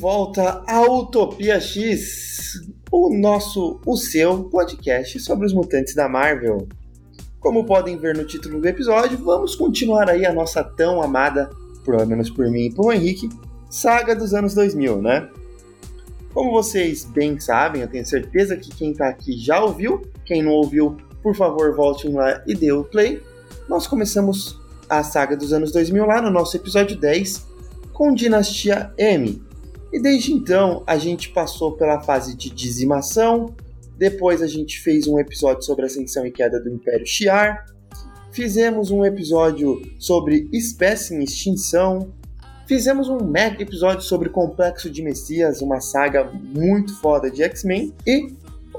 volta à Utopia X, o nosso, o seu podcast sobre os mutantes da Marvel. Como podem ver no título do episódio, vamos continuar aí a nossa tão amada, pelo menos por mim e por Henrique, saga dos anos 2000, né? Como vocês bem sabem, eu tenho certeza que quem tá aqui já ouviu. Quem não ouviu, por favor, voltem lá e dê o play. Nós começamos a saga dos anos 2000 lá no nosso episódio 10 com Dinastia M. E desde então a gente passou pela fase de dizimação, depois a gente fez um episódio sobre a ascensão e queda do Império Shi'ar, fizemos um episódio sobre espécie em extinção, fizemos um mega episódio sobre Complexo de Messias, uma saga muito foda de X-Men, e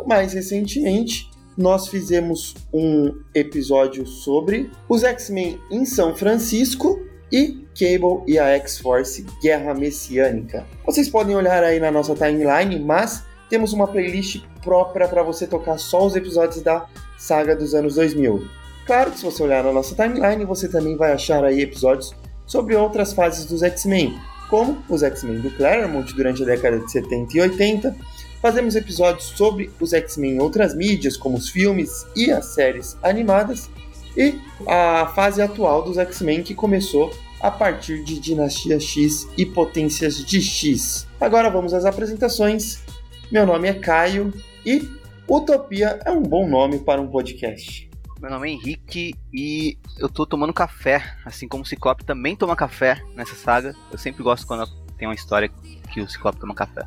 mais recentemente nós fizemos um episódio sobre os X-Men em São Francisco e Cable e a X-Force Guerra Messiânica. Vocês podem olhar aí na nossa timeline, mas temos uma playlist própria para você tocar só os episódios da saga dos anos 2000. Claro que se você olhar na nossa timeline, você também vai achar aí episódios sobre outras fases dos X-Men, como os X-Men do Claremont durante a década de 70 e 80, Fazemos episódios sobre os X-Men em outras mídias, como os filmes e as séries animadas, e a fase atual dos X-Men que começou a partir de Dinastia X e Potências de X. Agora vamos às apresentações. Meu nome é Caio e Utopia é um bom nome para um podcast. Meu nome é Henrique e eu tô tomando café, assim como o Ciclope também toma café nessa saga. Eu sempre gosto quando tem uma história que o Ciclope toma café.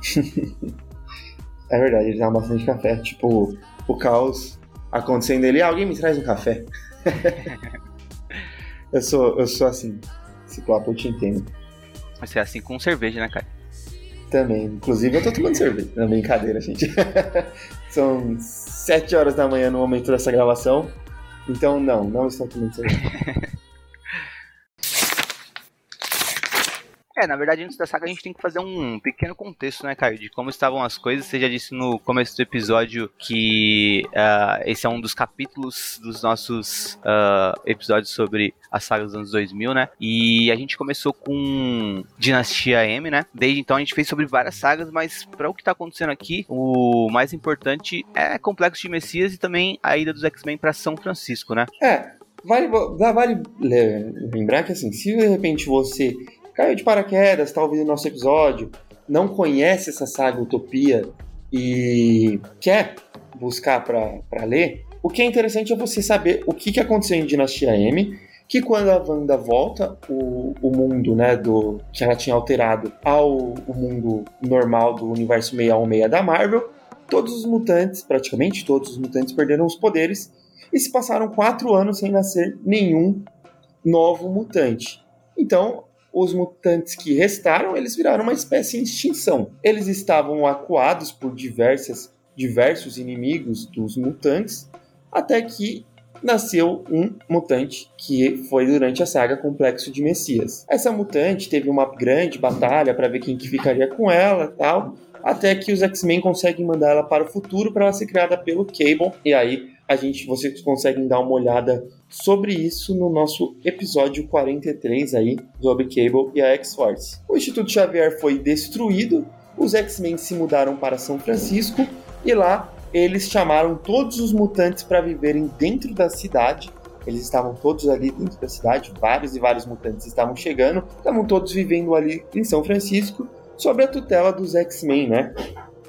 é verdade, ele dá bastante café. Tipo, o caos acontecendo ali, alguém me traz um café. eu, sou, eu sou assim. Ciclope, eu te entendo. Você é assim com cerveja, né, cara? Também. Inclusive, eu tô tomando cerveja. Não, brincadeira, gente. São 7 horas da manhã no momento dessa gravação. Então, não, não estou tomando cerveja. É, na verdade, antes da saga a gente tem que fazer um pequeno contexto, né, Caio, de como estavam as coisas. Você já disse no começo do episódio que uh, esse é um dos capítulos dos nossos uh, episódios sobre a saga dos anos 2000, né? E a gente começou com Dinastia M, né? Desde então a gente fez sobre várias sagas, mas para o que tá acontecendo aqui, o mais importante é Complexo de Messias e também a ida dos X-Men para São Francisco, né? É, vale, vale lembrar que assim, se de repente você caiu de paraquedas, está ouvindo nosso episódio, não conhece essa saga Utopia e quer buscar para ler, o que é interessante é você saber o que, que aconteceu em Dinastia M, que quando a Wanda volta o, o mundo né, do que ela tinha alterado ao o mundo normal do universo 616 da Marvel, todos os mutantes, praticamente todos os mutantes perderam os poderes e se passaram quatro anos sem nascer nenhum novo mutante. Então, os mutantes que restaram, eles viraram uma espécie em extinção. Eles estavam acuados por diversas, diversos inimigos dos mutantes, até que nasceu um mutante que foi durante a saga Complexo de Messias. Essa mutante teve uma grande batalha para ver quem que ficaria com ela, tal, até que os X-Men conseguem mandar ela para o futuro para ela ser criada pelo Cable e aí a gente vocês conseguem dar uma olhada sobre isso no nosso episódio 43 aí sobre Cable e a X-Force. O Instituto Xavier foi destruído, os X-Men se mudaram para São Francisco e lá eles chamaram todos os mutantes para viverem dentro da cidade. Eles estavam todos ali dentro da cidade, vários e vários mutantes estavam chegando, estavam todos vivendo ali em São Francisco, sob a tutela dos X-Men, né?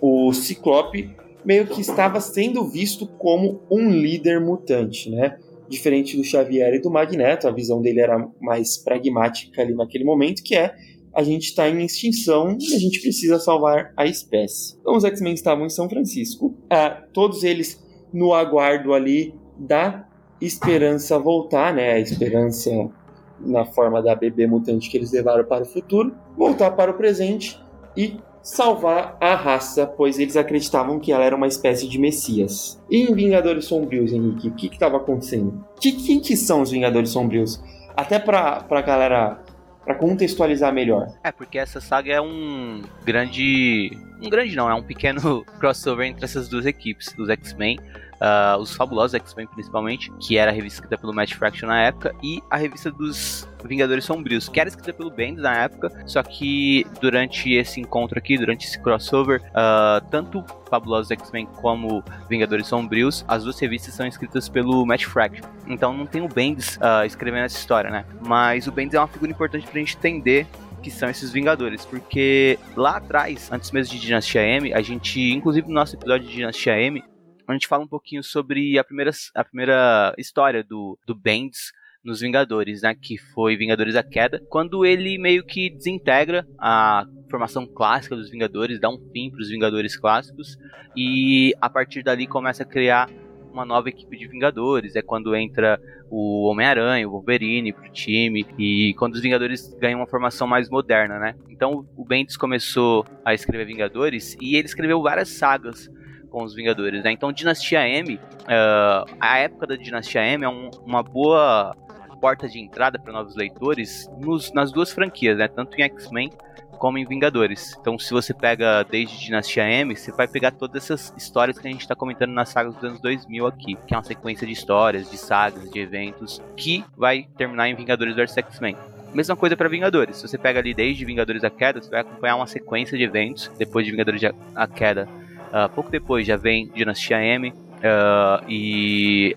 O Ciclope meio que estava sendo visto como um líder mutante, né? Diferente do Xavier e do Magneto, a visão dele era mais pragmática ali naquele momento, que é a gente está em extinção e a gente precisa salvar a espécie. Então os X-Men estavam em São Francisco, ah, todos eles no aguardo ali da esperança voltar, né? A esperança na forma da bebê mutante que eles levaram para o futuro, voltar para o presente e salvar a raça, pois eles acreditavam que ela era uma espécie de messias. E em Vingadores Sombrios, Henrique, o que estava acontecendo? Que, quem que são os Vingadores Sombrios? Até pra, pra galera para contextualizar melhor. É, porque essa saga é um grande. Um grande não, é um pequeno crossover entre essas duas equipes, dos X-Men. Uh, os Fabulosos X-Men principalmente, que era a revista escrita pelo Matt Fraction na época, e a revista dos Vingadores Sombrios, que era escrita pelo Bendis na época, só que durante esse encontro aqui, durante esse crossover, uh, tanto Fabulosos X-Men como Vingadores Sombrios, as duas revistas são escritas pelo Matt Fraction. Então não tem o Bendis uh, escrevendo essa história, né? Mas o Bendis é uma figura importante pra gente entender que são esses Vingadores, porque lá atrás, antes mesmo de Dinastia M, a gente, inclusive no nosso episódio de Dinastia M, a gente fala um pouquinho sobre a primeira, a primeira história do, do Bendis nos Vingadores, né, que foi Vingadores a Queda, quando ele meio que desintegra a formação clássica dos Vingadores, dá um fim para os Vingadores clássicos e a partir dali começa a criar uma nova equipe de Vingadores. É quando entra o Homem-Aranha, o Wolverine pro time e quando os Vingadores ganham uma formação mais moderna, né? Então o Bendis começou a escrever Vingadores e ele escreveu várias sagas com os Vingadores, né? Então Dinastia M, uh, a época da Dinastia M é um, uma boa porta de entrada para novos leitores nos, nas duas franquias, né? Tanto em X-Men como em Vingadores. Então, se você pega desde Dinastia M, você vai pegar todas essas histórias que a gente está comentando nas sagas dos anos 2000 aqui, que é uma sequência de histórias, de sagas, de eventos, que vai terminar em Vingadores vs X-Men. Mesma coisa para Vingadores. Se você pega ali desde Vingadores a Queda, você vai acompanhar uma sequência de eventos. Depois de Vingadores a Queda, uh, pouco depois já vem Dinastia M. Uh, e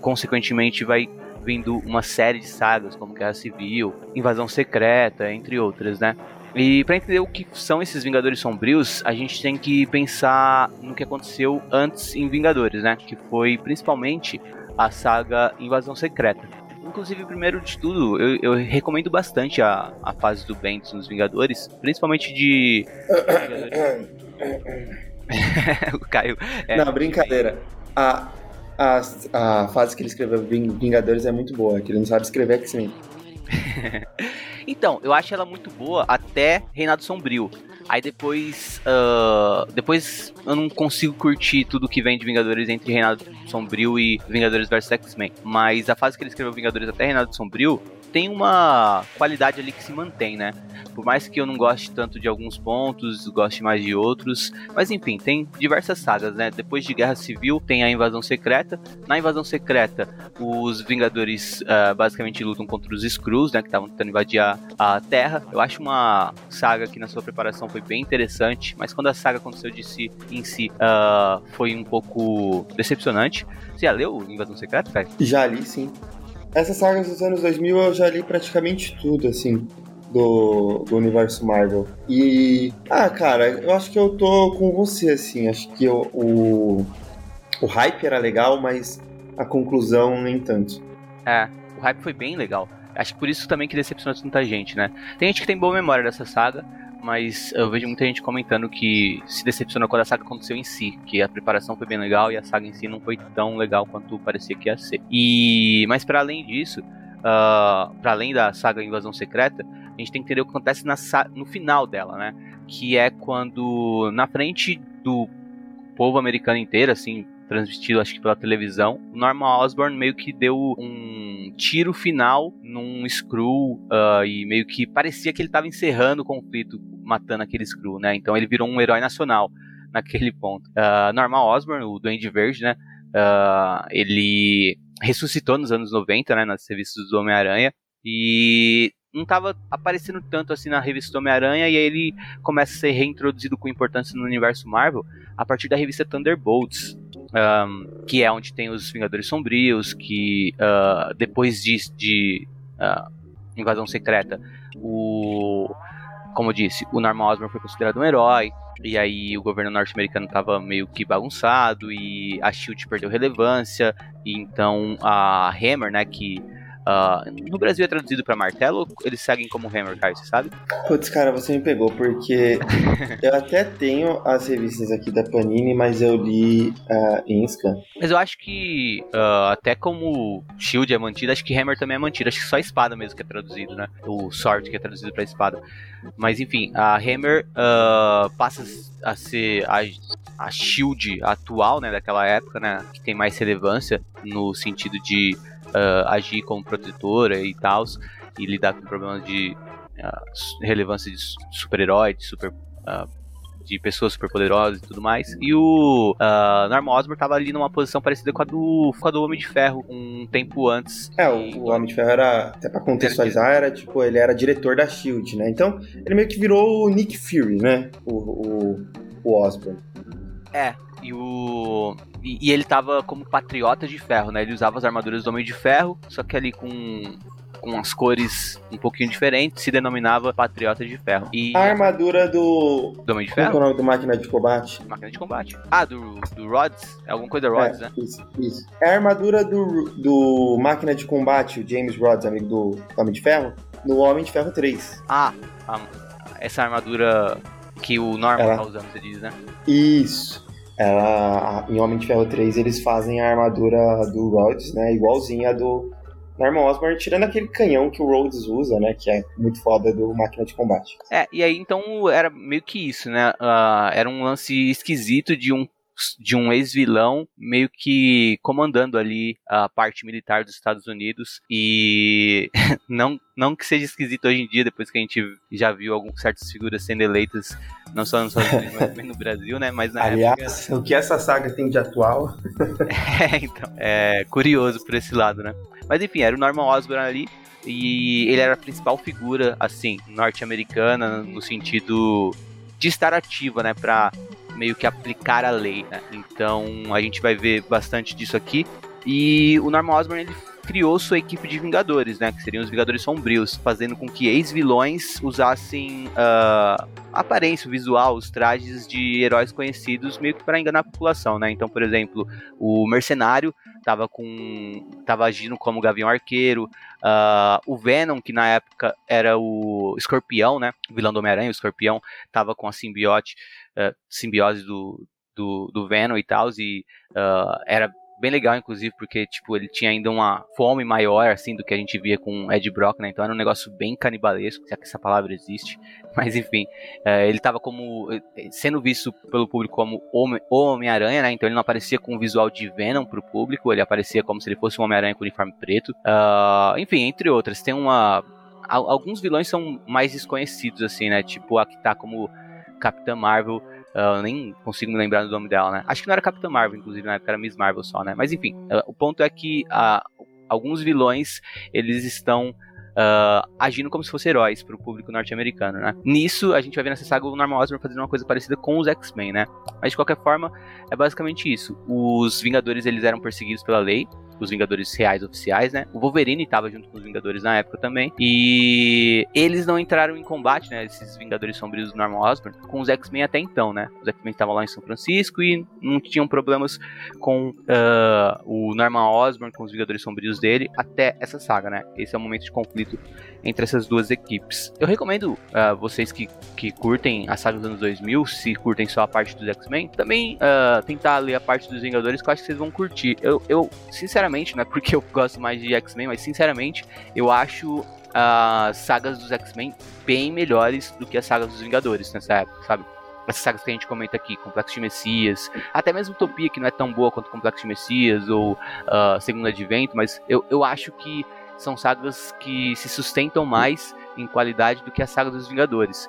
consequentemente vai vindo uma série de sagas como Guerra Civil, Invasão Secreta, entre outras, né? E para entender o que são esses Vingadores Sombrios, a gente tem que pensar no que aconteceu antes em Vingadores, né? Que foi principalmente a saga Invasão Secreta. Inclusive, primeiro de tudo, eu, eu recomendo bastante a, a fase do Bendis nos Vingadores, principalmente de. o Caio. É... Não, brincadeira. A, a, a fase que ele escreveu Vingadores é muito boa, que ele não sabe escrever X-Men. Então, eu acho ela muito boa até Reinado Sombrio. Aí depois. Uh, depois eu não consigo curtir tudo que vem de Vingadores entre Reinado Sombrio e Vingadores vs X-Men. Mas a fase que ele escreveu Vingadores até Reinado Sombrio tem uma qualidade ali que se mantém, né? Por mais que eu não goste tanto de alguns pontos, goste mais de outros. Mas enfim, tem diversas sagas, né? Depois de Guerra Civil tem a Invasão Secreta. Na Invasão Secreta, os Vingadores uh, basicamente lutam contra os Skrulls, né? Que estavam tentando invadir a, a, Terra. Eu acho uma saga que na sua preparação foi bem interessante. Mas quando a saga aconteceu de si, em si, uh, foi um pouco decepcionante. Você já leu Invasão Secreta, cara? Já li, sim. Essas sagas dos anos 2000 eu já li praticamente tudo, assim, do, do universo Marvel. E, ah, cara, eu acho que eu tô com você, assim. Acho que eu, o, o hype era legal, mas a conclusão nem tanto. É, o hype foi bem legal. Acho que por isso também que decepcionou tanta gente, né? Tem gente que tem boa memória dessa saga, mas eu vejo muita gente comentando que se decepcionou quando a saga aconteceu em si, que a preparação foi bem legal e a saga em si não foi tão legal quanto parecia que ia ser. E mas para além disso, uh, para além da saga Invasão Secreta, a gente tem que entender o que acontece na, no final dela, né? Que é quando na frente do povo americano inteiro, assim, transmitido acho que pela televisão, o Norman Osborn meio que deu um tiro final num Skrull uh, e meio que parecia que ele estava encerrando o conflito, matando aquele Skrull, né? Então ele virou um herói nacional naquele ponto. Uh, Norman Osborn, o Duende Verde, né? Uh, ele ressuscitou nos anos 90, né? Nas revistas do Homem-Aranha e não estava aparecendo tanto assim na revista do Homem-Aranha e aí ele começa a ser reintroduzido com importância no universo Marvel a partir da revista Thunderbolts, um, que é onde tem os Vingadores Sombrios, que uh, depois de, de uh, Invasão Secreta, o como eu disse, o Norman Osborn foi considerado um herói, e aí o governo norte-americano estava meio que bagunçado, e a SHIELD perdeu relevância, e então a Hammer, né, que Uh, no Brasil é traduzido para martelo ou eles seguem como hammer, Caio, você sabe? Putz, cara, você me pegou, porque eu até tenho as revistas aqui da Panini, mas eu li uh, em scan. Mas eu acho que uh, até como Shield é mantido, acho que Hammer também é mantido. Acho que só espada mesmo que é traduzido, né? O Sword que é traduzido para espada. Mas enfim, a Hammer uh, passa a ser a, a Shield atual, né, daquela época, né? Que tem mais relevância no sentido de uh, agir como protetora e tal, e lidar com problemas de uh, relevância de super-herói, de super. Uh, de pessoas superpoderosas e tudo mais. E o uh, Norman Osborn tava ali numa posição parecida com a do, com a do Homem de Ferro, um tempo antes. É, o, o Homem de Ferro era, até pra contextualizar, era tipo, ele era diretor da SHIELD, né? Então, ele meio que virou o Nick Fury, né? O, o, o Osborn. É, e o. E, e, ele tava como patriota de ferro, né? Ele usava as armaduras do Homem de Ferro, só que ali com com as cores um pouquinho diferentes, se denominava Patriota de Ferro. E... A armadura do. Do Homem de Ferro? Qual é o nome do Máquina de Combate? Máquina de Combate. Ah, do, do Rhodes? É alguma coisa Rhodes, é, né? Isso, isso. É a armadura do, do Máquina de Combate, o James Rhodes, amigo do Homem de Ferro, no Homem de Ferro 3. Ah, essa armadura que o Norman Ela... tá usando, você diz, né? Isso. Ela, em Homem de Ferro 3 eles fazem a armadura do Rhodes, né? Igualzinha a do Norman Osborn, tirando aquele canhão que o Rhodes usa, né? Que é muito foda do máquina de combate. É, e aí então era meio que isso, né? Uh, era um lance esquisito de um de um ex-vilão meio que comandando ali a parte militar dos Estados Unidos e não, não que seja esquisito hoje em dia, depois que a gente já viu algumas certas figuras sendo eleitas, não só nos Estados Unidos, mas também no Brasil, né? Mas na Aliás, época... o que essa saga tem de atual? é, então, é curioso por esse lado, né? Mas enfim, era o Norman Osborn ali e ele era a principal figura, assim, norte-americana no sentido de estar ativa, né, para meio que aplicar a lei, né? Então a gente vai ver bastante disso aqui. E o Norman Osborn ele criou sua equipe de Vingadores, né? Que seriam os Vingadores Sombrios, fazendo com que ex-vilões usassem uh, aparência, visual, os trajes de heróis conhecidos, meio que para enganar a população, né? Então, por exemplo, o Mercenário tava com. tava agindo como Gavião Arqueiro. Uh, o Venom, que na época era o Escorpião, né? O vilão do Homem-Aranha, o Escorpião, tava com a simbiote, uh, simbiose do, do, do Venom e tal, e uh, era bem legal, inclusive, porque, tipo, ele tinha ainda uma fome maior, assim, do que a gente via com Ed Brock, né? Então era um negócio bem canibalesco, se é que essa palavra existe. Mas, enfim, é, ele tava como... Eh, sendo visto pelo público como Homem-Aranha, né? Então ele não aparecia com um visual de Venom pro público, ele aparecia como se ele fosse um Homem-Aranha com uniforme preto. Uh, enfim, entre outras. Tem uma... Alguns vilões são mais desconhecidos, assim, né? Tipo, a que tá como Capitã Marvel Uh, nem consigo me lembrar do nome dela, né? Acho que não era Capitã Marvel, inclusive, na época era Miss Marvel só, né? Mas enfim, uh, o ponto é que uh, alguns vilões, eles estão uh, agindo como se fossem heróis para o público norte-americano, né? Nisso, a gente vai ver nessa saga o Norman Osborn fazendo uma coisa parecida com os X-Men, né? Mas de qualquer forma, é basicamente isso. Os Vingadores, eles eram perseguidos pela lei, os Vingadores reais oficiais, né? O Wolverine estava junto com os Vingadores na época também. E eles não entraram em combate, né? Esses Vingadores sombrios do Norman Osborn, com os X-Men até então, né? Os X-Men estavam lá em São Francisco e não tinham problemas com uh, o Norman Osborn, com os Vingadores sombrios dele, até essa saga, né? Esse é o momento de conflito entre essas duas equipes. Eu recomendo uh, vocês que, que curtem a saga dos anos 2000, se curtem só a parte dos X-Men, também uh, tentar ler a parte dos Vingadores, que eu acho que vocês vão curtir. Eu, eu sinceramente, não é porque eu gosto mais de X-Men, mas sinceramente, eu acho as sagas dos X-Men bem melhores do que as sagas dos Vingadores nessa época, sabe? essas sagas que a gente comenta aqui, Complexo de Messias, até mesmo Utopia, que não é tão boa quanto Complexo de Messias ou uh, Segundo Advento, mas eu, eu acho que são sagas que se sustentam mais em qualidade do que a saga dos Vingadores.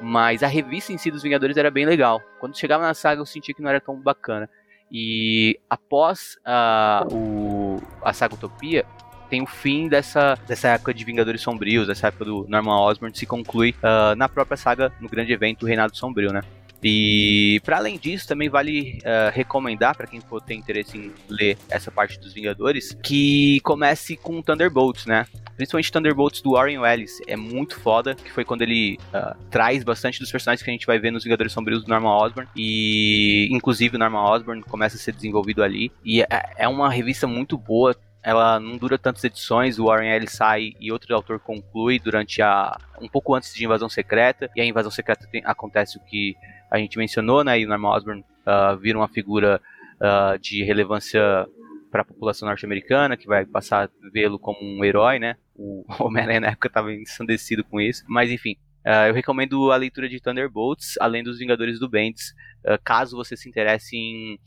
Mas a revista em si dos Vingadores era bem legal. Quando chegava na saga eu sentia que não era tão bacana. E após a, o, a saga Utopia, tem o fim dessa, dessa época de Vingadores Sombrios, dessa época do Norman Osborn, se conclui uh, na própria saga, no grande evento Reinado Sombrio, né? E para além disso, também vale uh, recomendar para quem for ter interesse em ler essa parte dos Vingadores, que comece com Thunderbolts, né? Principalmente Thunderbolts do Warren Ellis, é muito foda, que foi quando ele uh, traz bastante dos personagens que a gente vai ver nos Vingadores Sombrios do Norman Osborn, e inclusive o Norman Osborn começa a ser desenvolvido ali, e é, é uma revista muito boa, ela não dura tantas edições, o Warren Ellis sai e outro autor conclui durante a um pouco antes de Invasão Secreta, e a Invasão Secreta tem, acontece o que a gente mencionou, né? E o Norman Osborn uh, vira uma figura uh, de relevância para a população norte-americana, que vai passar a vê-lo como um herói, né? O Homem-Aranha na época estava ensandecido com isso. Mas enfim, uh, eu recomendo a leitura de Thunderbolts, além dos Vingadores do Bendis, caso você se interesse em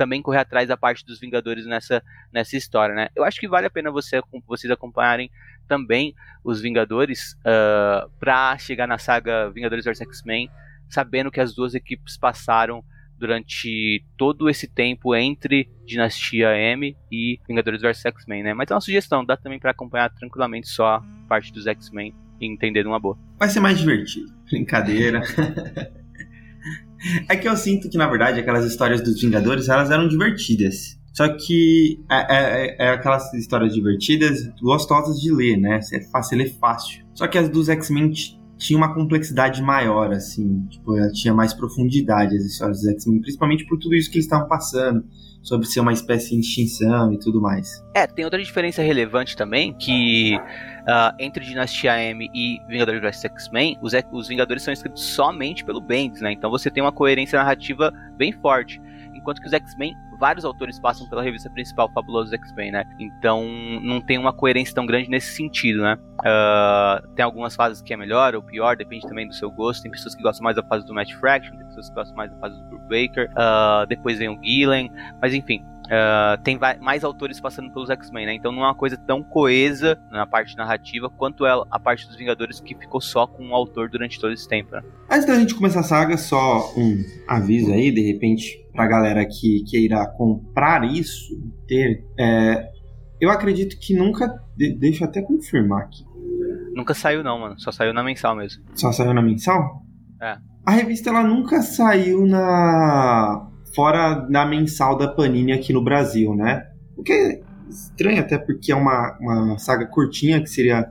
também correr atrás da parte dos Vingadores nessa, nessa história, né? Eu acho que vale a pena você, vocês acompanharem também os Vingadores uh, para chegar na saga Vingadores vs X-Men sabendo que as duas equipes passaram durante todo esse tempo entre Dinastia M e Vingadores vs X-Men, né? Mas é uma sugestão, dá também para acompanhar tranquilamente só a parte dos X-Men e entender numa boa. Vai ser mais divertido. Brincadeira. é que eu sinto que, na verdade, aquelas histórias dos Vingadores, elas eram divertidas. Só que é, é, é, aquelas histórias divertidas, gostosas de ler, né? É fácil ler fácil. Só que as dos X-Men tinha uma complexidade maior, assim, tipo, ela tinha mais profundidade as histórias dos X-Men, principalmente por tudo isso que eles estavam passando, sobre ser uma espécie em extinção e tudo mais. É, tem outra diferença relevante também, que uh, entre Dinastia M e Vingadores vs X-Men, os, os Vingadores são escritos somente pelo Bendis, né? Então você tem uma coerência narrativa bem forte enquanto que os X-Men, vários autores passam pela revista principal, Fabulosos X-Men, né? Então não tem uma coerência tão grande nesse sentido, né? Uh, tem algumas fases que é melhor ou pior, depende também do seu gosto. Tem pessoas que gostam mais da fase do Matt Fraction, tem pessoas que gostam mais da fase do Bruce Baker. Uh, depois vem o Gillen, mas enfim, Uh, tem mais autores passando pelos X-Men, né? Então não é uma coisa tão coesa na parte narrativa quanto é a parte dos Vingadores que ficou só com um autor durante todo esse tempo. Né? Antes da gente começar a saga, só um aviso aí, de repente, pra galera que queira comprar isso, ter. É, eu acredito que nunca. De, deixa eu até confirmar aqui. Nunca saiu, não, mano. Só saiu na mensal mesmo. Só saiu na mensal? É. A revista ela nunca saiu na fora na mensal da Panini aqui no Brasil, né? O que é estranho até porque é uma, uma saga curtinha que seria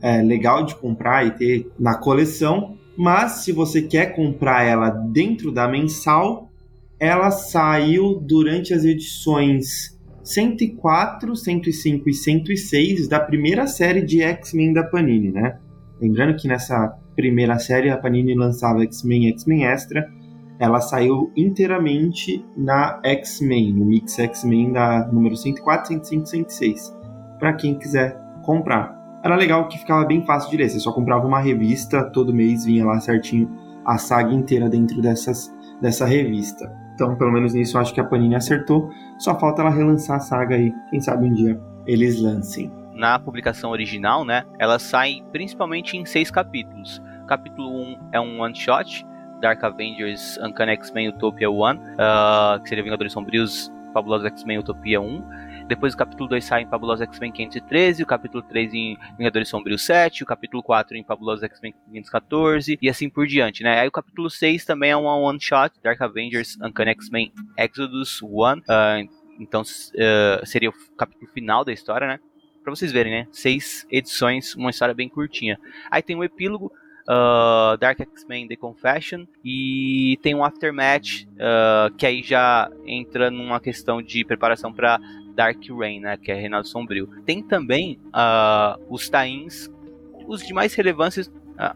é, legal de comprar e ter na coleção, mas se você quer comprar ela dentro da mensal, ela saiu durante as edições 104, 105 e 106 da primeira série de X-Men da Panini, né? Lembrando que nessa primeira série a Panini lançava X-Men e X-Men Extra, ela saiu inteiramente na X-Men, no Mix X-Men da número 104, 105 106, para quem quiser comprar. Era legal que ficava bem fácil de ler, você só comprava uma revista, todo mês vinha lá certinho a saga inteira dentro dessas, dessa revista. Então, pelo menos nisso, eu acho que a Panini acertou. Só falta ela relançar a saga aí. Quem sabe um dia eles lancem. Na publicação original, né, ela sai principalmente em seis capítulos. capítulo 1 um é um one shot, Dark Avengers Uncanny X-Men Utopia 1, uh, que seria Vingadores Sombrios Fabulosos X-Men Utopia 1. Depois o capítulo 2 sai em Fabulosos X-Men 513, o capítulo 3 em Vingadores Sombrios 7, o capítulo 4 em Fabulosos X-Men 514 e assim por diante, né? Aí o capítulo 6 também é um one shot, Dark Avengers Uncanny X-Men Exodus 1, uh, então uh, seria o capítulo final da história, né? Pra vocês verem, né? Seis edições, uma história bem curtinha. Aí tem o epílogo, uh, Dark X-Men The Confession e tem um Aftermath uh, que aí já entra numa questão de preparação para Dark Reign, né, que é Reinado Sombrio. Tem também uh, os tains, os de mais relevância,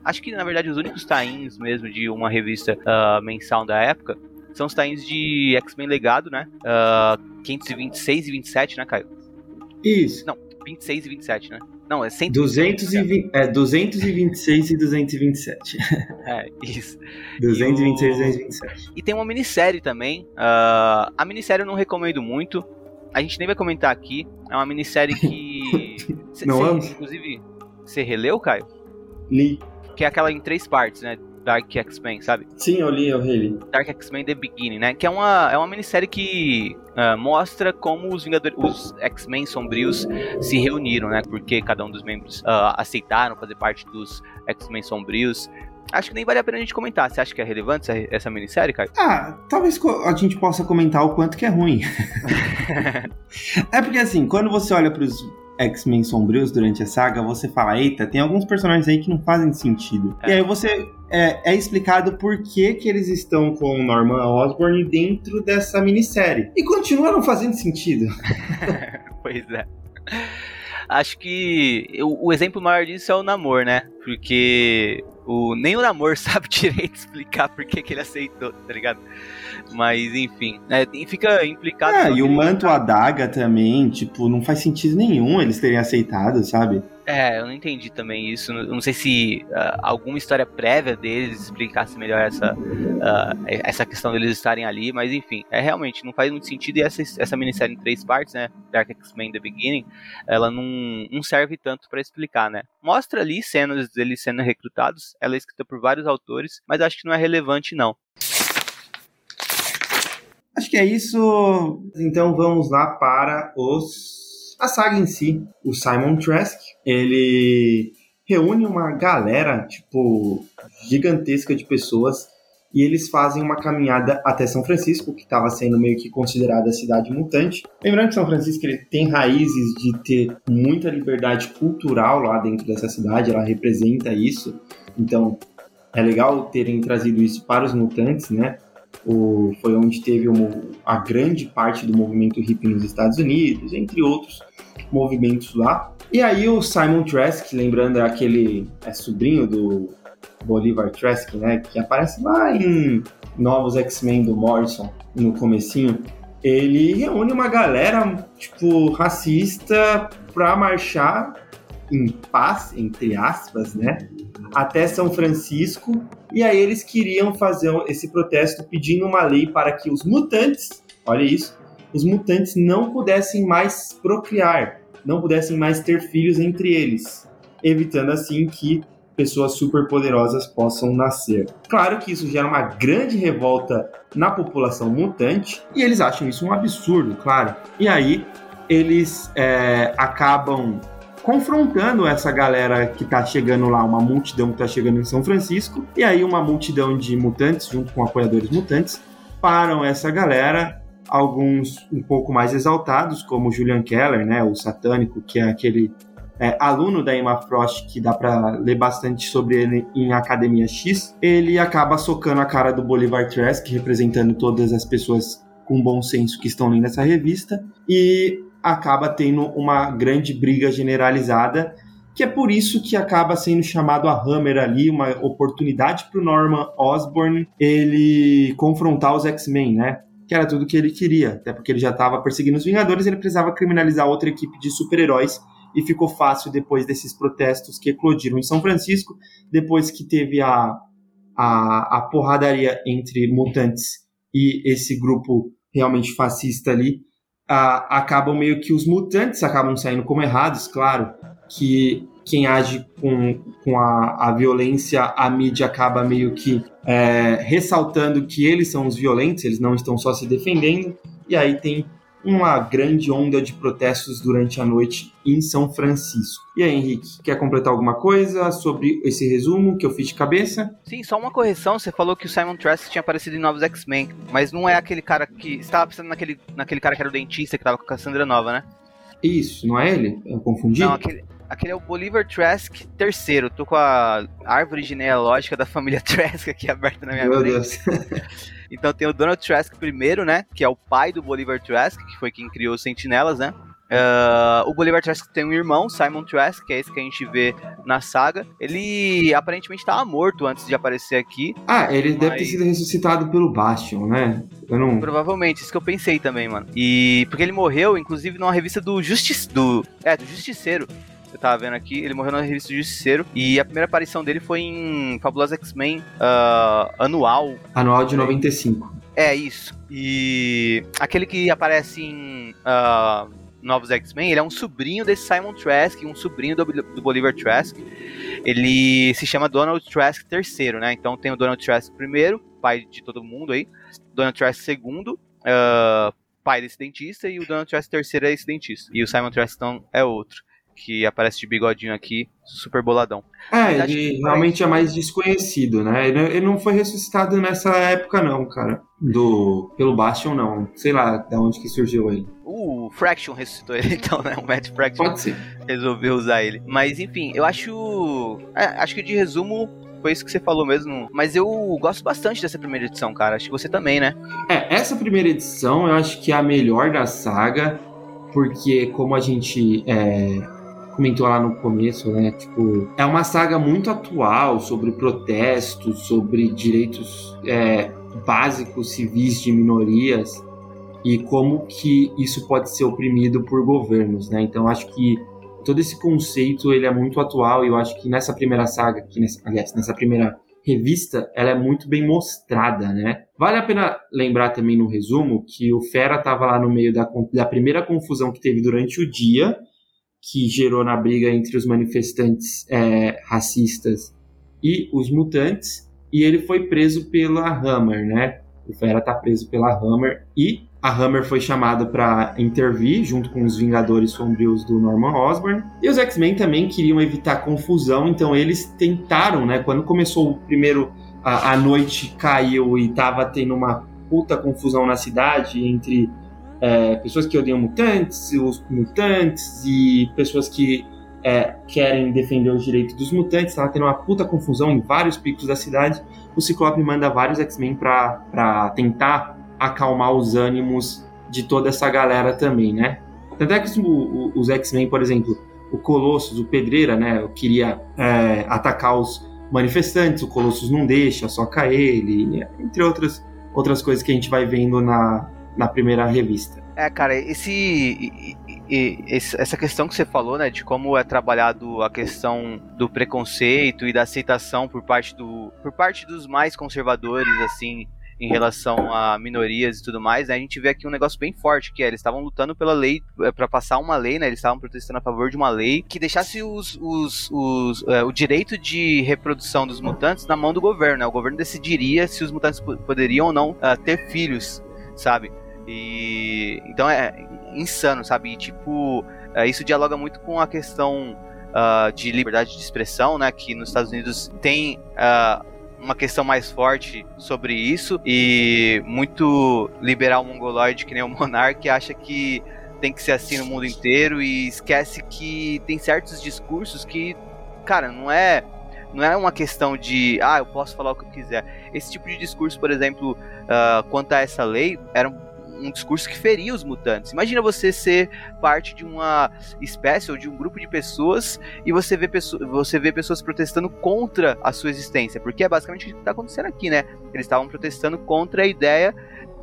acho que na verdade os únicos tains mesmo de uma revista mensal da época são os tains de X-Men Legado, né, 526 e 27, né, Caio? Isso. Não, 26 e 27, né? Não, é 120, é 226 e 227. É, isso. 226 e 227. E tem uma minissérie também. Uh, a minissérie eu não recomendo muito. A gente nem vai comentar aqui. É uma minissérie que. não amo. Inclusive, você releu, Caio? Li. Que é aquela em três partes, né? Dark X-Men, sabe? Sim, eu li, eu reli. Dark X-Men The Beginning, né? Que é uma, é uma minissérie que uh, mostra como os Vingadores, os X-Men sombrios se reuniram, né? Porque cada um dos membros uh, aceitaram fazer parte dos X-Men sombrios. Acho que nem vale a pena a gente comentar. Você acha que é relevante essa, essa minissérie, cara? Ah, talvez a gente possa comentar o quanto que é ruim. é porque assim, quando você olha para os X-Men sombrios durante a saga, você fala, eita, tem alguns personagens aí que não fazem sentido. É. E aí você é, é, explicado por que, que eles estão com o Norman Osborn dentro dessa minissérie. E continuaram fazendo sentido. pois é. Acho que o, o, exemplo maior disso é o Namor, né? Porque o, nem o Namor sabe direito explicar por que, que ele aceitou, tá ligado? Mas, enfim, é, fica implicado. É, e o manto adaga também, tipo, não faz sentido nenhum eles terem aceitado, sabe? É, eu não entendi também isso. Não, não sei se uh, alguma história prévia deles explicasse melhor essa, uh, essa questão deles estarem ali, mas enfim, é realmente não faz muito sentido. E essa, essa minissérie em três partes, né? Dark X-Men The Beginning, ela não, não serve tanto para explicar, né? Mostra ali cenas deles sendo recrutados, ela é escrita por vários autores, mas acho que não é relevante, não. Acho que é isso. Então vamos lá para os a saga em si. O Simon Trask, ele reúne uma galera, tipo, gigantesca de pessoas e eles fazem uma caminhada até São Francisco, que estava sendo meio que considerada a cidade mutante. Lembrando que São Francisco ele tem raízes de ter muita liberdade cultural lá dentro dessa cidade, ela representa isso. Então, é legal terem trazido isso para os mutantes, né? O, foi onde teve a grande parte do movimento hippie nos Estados Unidos, entre outros movimentos lá. E aí o Simon Trask, lembrando é aquele é sobrinho do Bolivar Trask, né, que aparece lá em Novos X-Men do Morrison no comecinho, ele reúne uma galera tipo racista para marchar em paz, entre aspas, né, até São Francisco. E aí eles queriam fazer esse protesto pedindo uma lei para que os mutantes, olha isso, os mutantes não pudessem mais procriar, não pudessem mais ter filhos entre eles, evitando assim que pessoas superpoderosas possam nascer. Claro que isso gera uma grande revolta na população mutante e eles acham isso um absurdo, claro. E aí eles é, acabam confrontando essa galera que tá chegando lá, uma multidão que tá chegando em São Francisco, e aí uma multidão de mutantes, junto com apoiadores mutantes, param essa galera alguns um pouco mais exaltados, como Julian Keller, né, o satânico, que é aquele é, aluno da Emma Frost, que dá para ler bastante sobre ele em Academia X, ele acaba socando a cara do Bolivar Trask, representando todas as pessoas com bom senso que estão lendo essa revista, e acaba tendo uma grande briga generalizada, que é por isso que acaba sendo chamado a Hammer ali, uma oportunidade para o Norman Osborn ele confrontar os X-Men, né? que era tudo que ele queria, até porque ele já estava perseguindo os Vingadores, ele precisava criminalizar outra equipe de super-heróis e ficou fácil depois desses protestos que eclodiram em São Francisco, depois que teve a, a, a porradaria entre mutantes e esse grupo realmente fascista ali, acabam meio que os mutantes acabam saindo como errados, claro, que quem age com, com a, a violência, a mídia acaba meio que é, ressaltando que eles são os violentos, eles não estão só se defendendo, e aí tem uma grande onda de protestos durante a noite em São Francisco. E aí, Henrique, quer completar alguma coisa sobre esse resumo que eu fiz de cabeça? Sim, só uma correção. Você falou que o Simon Trask tinha aparecido em Novos X-Men, mas não é aquele cara que. Você estava pensando naquele, naquele cara que era o dentista que estava com a Cassandra Nova, né? Isso, não é ele? Eu confundi? Não, aquele, Aquele é o Bolivar Trask terceiro. Tô com a árvore genealógica da família Trask aqui aberta na minha Meu frente. Deus. então tem o Donald Trask primeiro, né? Que é o pai do Bolivar Trask, que foi quem criou os Sentinelas, né? Uh, o Bolivar Trask tem um irmão, Simon Trask, que é esse que a gente vê na saga. Ele aparentemente estava morto antes de aparecer aqui. Ah, ele mas... deve ter sido ressuscitado pelo Bastion, né? Eu não... Provavelmente, isso que eu pensei também, mano. E porque ele morreu, inclusive, numa revista do Justiceiro. Do... É, do Justiceiro. Você tava vendo aqui, ele morreu na revista Justiceiro. E a primeira aparição dele foi em Fabulosa X-Men uh, Anual. Anual de 95. É, isso. E aquele que aparece em uh, Novos X-Men, ele é um sobrinho desse Simon Trask, um sobrinho do, do Bolivar Trask. Ele se chama Donald Trask III, né? Então tem o Donald Trask I, pai de todo mundo aí. Donald Trask II, uh, pai desse dentista. E o Donald Trask III é esse dentista. E o Simon Trask então, é outro que aparece de bigodinho aqui, super boladão. É, ele realmente é mais desconhecido, né? Ele, ele, não foi ressuscitado nessa época, não, cara. Do. Pelo Bastion, não. Sei lá de onde que surgiu ele. O Fraction ressuscitou ele, então, né? O Matt Fraction Pode ser. resolveu usar ele. Mas, enfim, eu acho. É, acho que de resumo, foi isso que você falou mesmo. Mas eu gosto bastante dessa primeira edição, cara. Acho que você também, né? É, essa primeira edição eu acho que é a melhor da saga, porque como a gente é, comentou lá no começo, né? Tipo, é uma saga muito atual sobre protestos, sobre direitos é, básicos civis de minorias e como que isso pode ser oprimido por governos, né? Então acho que todo esse conceito ele é muito atual e eu acho que nessa primeira saga, que nessa, aliás, nessa primeira revista, ela é muito bem mostrada, né? Vale a pena lembrar também no resumo que o Fera estava lá no meio da, da primeira confusão que teve durante o dia, que gerou na briga entre os manifestantes é, racistas e os mutantes, e ele foi preso pela Hammer, né? O Fera tá preso pela Hammer e a Hammer foi chamada para intervir junto com os Vingadores Sombrios do Norman Osborn. E os X-Men também queriam evitar confusão, então eles tentaram, né? Quando começou o primeiro a, a noite caiu e tava tendo uma puta confusão na cidade entre é, pessoas que odeiam mutantes, os mutantes e pessoas que é, querem defender os direitos dos mutantes. Tava tendo uma puta confusão em vários picos da cidade. O Ciclope manda vários X-Men para tentar acalmar os ânimos de toda essa galera também, né? Tanto é que os, X-Men, por exemplo, o Colossus, o Pedreira, né, queria é, atacar os manifestantes, o Colossus não deixa, soca ele, entre outras, outras coisas que a gente vai vendo na, na primeira revista. É, cara, esse, essa questão que você falou, né, de como é trabalhado a questão do preconceito e da aceitação por parte do, por parte dos mais conservadores, assim, em relação a minorias e tudo mais, né, a gente vê aqui um negócio bem forte, que é, eles estavam lutando pela lei, é, para passar uma lei, né, eles estavam protestando a favor de uma lei que deixasse os, os, os é, o direito de reprodução dos mutantes na mão do governo, né, o governo decidiria se os mutantes poderiam ou não uh, ter filhos, sabe? E então é insano, sabe? E, tipo, uh, isso dialoga muito com a questão uh, de liberdade de expressão, né, que nos Estados Unidos tem uma questão mais forte sobre isso e muito liberal mongoloide que nem o Monark acha que tem que ser assim no mundo inteiro e esquece que tem certos discursos que, cara, não é não é uma questão de ah, eu posso falar o que eu quiser. Esse tipo de discurso, por exemplo, uh, quanto a essa lei, era um um discurso que feria os mutantes. Imagina você ser parte de uma espécie ou de um grupo de pessoas e você vê, pessoas, você vê pessoas protestando contra a sua existência, porque é basicamente o que está acontecendo aqui, né? Eles estavam protestando contra a ideia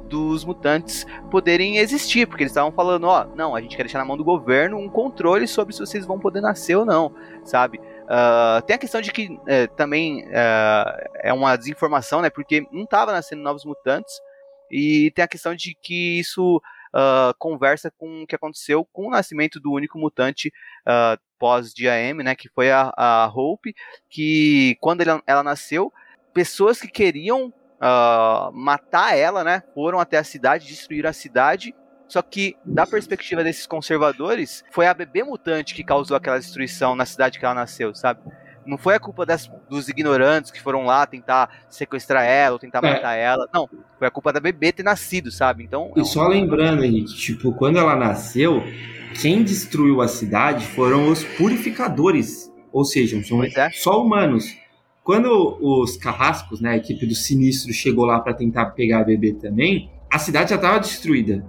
dos mutantes poderem existir, porque eles estavam falando, ó, não, a gente quer deixar na mão do governo um controle sobre se vocês vão poder nascer ou não, sabe? Uh, tem a questão de que uh, também uh, é uma desinformação, né? Porque não estava nascendo novos mutantes, e tem a questão de que isso uh, conversa com o que aconteceu com o nascimento do único mutante uh, pós-DAM, né, que foi a, a Hope, que quando ela, nasceu, pessoas que queriam uh, matar ela, né, foram até a cidade, destruíram a cidade só que, da perspectiva desses conservadores, foi a bebê mutante que causou aquela destruição na cidade que ela nasceu, sabe? Não foi a culpa das, dos ignorantes que foram lá tentar sequestrar ela ou tentar é. matar ela. Não, foi a culpa da bebê ter nascido, sabe? Então. E só lembrando, Henrique, tipo, quando ela nasceu, quem destruiu a cidade foram os purificadores. Ou seja, são é. só humanos. Quando os carrascos, né, a equipe do Sinistro chegou lá para tentar pegar a bebê também, a cidade já estava destruída.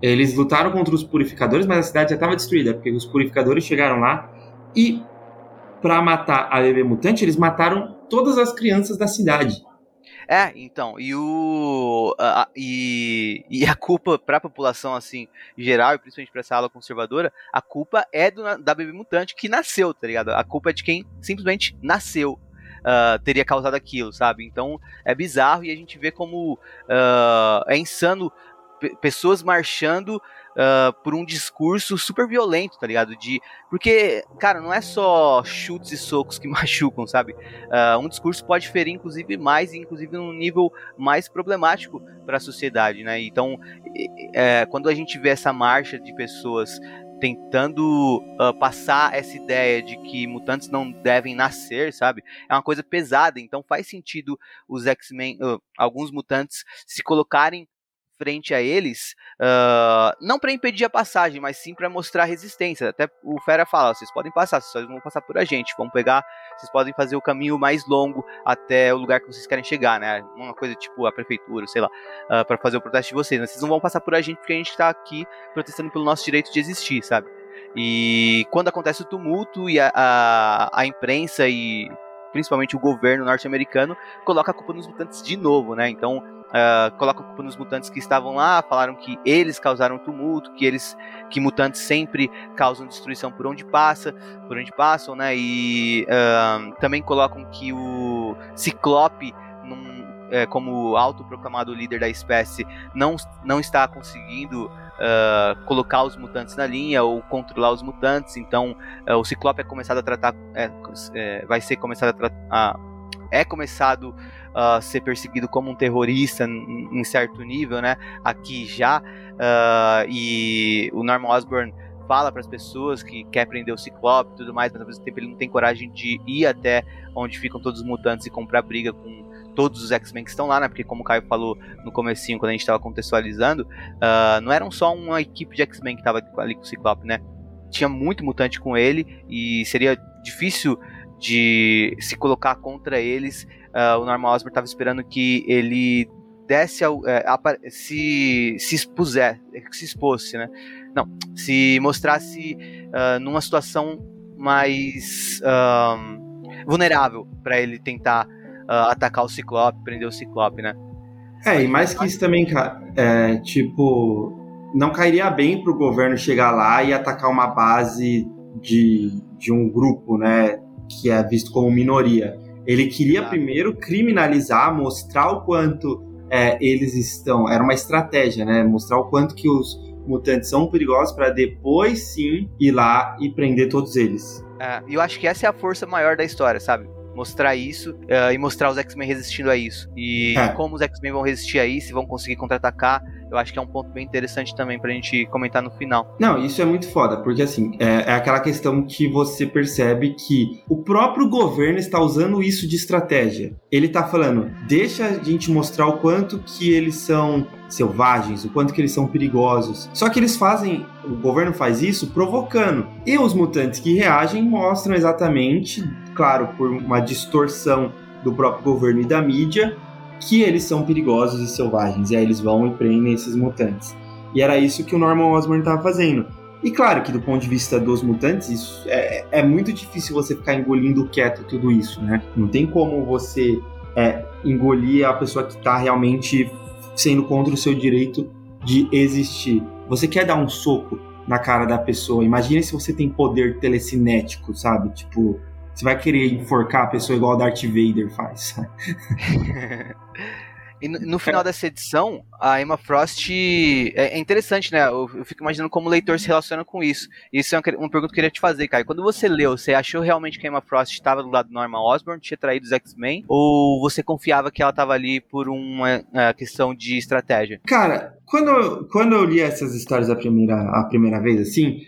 Eles lutaram contra os purificadores, mas a cidade já estava destruída, porque os purificadores chegaram lá e para matar a bebê mutante, eles mataram todas as crianças da cidade. É, então, e o. A, e, e a culpa para a população, assim, geral, e principalmente para essa ala conservadora, a culpa é do, da bebê mutante que nasceu, tá ligado? A culpa é de quem simplesmente nasceu. Uh, teria causado aquilo, sabe? Então é bizarro e a gente vê como uh, é insano pessoas marchando uh, por um discurso super violento, tá ligado? De porque, cara, não é só chutes e socos que machucam, sabe? Uh, um discurso pode ferir, inclusive, mais, inclusive num nível mais problemático para a sociedade, né? Então, é, quando a gente vê essa marcha de pessoas tentando uh, passar essa ideia de que mutantes não devem nascer, sabe? É uma coisa pesada, então faz sentido os X-Men, uh, alguns mutantes se colocarem frente a eles, uh, não para impedir a passagem, mas sim para mostrar resistência. Até o Fera fala: vocês podem passar, vocês vão passar por a gente, vamos pegar, vocês podem fazer o caminho mais longo até o lugar que vocês querem chegar, né? Uma coisa tipo a prefeitura, sei lá, uh, para fazer o protesto de vocês. Mas vocês não vão passar por a gente porque a gente está aqui protestando pelo nosso direito de existir, sabe? E quando acontece o tumulto e a, a, a imprensa e principalmente o governo norte-americano coloca a culpa nos mutantes de novo, né? Então uh, colocam culpa nos mutantes que estavam lá, falaram que eles causaram tumulto, que eles, que mutantes sempre causam destruição por onde passa, por onde passam, né? E uh, também colocam que o Ciclope num, é, como autoproclamado líder da espécie, não, não está conseguindo uh, colocar os mutantes na linha ou controlar os mutantes. Então, o Ciclope é começado a tratar, é, é, vai ser começado a tratar, é começado a ser perseguido como um terrorista em certo nível, né? Aqui já uh, e o Norman Osborn fala para as pessoas que quer prender o Ciclope e tudo mais, mas ao mesmo tempo ele não tem coragem de ir até onde ficam todos os mutantes e comprar briga com todos os X-Men que estão lá, né? Porque como o Caio falou no comecinho, quando a gente estava contextualizando, uh, não eram só uma equipe de X-Men que estava ali com o Ciclope, né? Tinha muito mutante com ele e seria difícil de se colocar contra eles. Uh, o Norman Osborn estava esperando que ele desse ao, é, se, se expuser, se expôsse, né? Não, se mostrasse uh, numa situação mais vulnerável para ele tentar uh, atacar o Ciclope, prender o Ciclope, né? É, e mais que isso também, é, tipo, não cairia bem pro governo chegar lá e atacar uma base de, de um grupo, né, que é visto como minoria. Ele queria primeiro criminalizar, mostrar o quanto é, eles estão. Era uma estratégia, né? Mostrar o quanto que os mutantes são perigosos para depois sim ir lá e prender todos eles. É, eu acho que essa é a força maior da história, sabe? Mostrar isso uh, e mostrar os X-Men resistindo a isso. E é. como os X-Men vão resistir a isso e vão conseguir contra-atacar, eu acho que é um ponto bem interessante também pra gente comentar no final. Não, isso é muito foda, porque assim, é, é aquela questão que você percebe que o próprio governo está usando isso de estratégia. Ele tá falando, deixa a gente mostrar o quanto que eles são selvagens, o quanto que eles são perigosos. Só que eles fazem, o governo faz isso provocando. E os mutantes que reagem mostram exatamente, claro, por uma distorção do próprio governo e da mídia, que eles são perigosos e selvagens. E aí eles vão e prendem esses mutantes. E era isso que o Norman Osborn estava fazendo. E claro que do ponto de vista dos mutantes, isso é, é muito difícil você ficar engolindo quieto tudo isso, né? Não tem como você é, engolir a pessoa que está realmente sendo contra o seu direito de existir. Você quer dar um soco na cara da pessoa. Imagina se você tem poder telecinético, sabe? Tipo, você vai querer enforcar a pessoa igual o Darth Vader faz. E no, final dessa edição, a Emma Frost. É, é interessante, né? Eu, fico imaginando como o leitor se relaciona com isso. Isso é uma, pergunta que eu queria te fazer, Caio. Quando você leu, você achou realmente que a Emma Frost estava do lado do Norman Osborn, tinha traído os X-Men? Ou você confiava que ela estava ali por uma, uma, questão de estratégia? Cara, quando eu, quando eu li essas histórias a primeira, a primeira vez, assim,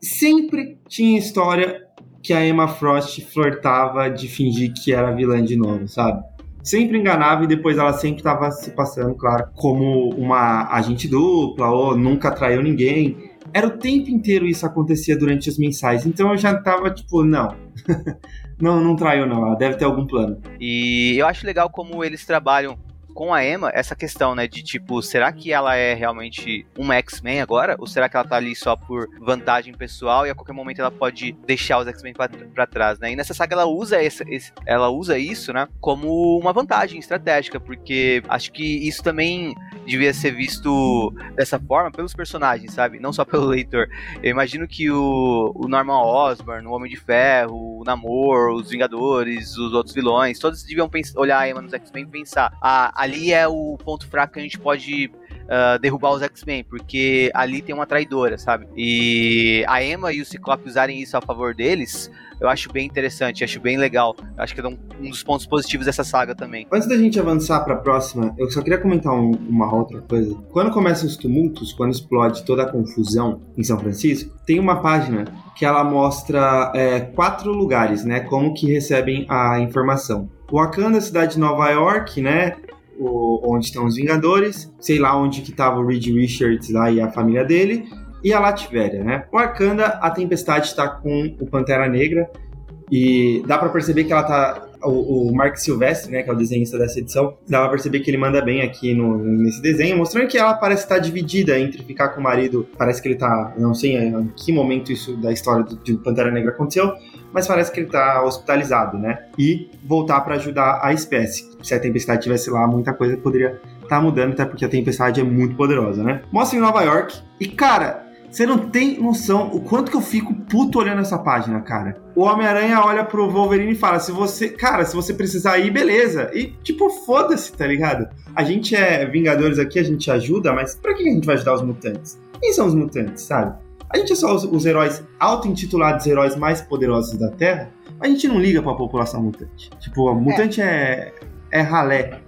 sempre tinha história que a Emma Frost flertava de fingir que era vilã de novo, sabe? sempre enganava e depois ela sempre estava se passando, claro, como uma agente dupla ou nunca traiu ninguém. Era o tempo inteiro isso acontecia durante as mensais, então eu já tava tipo, não. não, não traiu não, ela deve ter algum plano. E eu acho legal como eles trabalham com a Emma essa questão, né, de tipo, será que ela é realmente uma X-Men agora? Ou será que ela tá ali só por vantagem pessoal e a qualquer momento ela pode deixar os X-Men pra, trás, né? E nessa saga ela usa esse, esse, ela usa isso, né, como uma vantagem estratégica, porque acho que isso também devia ser visto dessa forma pelos personagens, sabe? Não só pelo leitor. Eu imagino que o, o Norman Osborn, o Homem de Ferro, o Namor, os Vingadores, os outros vilões, todos deviam pensar, olhar a Emma nos X-Men e pensar, ah, ali é o ponto fraco que a gente pode uh, derrubar os X-Men, porque ali tem uma traidora, sabe? E a Emma e o Ciclope usarem isso a favor deles, eu acho bem interessante, acho bem legal. Acho que é um, um dos pontos positivos dessa saga também. Antes da gente avançar para a próxima, eu só queria comentar um, uma outra coisa. Quando começam os tumultos, quando explode toda a confusão em São Francisco, tem uma página que ela mostra é, quatro lugares, né? Como que recebem a informação. Wakanda, cidade de Nova York, né? O, onde estão os Vingadores, sei lá onde que tava o Reed Richards lá e a família dele, e a Latvéria, né? O Wakanda, a Tempestade está com o Pantera Negra, e dá para perceber que ela tá. O, o, Mark Silvestre, né, que é o desenhista dessa edição, dá pra perceber que ele manda bem aqui no, nesse desenho, mostrando que ela parece estar dividida entre ficar com o marido. Parece que ele tá. Não sei em que momento isso da história do, de Pantera Negra aconteceu, mas parece que ele tá hospitalizado, né? E voltar para ajudar a espécie. Se a tempestade tivesse lá, muita coisa poderia estar tá mudando, até porque a tempestade é muito poderosa, né? Mostra em Nova York. E, cara, você não tem noção o quanto que eu fico puto olhando essa página, cara. O Homem-Aranha olha pro Wolverine e fala: se você, cara, se você precisar ir, beleza. E, tipo, foda-se, tá ligado? A gente é Vingadores aqui, a gente ajuda, mas pra que a gente vai ajudar os mutantes? Quem são os mutantes, sabe? A gente é só os, os heróis auto-intitulados heróis mais poderosos da Terra. A gente não liga pra população mutante. Tipo, mutante é, é, é ralé.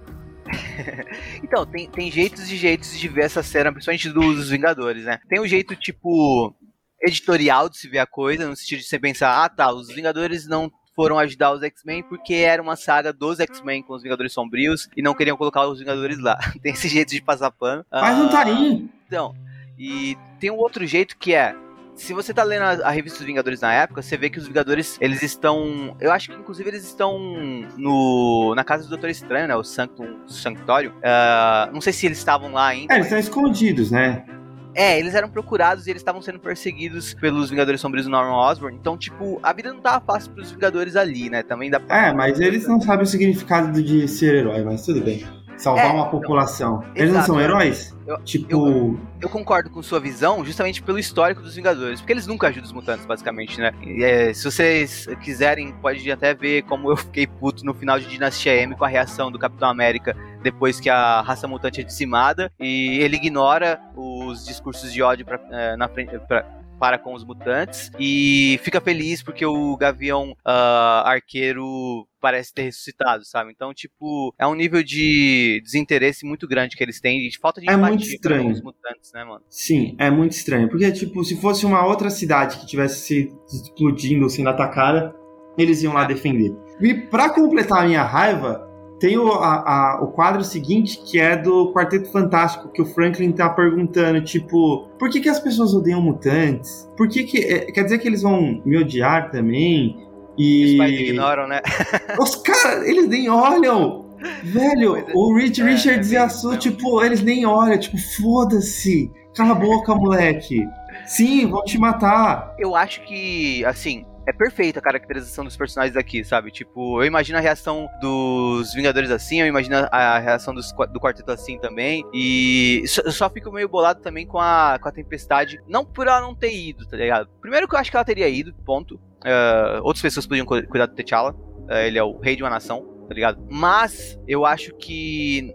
Então, tem, tem jeitos e jeitos de ver essa cena, principalmente dos Vingadores, né? Tem o um jeito, tipo, editorial de se ver a coisa, no sentido de você pensar, ah tá, os Vingadores não foram ajudar os X-Men porque era uma saga dos X-Men com os Vingadores Sombrios e não queriam colocar os Vingadores lá. tem esse jeito de passar pano. Mas não tá aí. Então, e tem um outro jeito que é. Se você tá lendo a, a, revista dos Vingadores na época, você vê que os Vingadores, eles estão. Eu acho que inclusive eles estão no na casa do Doutor Estranho, né? O Sanctum, Sanctório. Uh, não sei se eles estavam lá ainda. É, eles estão escondidos, né? É, eles eram procurados e eles estavam sendo perseguidos pelos Vingadores Sombrios do Norman Osborn. Então, tipo, a vida não tava fácil pros Vingadores ali, né? Também dá pra... É, mas eles não sabem o significado de ser herói, mas tudo bem. Salvar é, uma população. Eles exato, não são heróis? Eu, tipo. Eu, eu, concordo com sua visão, justamente pelo histórico dos Vingadores. Porque eles nunca ajudam os mutantes, basicamente, né? É, se vocês quiserem, pode até ver como eu fiquei puto no final de Dinastia M com a reação do Capitão América depois que a raça mutante é dizimada. E ele ignora os discursos de ódio pra, é, na frente. Pra, para com os mutantes e fica feliz porque o Gavião uh, Arqueiro parece ter ressuscitado, sabe? Então, tipo, é um nível de desinteresse muito grande que eles têm, de falta de é muito estranho. com os mutantes, né, mano? Sim, é muito estranho. Porque, tipo, se fosse uma outra cidade que tivesse se explodindo, sendo atacada, eles iam lá defender. E para completar a minha raiva, tem o, a, a, o quadro seguinte, que é do Quarteto Fantástico, que o Franklin tá perguntando, tipo, por que, que as pessoas odeiam mutantes? Por que que... É, quer dizer que eles vão me odiar também? E... Os pais ignoram, né? Os caras, eles nem olham! Velho, é, o Rich é, Richards é, e a Sue, tipo, eles nem olham, tipo, foda-se! Cala a boca, moleque! Sim, vão te matar! Eu acho que, assim, é perfeita a caracterização dos personagens aqui, sabe? Tipo, eu imagino a reação dos Vingadores assim, eu imagino a reação dos, do Quarteto assim também. E eu só fico meio bolado também com a, com a Tempestade. Não por ela não ter ido, tá ligado? Primeiro que eu acho que ela teria ido, ponto. Uh, outras pessoas podiam cuidar do T'Challa. Uh, ele é o rei de uma nação, tá ligado? Mas eu acho que,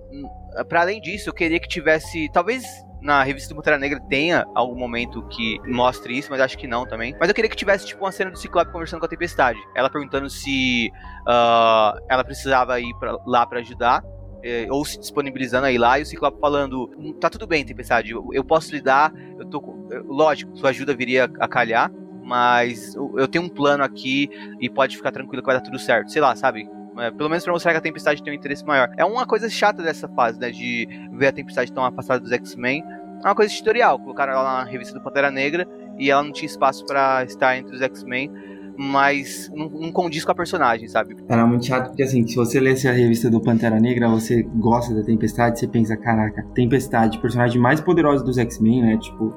para além disso, eu queria que tivesse. Talvez na revista do Pantera Negra tenha algum momento que mostre isso, mas acho que não também. Mas eu queria que tivesse, tipo, uma cena do Ciclope conversando com a Tempestade. Ela perguntando se uh, ela precisava ir pra, lá para ajudar. Eh, ou se disponibilizando aí lá, e o Ciclope falando: tá tudo bem, Tempestade, eu, eu posso lidar, eu tô. Lógico, sua ajuda viria a calhar, mas eu tenho um plano aqui e pode ficar tranquilo que vai dar tudo certo. Sei lá, sabe? É, pelo menos pra mostrar que a Tempestade tem um interesse maior. É uma coisa chata dessa fase, né? De ver a Tempestade tão afastada dos X-Men. É uma coisa editorial. Colocaram ela na revista do Pantera Negra e ela não tinha espaço para estar entre os X-Men. Mas não, não, condiz com a personagem, sabe? Era muito chato, porque assim, se você lesse a revista do Pantera Negra, você gosta da Tempestade, você pensa, caraca, Tempestade, personagem mais poderosa dos X-Men, né? Tipo.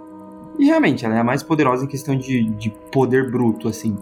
E realmente, ela é a mais poderosa em questão de, de poder bruto, assim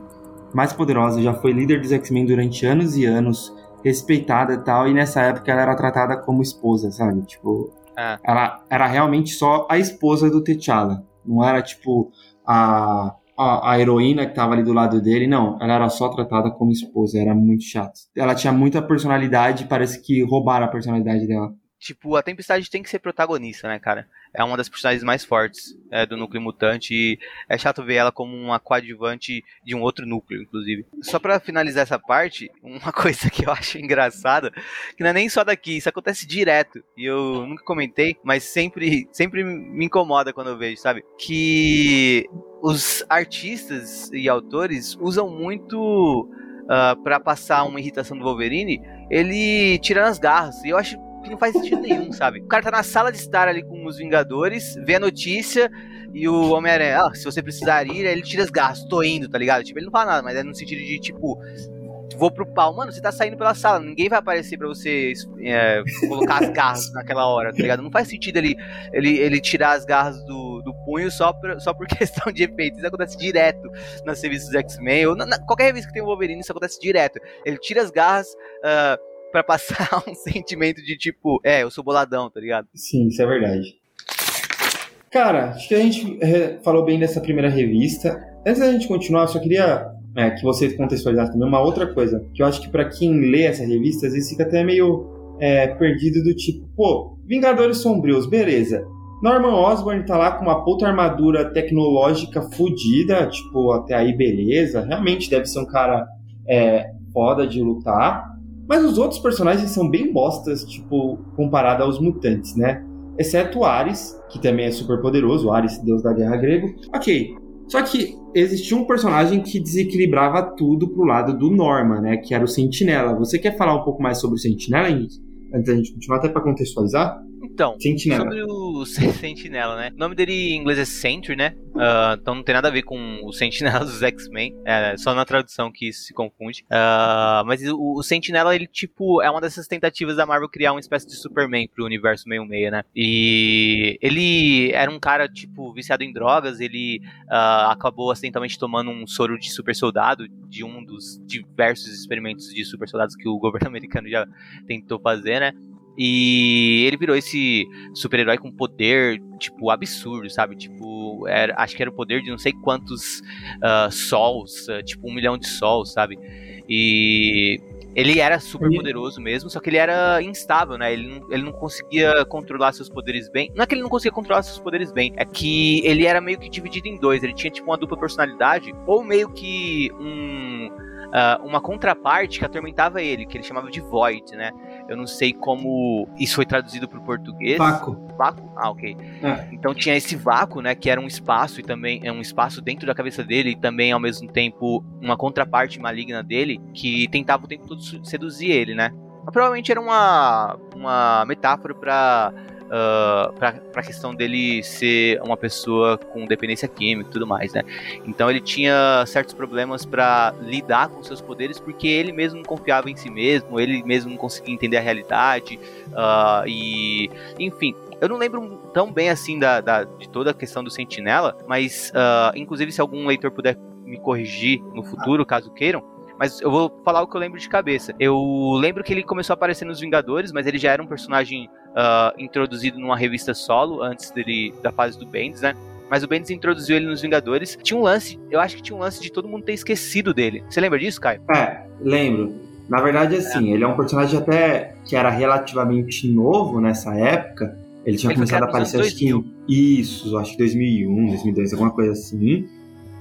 mais poderosa, já foi líder dos X-Men durante anos e anos, respeitada e tal, e nessa época ela era tratada como esposa, sabe? Tipo, é. ela era realmente só a esposa do T'Challa. Não era tipo a, a, a, heroína que tava ali do lado dele, não. Ela era só tratada como esposa, era muito chato. Ela tinha muita personalidade, parece que roubaram a personalidade dela. Tipo, a Tempestade tem que ser protagonista, né, cara? É uma das personagens mais fortes é, do núcleo mutante e é chato ver ela como uma coadjuvante de um outro núcleo, inclusive. Só para finalizar essa parte, uma coisa que eu acho engraçada, que não é nem só daqui, isso acontece direto. E eu nunca comentei, mas sempre, sempre me incomoda quando eu vejo, sabe? Que os artistas e autores usam muito uh, ah, para passar uma irritação do Wolverine, ele tira as garras. E eu acho que não faz sentido nenhum, sabe? O cara tá na sala de estar ali com os Vingadores, vê a notícia e o Homem-Aranha, ah, se você precisar ir, ele tira as garras, tô indo, tá ligado? Tipo, ele não fala nada, mas é no sentido de, tipo, vou pro pau. Mano, você tá saindo pela sala, ninguém vai aparecer pra você é, colocar as garras naquela hora, tá ligado? Não faz sentido ele, ele, ele tirar as garras do, do punho só só por questão de efeito. Isso acontece direto nas revistas X-Men, ou na, na, qualquer revista que tem o Wolverine, isso acontece direto. Ele tira as garras. Uh, para passar um sentimento de tipo, é, eu sou boladão, tá ligado? Sim, isso é verdade. Cara, acho que a gente é, falou bem dessa primeira revista. Antes da gente continuar, eu só queria é, que você contextualizasse também uma outra coisa, que eu acho que para quem lê essa revista, às vezes fica até meio é, perdido do tipo, pô, Vingadores Sombrios, beleza. Norman Osborn tá lá com uma puta armadura tecnológica fodida, tipo, até aí beleza. Realmente deve ser um cara é, foda de lutar. Mas os outros personagens são bem bostas, tipo, comparado aos mutantes, né? Exceto o Ares, que também é super poderoso, Ares, deus da guerra grego. Ok. Só que existia um personagem que desequilibrava tudo pro lado do Norman, né? Que era o Sentinela. Você quer falar um pouco mais sobre o Sentinela, Henrique? Antes da gente continuar, até para contextualizar? Então, Sentinela. sobre o Sentinela, né? O nome dele em inglês é Sentry, né? Uh, então não tem nada a ver com o Sentinela dos X-Men, é só na tradução que isso se confunde. Uh, mas o, o, Sentinela, ele, tipo, é uma dessas tentativas da Marvel criar uma espécie de Superman pro universo meio-meia, né? E ele era um cara, tipo, viciado em drogas, ele uh, acabou acidentalmente tomando um soro de super soldado, de um dos diversos experimentos de super soldados que o governo americano já tentou fazer, né? E ele virou esse super-herói com poder, tipo, absurdo, sabe? Tipo, era, acho que era o poder de não sei quantos uh, sols, uh, tipo, um milhão de sols, sabe? E ele era super poderoso mesmo, só que ele era instável, né? Ele não, ele não conseguia controlar seus poderes bem. Não é que ele não conseguia controlar seus poderes bem, é que ele era meio que dividido em dois. Ele tinha, tipo, uma dupla personalidade, ou meio que um uh, uma contraparte que atormentava ele, que ele chamava de Void, né? Eu não sei como isso foi traduzido para o português. Vácuo. Vácuo? Ah, ok. É. Então tinha esse vácuo, né? Que era um espaço e também é um espaço dentro da cabeça dele e também ao mesmo tempo uma contraparte maligna dele que tentava o tempo todo seduzir ele, né? Provavelmente era uma, uma metáfora para uh, para a questão dele ser uma pessoa com dependência química e tudo mais, né? Então ele tinha certos problemas para lidar com seus poderes porque ele mesmo não confiava em si mesmo, ele mesmo não conseguia entender a realidade uh, e, enfim, eu não lembro tão bem assim da, da, de toda a questão do Sentinela, mas uh, inclusive se algum leitor puder me corrigir no futuro, caso queiram, mas eu vou falar o que eu lembro de cabeça. Eu lembro que ele começou a aparecer nos Vingadores, mas ele já era um personagem uh, introduzido numa revista solo antes dele, da fase do Bendis, né? Mas o Bendis introduziu ele nos Vingadores. Tinha um lance, eu acho que tinha um lance de todo mundo ter esquecido dele. Você lembra disso, Caio? É, lembro. Na verdade, assim, é. ele é um personagem até que era relativamente novo nessa época. Ele tinha ele começado a aparecer, acho que isso, acho que 2001, 2002, alguma coisa assim.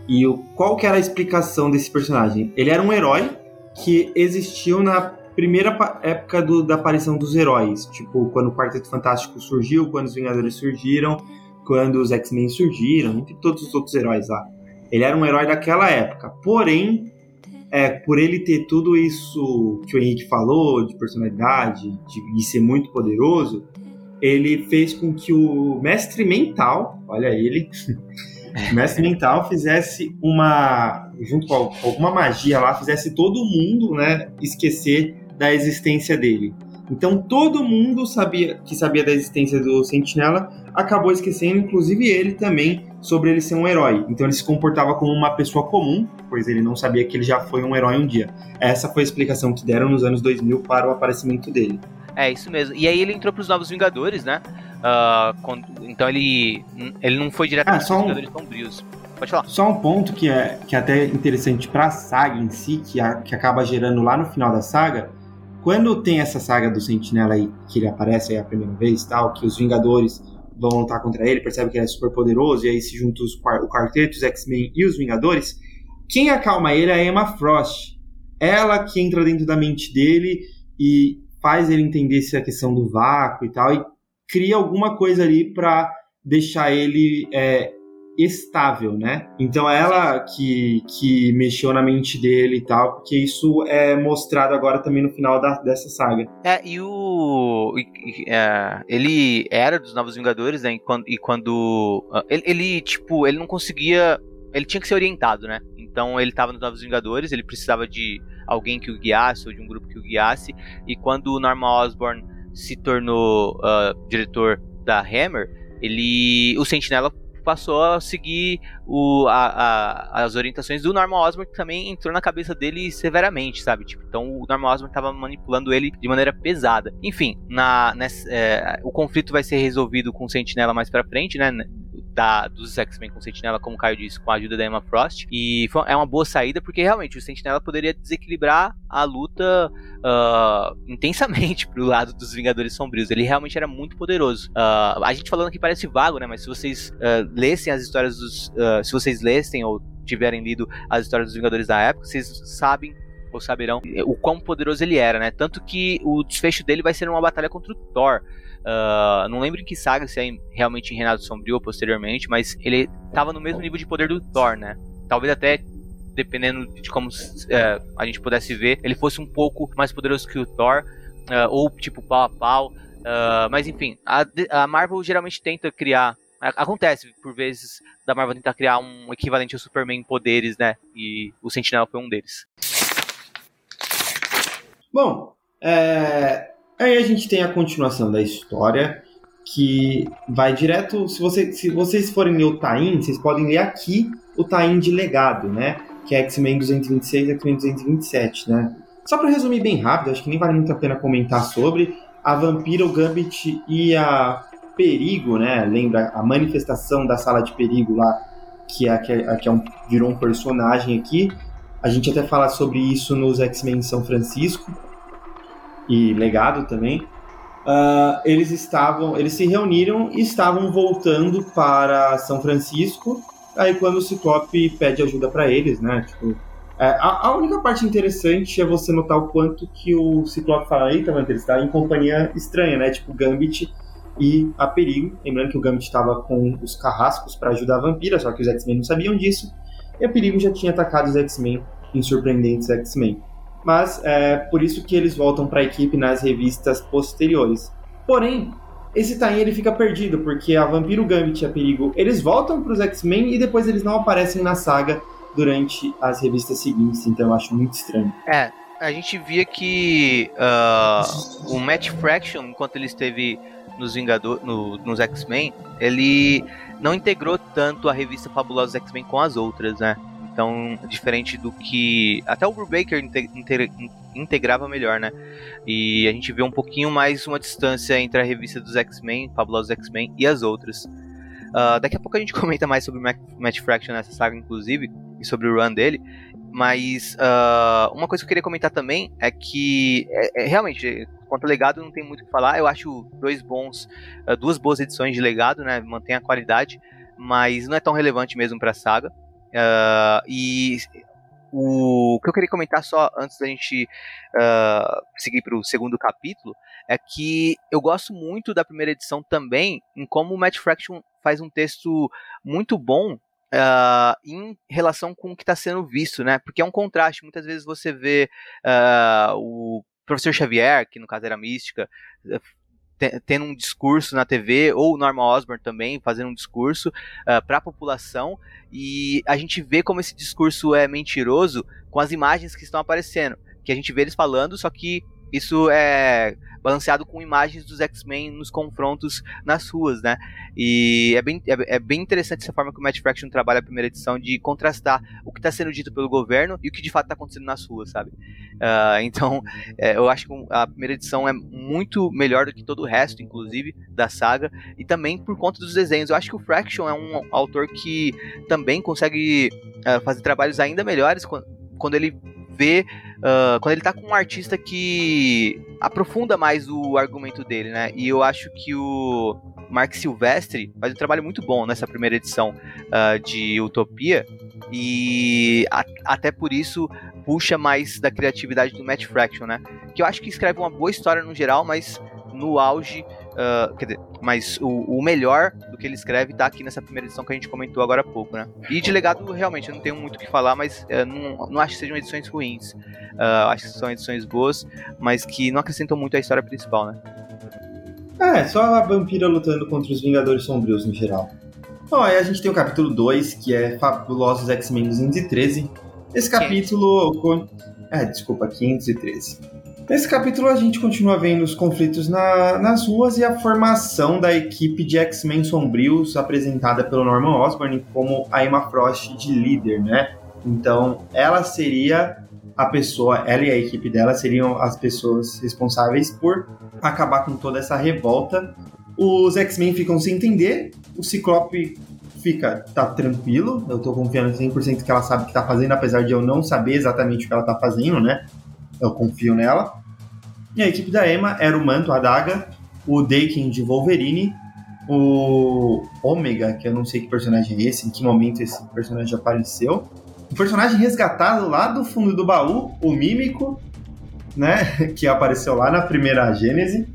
E o, qual que era a explicação desse personagem? Ele era um herói que existiu na primeira época do, da aparição dos heróis. Tipo, quando o Quarteto Fantástico surgiu, quando os Vingadores surgiram, quando os X-Men surgiram, entre todos os outros heróis lá. Ele era um herói daquela época. Porém, é, por ele ter tudo isso que o Henrique falou, de personalidade, de, de ser muito poderoso, ele fez com que o mestre mental, olha ele, o mestre mental fizesse uma, junto com alguma magia lá, fizesse todo mundo, né, esquecer da existência dele. Então todo mundo sabia que sabia da existência do Sentinela acabou esquecendo, inclusive ele também, sobre ele ser um herói. Então ele se comportava como uma pessoa comum, pois ele não sabia que ele já foi um herói um dia. Essa foi a explicação que deram nos anos 2000 para o aparecimento dele. É isso mesmo. E aí ele entrou para os Novos Vingadores, né? Uh, quando, então ele, ele não foi diretamente ah, um, Vingadores Sombrios. Pode falar. Só um ponto que é, que é até interessante para a saga em si, que, a, que acaba gerando lá no final da saga. Quando tem essa saga do Sentinela aí, que ele aparece aí a primeira vez tal, que os Vingadores vão lutar contra ele, percebe que ele é super poderoso, e aí se juntam os, o quarteto, os X-Men e os Vingadores, quem acalma ele é a Emma Frost. Ela que entra dentro da mente dele e faz ele entender essa questão do vácuo e tal, e cria alguma coisa ali para deixar ele é, estável, né? Então ela que, que mexeu na mente dele e tal, porque isso é mostrado agora também no final da, dessa saga. É, e o. É, ele era dos Novos Vingadores, né? E quando. E quando ele, ele, tipo, ele não conseguia. Ele tinha que ser orientado, né? Então ele estava nos Novos Vingadores, ele precisava de alguém que o guiasse, ou de um grupo que o guiasse. E quando o Norman Osborn se tornou uh, diretor da Hammer, ele, o Sentinela passou a seguir o, a, a, as orientações do Norman Osborn, que também entrou na cabeça dele severamente, sabe? Tipo, então o Norman Osborn estava manipulando ele de maneira pesada. Enfim, na, nessa, é, o conflito vai ser resolvido com o Sentinela mais pra frente, né? Da, dos X-Men com Sentinela, como o Caio disse, com a ajuda da Emma Frost. E foi, é uma boa saída, porque realmente o Sentinela poderia desequilibrar a luta uh, intensamente pro lado dos Vingadores Sombrios. Ele realmente era muito poderoso. Uh, a gente falando aqui parece vago, né? Mas se vocês uh, lessem as histórias dos. se vocês lessem ou tiverem lido as histórias dos Vingadores da época, vocês sabem ou saberão o quão poderoso ele era, né? Tanto que o desfecho dele vai ser uma batalha contra o Thor. Uh, não lembro em que saga, se é realmente em Renato Sombrio ou posteriormente, mas ele estava no mesmo nível de poder do Thor, né? Talvez até, dependendo de como uh, a gente pudesse ver, ele fosse um pouco mais poderoso que o Thor, uh, ou tipo pau a pau. Ah, mas enfim, a, a Marvel geralmente tenta criar Acontece, por vezes, da Marvel tentar criar um equivalente ao Superman em poderes, né? E o Sentinela foi um deles. Bom, é... aí a gente tem a continuação da história, que vai direto. Se, você, se vocês forem ler o Tain, vocês podem ler aqui o Tain de legado, né? Que é X-Men 226 e X-Men 227, né? Só para resumir bem rápido, acho que nem vale muito a pena comentar sobre. A Vampira, o Gambit e a Perigo, né? Lembra a manifestação da sala de perigo lá, que é, que é, que é um, virou um personagem aqui. A gente até fala sobre isso nos X-Men São Francisco e Legado também. Uh, eles estavam, eles se reuniram e estavam voltando para São Francisco. Aí quando o Ciclope pede ajuda para eles, né? Tipo, é, a, a, única parte interessante é você notar o quanto que o Ciclope fala, eita, mano, ele está em companhia estranha, né? Tipo, Gambit e a Perigo. Lembrando que o Gambit estava com os carrascos para ajudar a vampira, só que os X-Men não sabiam disso e a Perigo já tinha atacado os X-Men em Surpreendentes X-Men. Mas é por isso que eles voltam para a equipe nas revistas posteriores. Porém, esse Tain ele fica perdido, porque a Vampiro Gambit e a Perigo, eles voltam para os X-Men e depois eles não aparecem na saga durante as revistas seguintes, então eu acho muito estranho. É, a gente via que uh, o Matt Fraction, enquanto ele esteve nos Vingador, no, nos X-Men, ele não integrou tanto a revista Fabulosa X-Men com as outras, né? Então, diferente do que até o Brubaker integrava melhor, né? E a gente vê um pouquinho mais uma distância entre a revista dos X-Men, Fabulosos X-Men, e as outras. Uh, daqui a pouco a gente comenta mais sobre o Matt Fraction nessa saga, inclusive, e sobre o run dele. Mas uh, uma coisa que eu queria comentar também é que é, é, realmente, quanto ao legado, não tem muito o que falar. Eu acho dois bons, uh, duas boas edições de legado, né? Mantém a qualidade, mas não é tão relevante mesmo para a saga. Uh, e o, que eu queria comentar só antes da gente uh, seguir para o segundo capítulo é que eu gosto muito da primeira edição também em como o Matt Fraction faz um texto muito bom Uh, em relação com o que está sendo visto, né? Porque é um contraste. Muitas vezes você vê uh, o professor Xavier, que no caso era mística, tendo um discurso na TV, ou o Norman Osborn também fazendo um discurso uh, ah, para a população, e a gente vê como esse discurso é mentiroso com as imagens que estão aparecendo. Que a gente vê eles falando, só que isso é balanceado com imagens dos X-Men nos confrontos nas ruas, né? E é bem, é, é, bem interessante essa forma que o Matt Fraction trabalha a primeira edição de contrastar o que está sendo dito pelo governo e o que de fato está acontecendo nas ruas, sabe? Uh, então, é, eu acho que a primeira edição é muito melhor do que todo o resto, inclusive, da saga, e também por conta dos desenhos. Eu acho que o Fraction é um autor que também consegue uh, fazer trabalhos ainda melhores quando, quando ele vê uh, quando ele tá com um artista que aprofunda mais o argumento dele, né? E eu acho que o Mark Silvestre faz um trabalho muito bom nessa primeira edição uh, de Utopia e a, até por isso puxa mais da criatividade do Matt Fraction, né? Que eu acho que escreve uma boa história no geral, mas no auge Uh, quer dizer, mas o, o, melhor do que ele escreve tá aqui nessa primeira edição que a gente comentou agora há pouco, né? E de legado, realmente, eu não tenho muito o que falar, mas uh, não, não acho que sejam edições ruins. Uh, acho que são edições boas, mas que não acrescentam muito à história principal, né? É, só a vampira lutando contra os Vingadores Sombrios no geral. Bom, aí a gente tem o capítulo 2, que é Fabulosos X-Men 213. Esse capítulo. É, desculpa, 513. Nesse capítulo a gente continua vendo os conflitos na, nas ruas e a formação da equipe de X-Men sombrios apresentada pelo Norman Osborn como a Emma Frost de líder, né? Então, ela seria a pessoa, ela e a equipe dela seriam as pessoas responsáveis por acabar com toda essa revolta. Os X-Men ficam sem entender, o Ciclope fica, tá tranquilo, eu tô confiando 100% que ela sabe o que tá fazendo, apesar de eu não saber exatamente o que ela tá fazendo, né? Eu confio nela. E a equipe da Emma era o Manto, a Daga, o Dakin de Wolverine, o Ômega, que eu não sei que personagem é esse, em que momento esse personagem apareceu. O personagem resgatado lá do fundo do baú, o Mímico, né, que apareceu lá na primeira Gênese,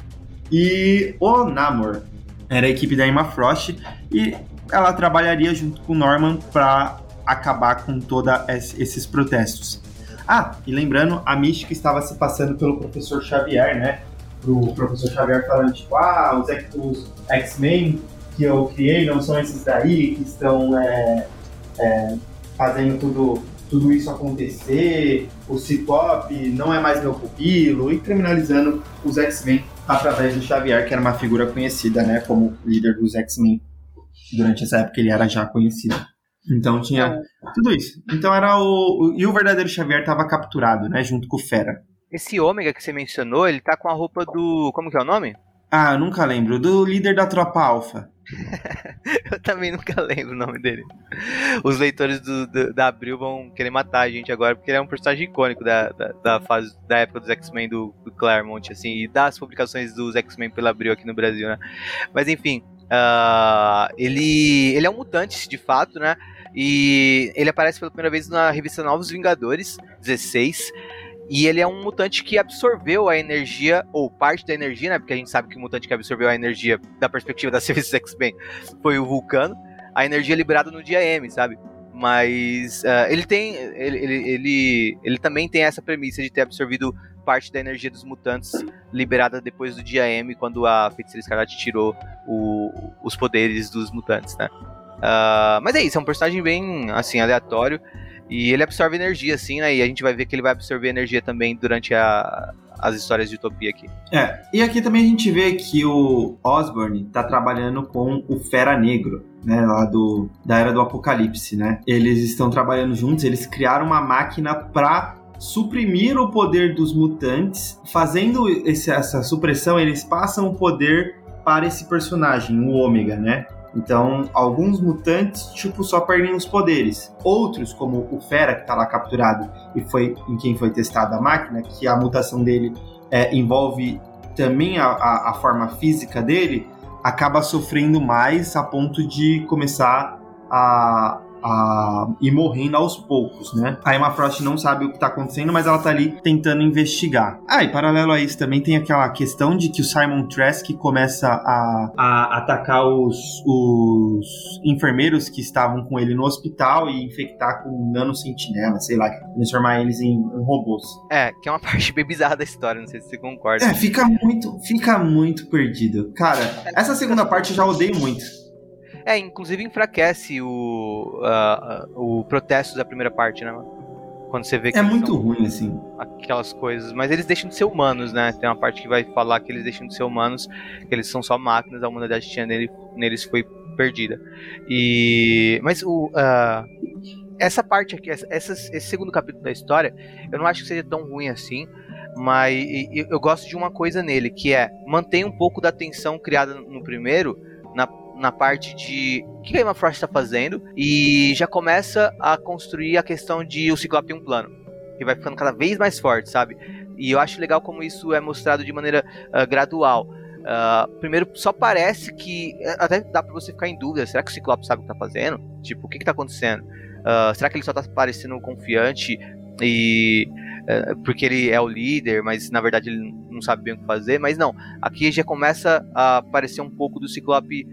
e o Namor. Era a equipe da Emma Frost e ela trabalharia junto com o Norman para acabar com todos esses protestos. Ah, e lembrando, a mística estava se passando pelo professor Xavier, né? Pro professor Xavier falando, tipo, ah, os X-Men que eu criei não são esses daí que estão é, é, fazendo tudo, tudo isso acontecer, o Ciclope não é mais meu pupilo, e criminalizando os X-Men através do Xavier, que era uma figura conhecida, né, como líder dos X-Men. Durante essa época ele era já conhecido. Então tinha é. tudo isso. Então era o. E o verdadeiro Xavier estava capturado, né? Junto com o Fera. Esse ômega que você mencionou, ele tá com a roupa do. Como que é o nome? Ah, eu nunca lembro. Do líder da tropa Alpha. eu também nunca lembro o nome dele. Os leitores do, do, da Abril vão querer matar a gente agora, porque ele é um personagem icônico da, da, da fase da época dos X-Men do, do, Claremont, assim, e das publicações dos X-Men pela Abril aqui no Brasil, né? Mas enfim, uh, ele, ele é um mutante, de fato, né? E ele aparece pela primeira vez na revista Novos Vingadores 16. E ele é um mutante que absorveu a energia, ou parte da energia, né? Porque a gente sabe que o mutante que absorveu a energia da perspectiva da revistas X-Men foi o Vulcano. A energia liberada no dia M, sabe? Mas uh, ele tem. Ele, ele, ele, ele, também tem essa premissa de ter absorvido parte da energia dos mutantes liberada depois do dia M, quando a Feiticeira Escarlate tirou o, os poderes dos mutantes, né? Uh, mas é isso, é um personagem bem, assim, aleatório. E ele absorve energia, assim, né? E a gente vai ver que ele vai absorver energia também durante a, as histórias de Utopia aqui. É, e aqui também a gente vê que o Osborn tá trabalhando com o Fera Negro, né, lá do, da Era do Apocalipse, né? Eles estão trabalhando juntos, eles criaram uma máquina para suprimir o poder dos mutantes. Fazendo esse, essa supressão, eles passam o poder para esse personagem, o Ômega, né? Então, alguns mutantes, tipo, só perdem os poderes. Outros, como o Fera, que tá lá capturado e foi em quem foi testada a máquina, que a mutação dele é, envolve também a, a, a forma física dele, acaba sofrendo mais a ponto de começar a, a ir morrendo aos poucos, né? A Emma Frost não sabe o que tá acontecendo, mas ela tá ali tentando investigar. Ah, e paralelo a isso também tem aquela questão de que o Simon Trask começa a, a atacar os, os enfermeiros que estavam com ele no hospital e infectar com nanosentinela, sei lá, transformar eles em, em robôs. É, que é uma parte bem bizarra da história, não sei se você concorda. É, fica muito, fica muito perdido. Cara, essa segunda parte eu já odeio muito. É, inclusive enfraquece o, uh, o protesto da primeira parte, né? Quando você vê que. É muito ruim, assim. Aquelas coisas. Mas eles deixam de ser humanos, né? Tem uma parte que vai falar que eles deixam de ser humanos, que eles são só máquinas, a humanidade tinha nele, neles foi perdida. E. Mas o. Uh, essa parte aqui, essa, esse segundo capítulo da história, eu não acho que seja tão ruim assim mas eu gosto de uma coisa nele, que é mantém um pouco da tensão criada no primeiro, na parte de o que a Emma Frost está fazendo e já começa a construir a questão de o Ciclope um plano que vai ficando cada vez mais forte, sabe? E eu acho legal como isso é mostrado de maneira uh, gradual. Uh, primeiro, só parece que. Eh, até dá pra você ficar em dúvida: será que o Ciclope sabe o que tá fazendo? Tipo, o que que tá acontecendo? Uh, será que ele só tá parecendo confiante e. Uh, porque ele é o líder, mas na verdade ele não sabe bem o que fazer? Mas não, aqui já começa a aparecer um pouco do Ciclope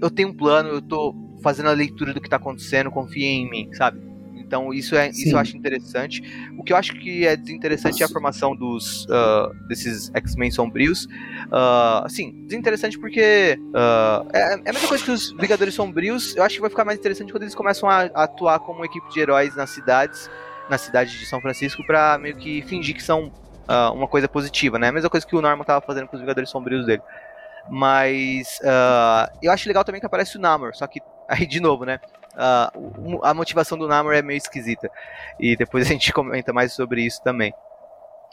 eu tenho um plano, eu tô fazendo a leitura do que tá acontecendo, confia em mim, sabe? Então isso é isso eu acho interessante. O que eu acho que é desinteressante é a formação dos uh, desses X-Men sombrios. Uh, assim, desinteressante porque uh, é, é, a mesma coisa que os Vingadores Sombrios. Eu acho que vai ficar mais interessante quando eles começam a, a atuar como uma equipe de heróis nas cidades, na cidade de São Francisco, para meio que fingir que são uh, uma coisa positiva, né? A mesma coisa que o Norman tava fazendo com os Vingadores Sombrios dele. Mas uh, eu acho legal também que aparece o Namor, só que aí de novo, né? Uh, a motivação do Namor é meio esquisita. E depois a gente comenta mais sobre isso também.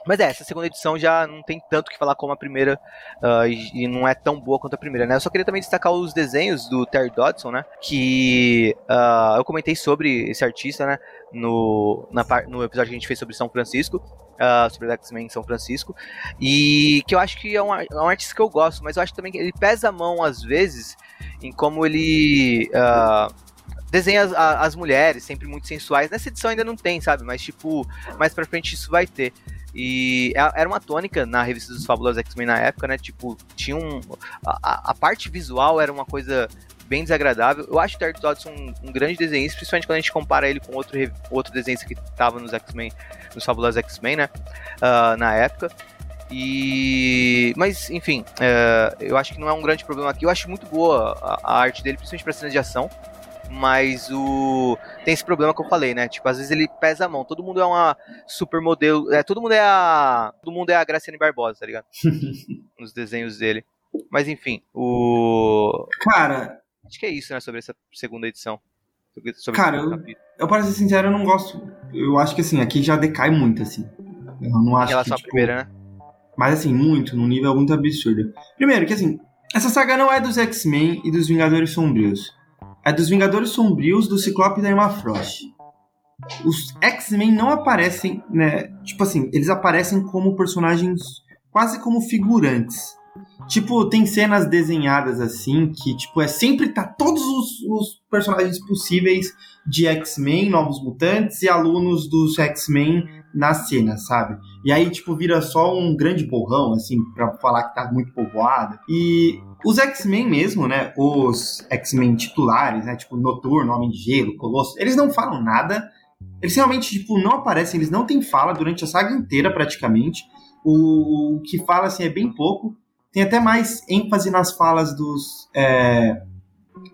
Mas é, essa segunda edição já não tem tanto que falar como a primeira uh, e, e, não é tão boa quanto a primeira, né? Eu só queria também destacar os desenhos do Terry Dodson, né? Que uh, eu comentei sobre esse artista, né? No, na, no episódio que a gente fez sobre São Francisco, uh, sobre X-Men em São Francisco, e que eu acho que é um, é um artista que eu gosto, mas eu acho também que ele pesa a mão às vezes em como ele desenha as, as, mulheres, sempre muito sensuais. Nessa edição ainda não tem, sabe? Mas, tipo, mais pra frente isso vai ter. E é, era uma tônica na revista dos Fabulosos X-Men na época, né? Tipo, tinha um. A, a, parte visual era uma coisa bem desagradável. Eu acho o Terry Dodson um, um, grande desenhista, principalmente quando a gente compara ele com outro, outro desenhista que tava nos X-Men, nos Fabulosos X-Men, né? Uh, na época. E. Mas, enfim, uh, eu acho que não é um grande problema aqui. Eu acho muito boa a, a arte dele, principalmente pra cenas de ação mas o tem esse problema que eu falei, né? Tipo, às vezes ele pesa a mão. Todo mundo é uma super modelo, é, todo mundo é a todo mundo é a Graciane Barbosa, tá ligado? Nos desenhos dele. Mas enfim, o Cara, acho que é isso, né, sobre essa segunda edição. Sobre cara, eu, eu para ser sincero, eu não gosto. Eu acho que assim, aqui já decai muito assim. Eu não acho em relação que, tipo, à primeira, né? Mas assim, muito, num nível muito absurdo. Primeiro, que assim, essa saga não é dos X-Men e dos Vingadores Sombrios é dos Vingadores Sombrios, do Ciclope da Emma Frost. Os X-Men não aparecem, né? Tipo assim, eles aparecem como personagens quase como figurantes. Tipo, tem cenas desenhadas assim que, tipo, é sempre tá todos os, os personagens possíveis de X-Men, Novos Mutantes e alunos dos X-Men na cena, sabe? E aí, tipo, vira só um grande borrão, assim, pra falar que tá muito povoado. E os X-Men mesmo, né? Os X-Men titulares, né? Tipo, Noturno, Homem de Gelo, Colosso, eles não falam nada. Eles realmente, tipo, não aparecem, eles não têm fala durante a saga inteira, praticamente. O, o que fala, assim, é bem pouco. Tem até mais ênfase nas falas dos, é,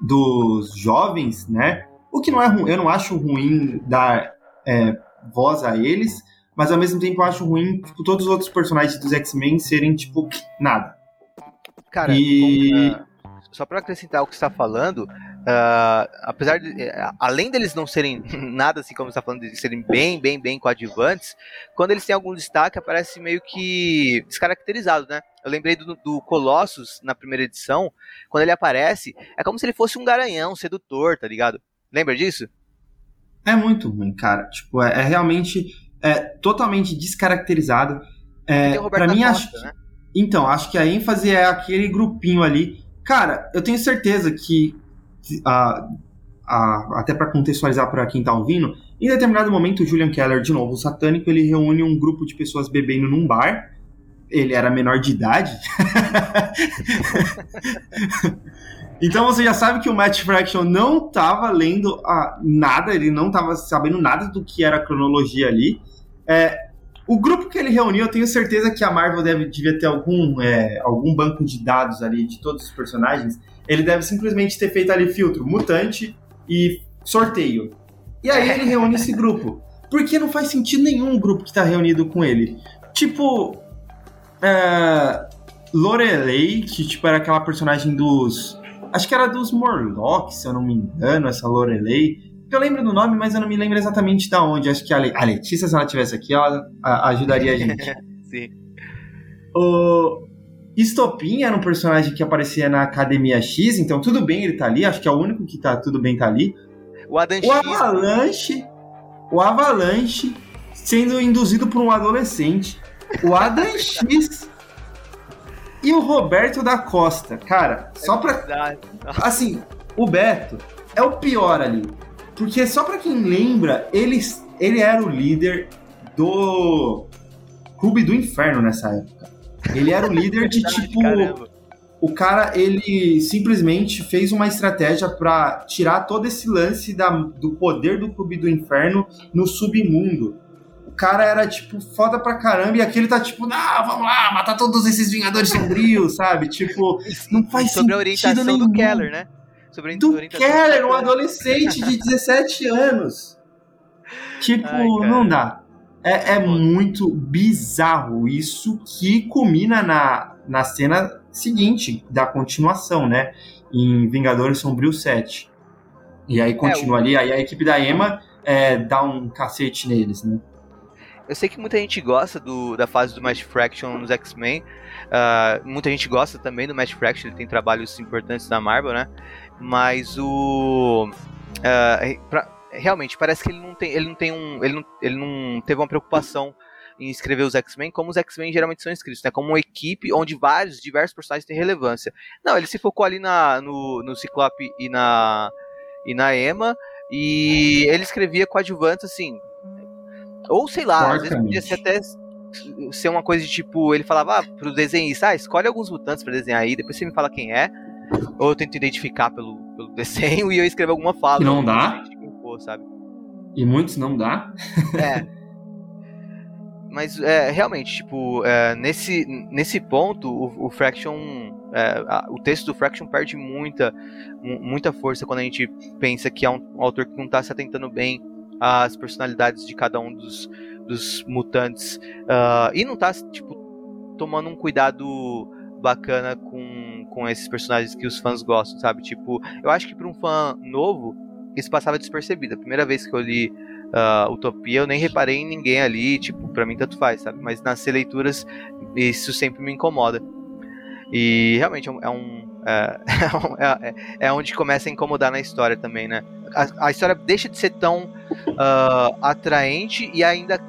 dos jovens, né? O que não é ruim, eu não acho ruim dar é, voz a eles, mas ao mesmo tempo eu acho ruim tipo, todos os outros personagens dos X-Men serem, tipo, nada. Cara, e... uh, só para acrescentar o que você está falando, uh, apesar de. Uh, além deles não serem nada assim como você está falando, de serem bem, bem, bem coadjuvantes, quando eles têm algum destaque, aparece meio que descaracterizado, né? Eu lembrei do, do Colossus na primeira edição, quando ele aparece, é como se ele fosse um garanhão, sedutor, tá ligado? Lembra disso? É muito ruim, cara. Tipo, é, é realmente é, totalmente descaracterizado. É, para mim, Costa, acho. Né? Então, acho que a ênfase é aquele grupinho ali. Cara, eu tenho certeza que, até para contextualizar para quem tá ouvindo, em determinado momento o Julian Keller, de novo, o satânico, ele reúne um grupo de pessoas bebendo num bar. Ele era menor de idade. então você já sabe que o Matt Fraction não tava lendo a, nada, ele não tava sabendo nada do que era a cronologia ali. É, o grupo que ele reuniu, eu tenho certeza que a Marvel deve, devia ter algum, é, algum banco de dados ali de todos os personagens. Ele deve simplesmente ter feito ali filtro, mutante e sorteio. E aí ele reúne esse grupo. Porque não faz sentido nenhum o grupo que tá reunido com ele. Tipo. É, Lorelei, que tipo, era aquela personagem dos. Acho que era dos Morlocks, se eu não me engano, essa Lorelei. Eu lembro do nome, mas eu não me lembro exatamente de onde. Acho que a, Le a Letícia, se ela estivesse aqui, ela a, ajudaria a gente. Sim. O Estopim era um personagem que aparecia na Academia X, então tudo bem ele tá ali. Acho que é o único que tá tudo bem tá ali. O, Adam o Avalanche. O Avalanche sendo induzido por um adolescente. O Adam X. E o Roberto da Costa. Cara, só pra. Assim, o Beto é o pior ali. Porque só para quem lembra, ele, ele era o líder do Clube do Inferno nessa época. Ele era o líder de tipo. Caramba. O cara, ele simplesmente fez uma estratégia para tirar todo esse lance da, do poder do Clube do Inferno no submundo. O cara era, tipo, foda pra caramba, e aqui ele tá tipo, não, vamos lá, matar todos esses Vingadores Sombrios, sabe? Tipo, não faz Sobre sentido a orientação nenhum. do Keller, né? Sobre do Keller, um adolescente de 17 anos. Tipo, Ai, não dá. É, é muito bizarro isso que culmina na, na cena seguinte, da continuação, né? Em Vingadores Sombrio 7. E aí continua é, o... ali, aí a equipe da Emma é, dá um cacete neles, né? Eu sei que muita gente gosta do, da fase do Match Fraction nos X-Men. Uh, muita gente gosta também do Match Fraction, ele tem trabalhos importantes na Marvel, né? Mas o. Uh, pra, realmente, parece que ele não tem. Ele não tem um. Ele não, ele não teve uma preocupação em escrever os X-Men como os X-Men geralmente são escritos, né? Como uma equipe onde vários, diversos personagens têm relevância. Não, ele se focou ali na, no, no Ciclope e na, e na Emma. E ele escrevia coadjuvantes assim. Ou sei lá, às vezes podia ser até ser uma coisa de tipo, ele falava ah, pro desenhista, ah, escolhe alguns mutantes para desenhar aí, depois você me fala quem é. Ou eu tento identificar pelo, pelo desenho e eu escrevo alguma fala. E não dá? sabe? E muitos não dá? É. Mas é, realmente, tipo, é, nesse, nesse ponto, o, o Fraction. É, a, o texto do Fraction perde muita, muita força quando a gente pensa que é um, um autor que não está se atentando bem às personalidades de cada um dos, dos mutantes. Uh, e não está tipo, tomando um cuidado bacana com, com esses personagens que os fãs gostam, sabe? Tipo, eu acho que para um fã novo, isso passava despercebido. A primeira vez que eu li uh, Utopia, eu nem reparei em ninguém ali, tipo, pra mim tanto faz, sabe? Mas nas leituras, isso sempre me incomoda. E realmente é um. É, um, é, é, é, onde começa a incomodar na história também, né? A, a história deixa de ser tão uh, atraente e ainda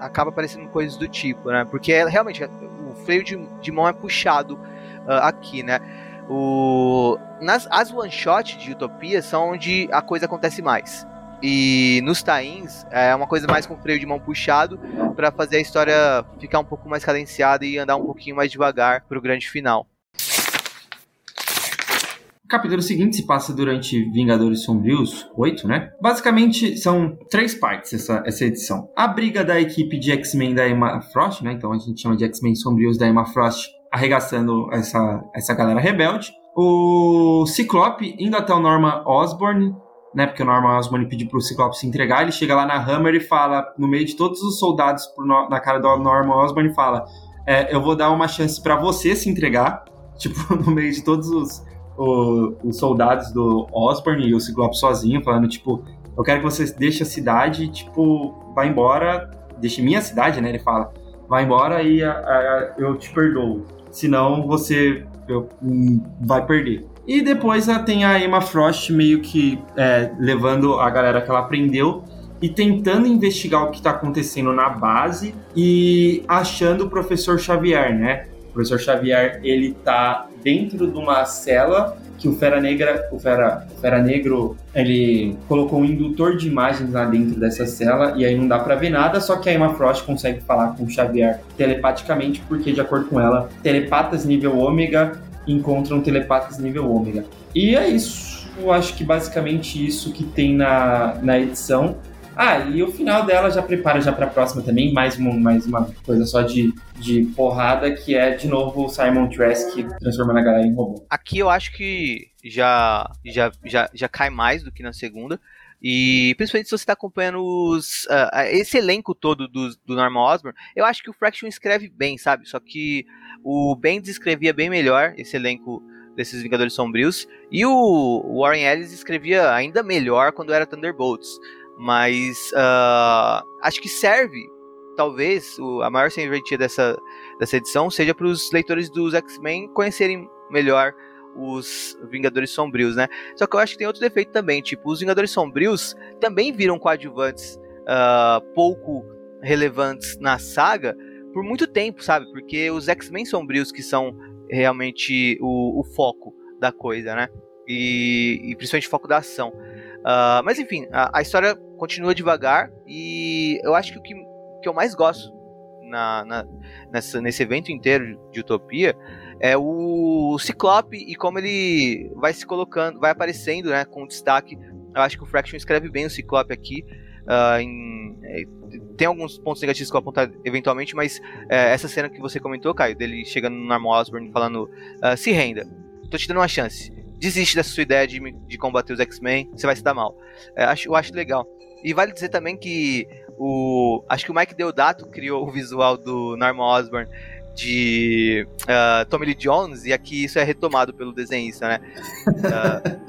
acaba aparecendo coisas do tipo, né? Porque é, realmente o freio de, de mão é puxado uh, aqui, né? O, nas, as one-shot de Utopia são onde a coisa acontece mais. E nos tains é uma coisa mais com freio de mão puxado para fazer a história ficar um pouco mais cadenciada e andar um pouquinho mais devagar pro grande final. O capítulo seguinte se passa durante Vingadores Sombrios 8, né? Basicamente são três partes essa, essa edição. A briga da equipe de X-Men da Emma Frost, né? Então a gente chama de X-Men Sombrios da Emma Frost arregaçando essa, essa galera rebelde. O Ciclope indo até o Norman Osborn, né? Porque o Norman Osborn pediu pro Ciclope se entregar. Ele chega lá na Hammer e fala, no meio de todos os soldados na cara do Norman Osborn, fala: é, Eu vou dar uma chance para você se entregar. Tipo, no meio de todos os, os, os soldados do Osborn e o Ciclope sozinho, falando: Tipo, eu quero que você deixe a cidade, tipo, vá embora, deixe minha cidade, né? Ele fala: Vai embora e a, a, eu te perdoo senão você eu, hum, vai perder. E depois tem a Emma Frost meio que é, levando a galera que ela aprendeu e tentando investigar o que está acontecendo na base e achando o professor Xavier, né? O professor Xavier ele tá dentro de uma cela que o Fera Negra, o Fera, o Fera Negro, ele colocou um indutor de imagens lá dentro dessa cela e aí não dá para ver nada, só que a Emma Frost consegue falar com o Xavier telepaticamente, porque de acordo com ela, telepatas nível ômega encontram telepatas nível ômega. E é isso, acho que basicamente isso que tem na, na edição. Ah, e o final dela já prepara já para a próxima também, mais uma, mais uma coisa só de, de porrada, que é de novo o Simon Trask transformando a galera em robô. Aqui eu acho que já, já, já, já cai mais do que na segunda. E principalmente se você está acompanhando os, uh, esse elenco todo do, do Norman Osborn, eu acho que o Fraction escreve bem, sabe? Só que o Bendis escrevia bem melhor esse elenco desses Vingadores Sombrios. E o Warren Ellis escrevia ainda melhor quando era Thunderbolts. Mas uh, acho que serve, talvez, o, a maior serventia dessa, dessa edição seja para os leitores dos X-Men conhecerem melhor os Vingadores Sombrios, né? Só que eu acho que tem outro defeito também, tipo, os Vingadores Sombrios também viram coadjuvantes uh, pouco relevantes na saga por muito tempo, sabe? Porque os X-Men Sombrios que são realmente o, o, foco da coisa, né? E, e principalmente o foco da ação. Uh, mas enfim, a, a, história continua devagar e eu acho que o que, que eu mais gosto na, na, nessa, nesse evento inteiro de Utopia é o Ciclope e como ele vai se colocando, vai aparecendo né, com destaque. Eu acho que o Fraction escreve bem o Ciclope aqui. Uh, em, é, tem alguns pontos negativos que eu vou apontar eventualmente, mas é, essa cena que você comentou, Caio, dele chegando no Norman Osborn falando: uh, se renda, tô te dando uma chance desiste dessa sua ideia de, de combater os X-Men, você vai se dar mal. É, acho, eu acho legal. E vale dizer também que o. Acho que o Mike Deodato criou o visual do Norman Osborn de uh, Tommy Lee Jones, e aqui isso é retomado pelo desenhista, né?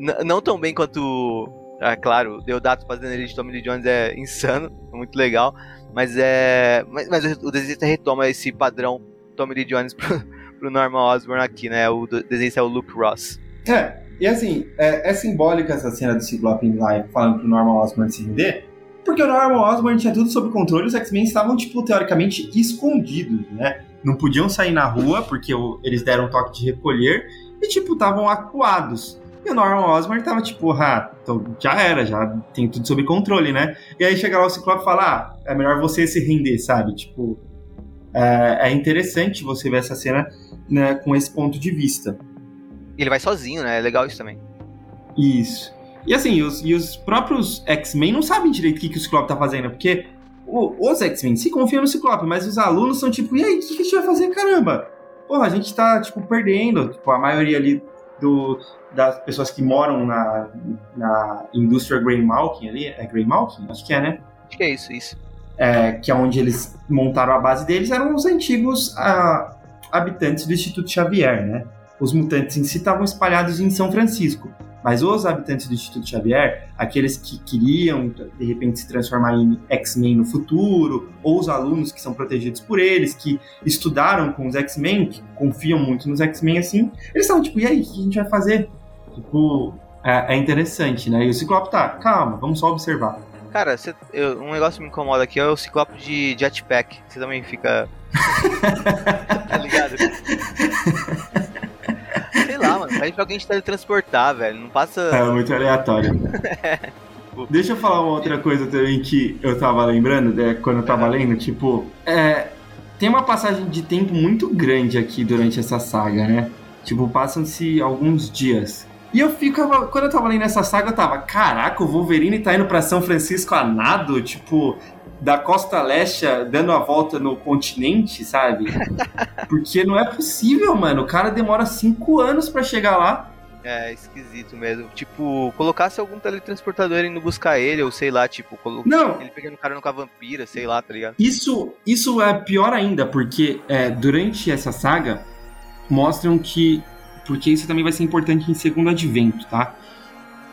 Uh, não tão bem quanto, é claro, Deodato fazendo ele de Tommy Lee Jones é insano, é muito legal, mas é. Mas, mas o desenhista retoma esse padrão Tommy Lee Jones pro, pro Norman Osborn aqui, né? O desenhista é o Luke Ross. É, e assim, é, é simbólica essa cena do Ciclope lá falando pro Norman Osborn se render, porque o Norman Osborn tinha tudo sob controle, os X-Men estavam, tipo, teoricamente escondidos, né? Não podiam sair na rua, porque eles deram um toque de recolher, e, tipo, estavam acuados. E o Norman Osborn tava tipo, ah, então já era, já tem tudo sob controle, né? E aí chega lá o Ciclope e fala, ah, é melhor você se render, sabe? Tipo, é, é interessante você ver essa cena né, com esse ponto de vista. Ele vai sozinho, né? É legal isso também. Isso. E assim, os, e os próprios X-Men não sabem direito o que, que o Ciclope tá fazendo, porque o, os X-Men se confiam no Ciclope, mas os alunos são tipo, e aí, o que, que a gente vai fazer, caramba? Porra, a gente tá, tipo, perdendo. Tipo, a maioria ali do, das pessoas que moram na, na indústria Greymalkin ali, é Greymalkin? Acho que é, né? Acho que é isso, isso. É, que é onde eles montaram a base deles, eram os antigos ah, habitantes do Instituto Xavier, né? Os mutantes em si estavam espalhados em São Francisco. Mas os habitantes do Instituto Xavier, aqueles que queriam de repente se transformar em X-Men no futuro, ou os alunos que são protegidos por eles, que estudaram com os X-Men, que confiam muito nos X-Men assim, eles estavam tipo, e aí, o que a gente vai fazer? Tipo, é, é interessante, né? E o Ciclope tá, calma, vamos só observar. Cara, cê, eu, um negócio que me incomoda aqui é o Ciclope de jetpack. Você também fica. tá ligado? Pra alguém te teletransportar, velho. Não passa. É muito aleatório. é. Deixa eu falar uma outra coisa também que eu tava lembrando, né, quando eu tava lendo, tipo, é, tem uma passagem de tempo muito grande aqui durante essa saga, né? Tipo, passam-se alguns dias. E eu ficava, quando eu tava lendo essa saga, eu tava, caraca, o Wolverine tá indo pra São Francisco a nado, tipo, da costa leste dando a volta no continente, sabe? Porque não é possível, mano. O cara demora cinco anos para chegar lá. É, esquisito mesmo. Tipo, colocasse algum teletransportador indo buscar ele, ou sei lá, tipo, colo... não. ele pegando o cara no vampira, sei lá, tá ligado? Isso, isso é pior ainda, porque é, durante essa saga mostram que. Porque isso também vai ser importante em segundo advento, tá?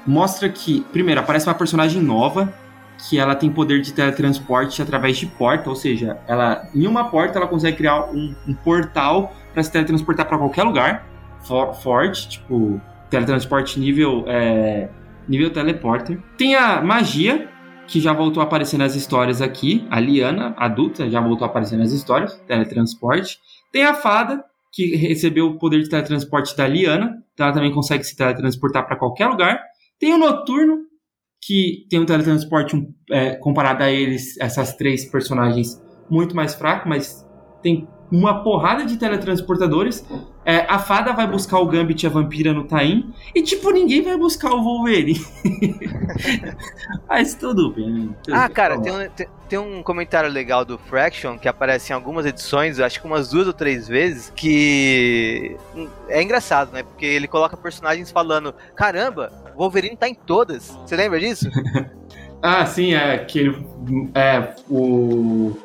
Mostra que, primeiro, aparece uma personagem nova que ela tem poder de teletransporte através de porta, ou seja, ela em uma porta ela consegue criar um, um portal para se teletransportar para qualquer lugar for, forte, tipo teletransporte nível é, nível teleporter. Tem a magia que já voltou a aparecer nas histórias aqui, a Liana adulta já voltou a aparecer nas histórias, teletransporte. Tem a fada que recebeu o poder de teletransporte da Liana, então ela também consegue se teletransportar para qualquer lugar. Tem o noturno que tem um teletransporte é, comparado a eles, essas três personagens, muito mais fraco, mas tem uma porrada de teletransportadores. É, a fada vai buscar o Gambit e a vampira no Taim. E, tipo, ninguém vai buscar o Wolverine. Mas tudo bem. Tudo ah, cara, tem um, tem, tem, um comentário legal do Fraction que aparece em algumas edições, acho que umas duas ou três vezes, que é engraçado, né? Porque ele coloca personagens falando: caramba, Wolverine tá em todas. Você lembra disso? ah, sim, é que ele. É, o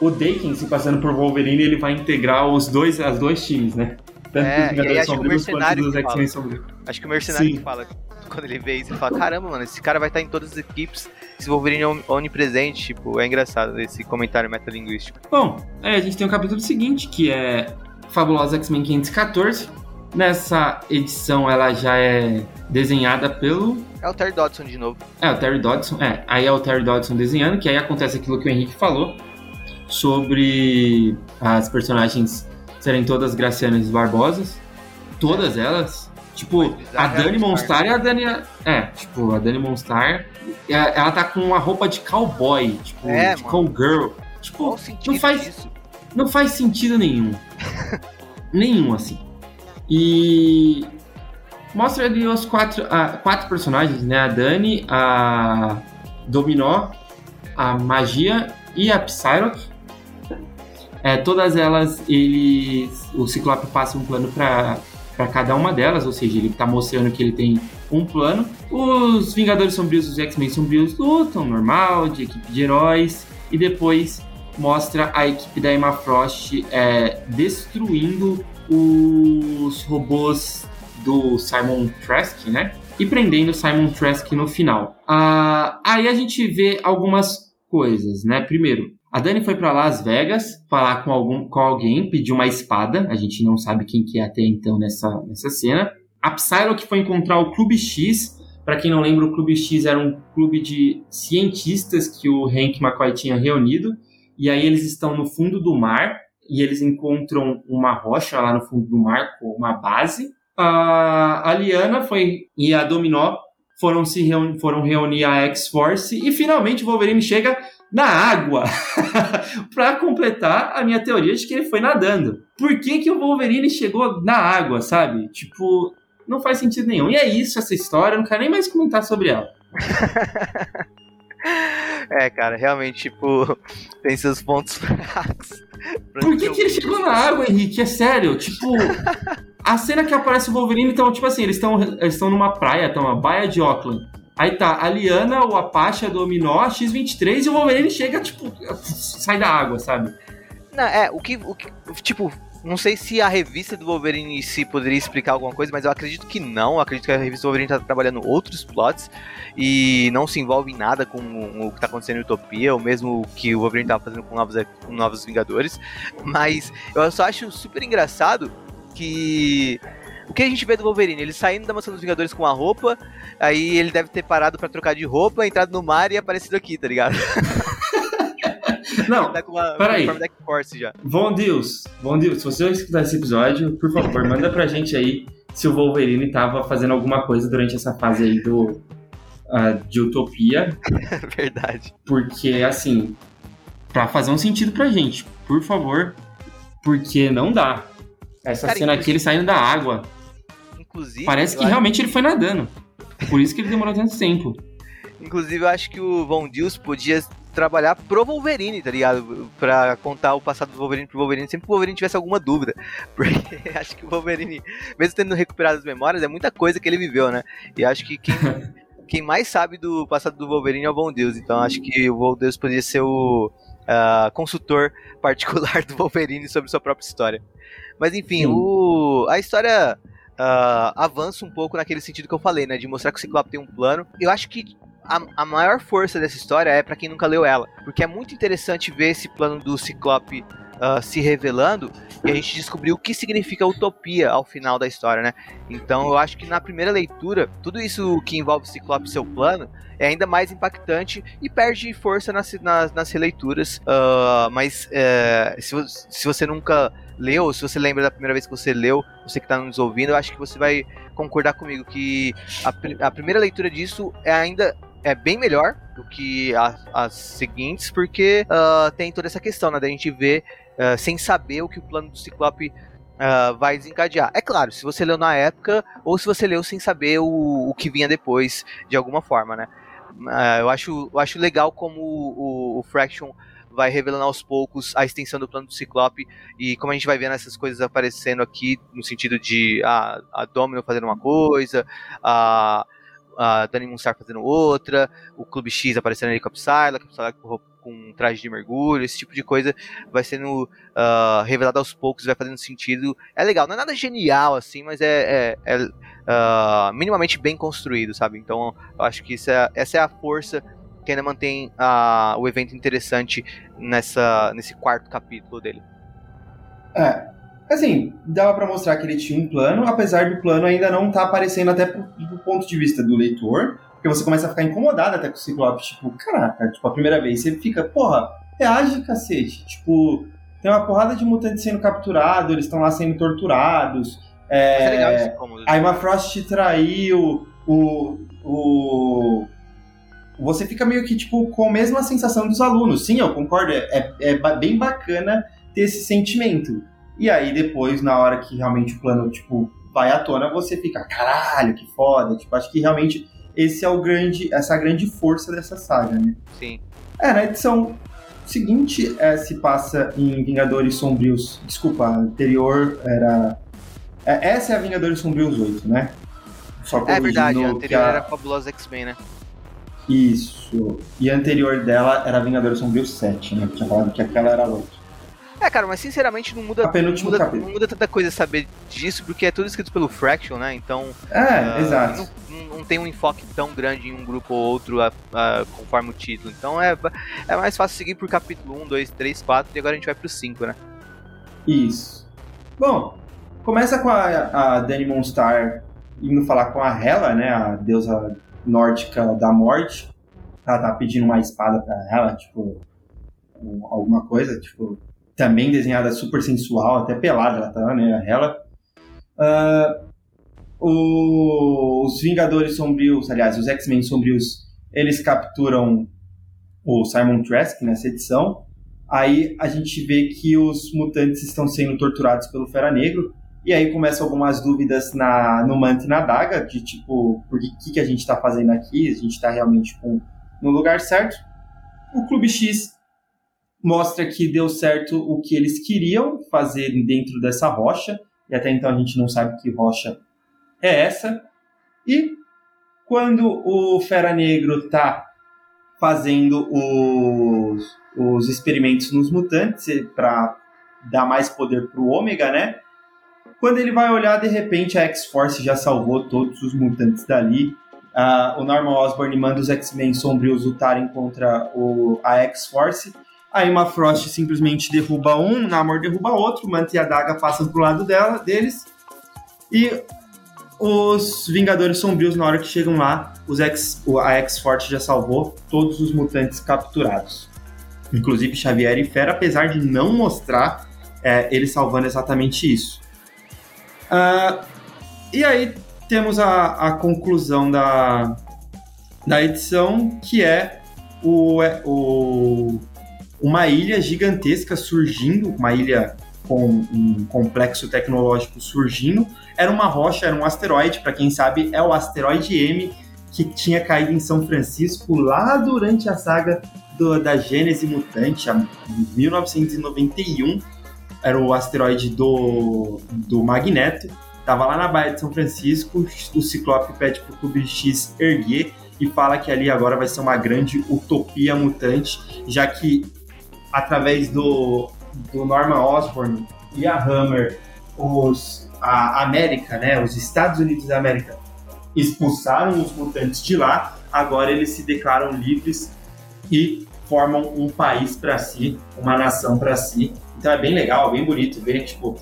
o Dakin se passando por Wolverine, ele vai integrar os dois, as dois times, né? Tanto é, dos Vingadores Sombrios quanto dos X-Men Sombrios. Acho que o Mercenário que fala, quando ele vê isso, ele fala, caramba, mano, esse cara vai estar em todas as equipes, esse Wolverine é onipresente, tipo, é engraçado esse comentário metalinguístico. Bom, é, a gente tem o um capítulo seguinte, que é Fabulosa X-Men 514. Nessa edição ela já é desenhada pelo... É o Terry Dodson de novo. É, o Terry Dodson, é. Aí é o Terry Dodson desenhando, que aí acontece aquilo que o Henrique falou, sobre as personagens serem todas Gracianas Barbosas. Todas é. elas. Tipo, a Dani Monstar e a Dani. É, tipo, a Dani Monstar. Ela tá com uma roupa de cowboy, tipo, é, de cowgirl. Tipo, não faz. Disso? Não faz sentido nenhum. nenhum, assim. E. Mostra ali os quatro, a, quatro personagens, né? A Dani, a Dominó, a Magia e a Psylocke. É, todas elas, ele, o Ciclope passa um plano para cada uma delas, ou seja, ele está mostrando que ele tem um plano. Os Vingadores Sombrios os X-Men Sombrios lutam, normal, de equipe de heróis. E depois mostra a equipe da Emma Frost é, destruindo os robôs do Simon Trask, né? E prendendo Simon Trask no final. Ah, aí a gente vê algumas coisas, né? Primeiro, a Dani foi para Las Vegas falar com, algum, com alguém, pediu uma espada. A gente não sabe quem que é até então nessa, nessa cena. A Psylocke foi encontrar o Clube X. Para quem não lembra, o Clube X era um clube de cientistas que o Hank McCoy tinha reunido. E aí eles estão no fundo do mar e eles encontram uma rocha lá no fundo do mar com uma base. A, a Liana foi e a Dominó foram se foram reunir a X-Force e finalmente o Wolverine chega na água para completar a minha teoria de que ele foi nadando. Por que, que o Wolverine chegou na água, sabe? Tipo, não faz sentido nenhum. E é isso essa história, eu não quero nem mais comentar sobre ela. é, cara, realmente, tipo, tem seus pontos fracos. Por que, que ele chegou na água, Henrique? É sério, tipo. a cena que aparece o Wolverine, então, tipo assim, eles estão eles numa praia, estão uma baia de Auckland. Aí tá a Liana, o Apache, a Dominó, a X-23 e o Wolverine chega, tipo, sai da água, sabe? Não, é, o que, o que. Tipo, não sei se a revista do Wolverine se poderia explicar alguma coisa, mas eu acredito que não. Eu acredito que a revista do Wolverine está trabalhando outros plots e não se envolve em nada com o que está acontecendo em Utopia, ou mesmo o que o Wolverine estava fazendo com novos, com novos Vingadores. Mas eu só acho super engraçado que o que a gente vê do Wolverine? Ele saindo da mansão dos Vingadores com a roupa, aí ele deve ter parado para trocar de roupa, entrado no mar e aparecido aqui, tá ligado? Não, tá uma, peraí. Von Deus, Von Deus, se você escutar esse episódio, por favor, manda pra gente aí se o Wolverine tava fazendo alguma coisa durante essa fase aí do uh, de Utopia. Verdade. Porque, assim, pra fazer um sentido pra gente, por favor, porque não dá. Essa Cara, cena aqui, ele saindo da água, Inclusive. Parece que realmente ele foi nadando. Por isso que ele demorou tanto tempo. Inclusive, eu acho que o Von Deus podia trabalhar pro Wolverine, tá ligado? Pra contar o passado do Wolverine pro Wolverine, sempre que o Wolverine tivesse alguma dúvida. Porque acho que o Wolverine, mesmo tendo recuperado as memórias, é muita coisa que ele viveu, né? E acho que quem, quem mais sabe do passado do Wolverine é o Von Deus. Então acho que o Von Deus poderia ser o uh, consultor particular do Wolverine sobre sua própria história. Mas enfim, o, a história uh, avança um pouco naquele sentido que eu falei, né? De mostrar que o Ciclope tem um plano. Eu acho que a, a maior força dessa história é para quem nunca leu ela. Porque é muito interessante ver esse plano do Ciclope uh, se revelando e a gente descobriu o que significa utopia ao final da história, né? Então eu acho que na primeira leitura, tudo isso que envolve o Ciclope e seu plano é ainda mais impactante e perde força nas, nas, nas releituras. Uh, mas uh, se, se você nunca leu, se você lembra da primeira vez que você leu, você que está nos ouvindo, eu acho que você vai concordar comigo que a, a primeira leitura disso é ainda é bem melhor do que a, as seguintes, porque uh, tem toda essa questão, né, da gente ver uh, sem saber o que o plano do Ciclope uh, vai desencadear. É claro, se você leu na época ou se você leu sem saber o, o que vinha depois, de alguma forma, né. eu, acho, eu acho legal como o, o Fraction vai revelando aos poucos a extensão do plano do Ciclope e como a gente vai vendo essas coisas aparecendo aqui no sentido de a, a Domino fazendo uma coisa, a, a Dani Munstar fazendo outra, o Clube X aparecendo ali com a Psylocke, a Psylocke com, com traje de mergulho, esse tipo de coisa vai sendo uh, revelado aos poucos, vai fazendo sentido. É legal, não é nada genial assim, mas é, é, é uh, minimamente bem construído, sabe? Então eu acho que é, essa é a força que ainda mantém uh, o evento interessante nessa, nesse quarto capítulo dele. É, assim, dava para mostrar que ele tinha um plano, apesar do plano ainda não tá aparecendo até do, do ponto de vista do leitor, porque você começa a ficar incomodado até com o Ciclope, tipo, caraca, tipo, a primeira vez você fica, porra, reage, cacete, tipo, tem uma porrada de mutantes sendo capturados, eles estão lá sendo torturados, é, é legal isso, como... a Emma Frost traiu, o, o você fica meio que tipo com a mesma sensação dos alunos. Sim, eu concordo, é, é, é bem bacana ter esse sentimento. E aí depois, na hora que realmente o plano tipo vai à tona, você fica, caralho, que foda. Tipo, acho que realmente esse é o grande, essa é a grande força dessa saga, né? Sim. É, na edição seguinte é, se passa em Vingadores Sombrios. Desculpa, a anterior era. É, essa é a Vingadores Sombrios 8, né? Só É verdade, a anterior a- era Fabulosa X-Men, né? Isso. E a anterior dela era Vingadores Sombrio 7, né? Tinha falado que aquela era a outra. É, cara, mas sinceramente não muda, penúltimo muda, não muda tanta coisa saber disso, porque é tudo escrito pelo Fraction, né? Então. É, ah, exato. Não, não tem um enfoque tão grande em um grupo ou outro ah, ah, conforme o título. Então é, é mais fácil seguir por capítulo 1, 2, 3, 4 e agora a gente vai pro 5, né? Isso. Bom, começa com a, a Dani Monstar indo falar com a Hela, né? A deusa nórdica da morte. Ela tá pedindo uma espada pra ela, tipo, um- alguma coisa, tipo, também desenhada super sensual, até pelada ela tá, né? A Hela. Ah, os Vingadores Sombrios, aliás, os X-Men Sombrios, eles capturam o Simon Trask nessa edição. Aí a gente vê que os mutantes estão sendo torturados pelo Fera Negro. E aí começam algumas dúvidas na, no Manto e na Daga, de tipo, por que, que, a gente está fazendo aqui? A gente está realmente no lugar certo. O Clube X mostra que deu certo o que eles queriam fazer dentro dessa rocha. E até então a gente não sabe que rocha é essa. E quando o Fera Negro está fazendo os, os experimentos nos mutantes para dar mais poder pro Ômega, né? Quando ele vai olhar, de repente a X-Force já salvou todos os mutantes dali. Ah, o Norman Osborn manda os X-Men sombrios lutarem contra o, a X-Force. Aí uma Frost simplesmente derruba um, Namor derruba outro, Manta e a Daga passam pro lado dela, deles. E os Vingadores Sombrios, na hora que chegam lá, os X, o- a X-Force já salvou todos os mutantes capturados. Inclusive Xavier e Fera, apesar de não mostrar é, ele salvando exatamente isso. Ah, e aí temos a, a conclusão da, da edição, que é o, é, o- uma ilha gigantesca surgindo, uma ilha com um complexo tecnológico surgindo, era uma rocha, era um asteroide, para quem sabe, é o asteroide M que tinha caído em São Francisco lá durante a saga do- da Gênese Mutante, em 1991. Era o asteroide do, do Magneto. Tava lá na Baía de São Francisco. O Ciclope pede pro Clube X erguer e fala que ali agora vai ser uma grande utopia mutante, já que através do, do Norman Osborn e a Hammer, os, a América, né, os Estados Unidos da América, expulsaram os mutantes de lá, agora eles se declaram livres e formam um país para si, uma nação para si. Então é bem legal, bem bonito ver tipo,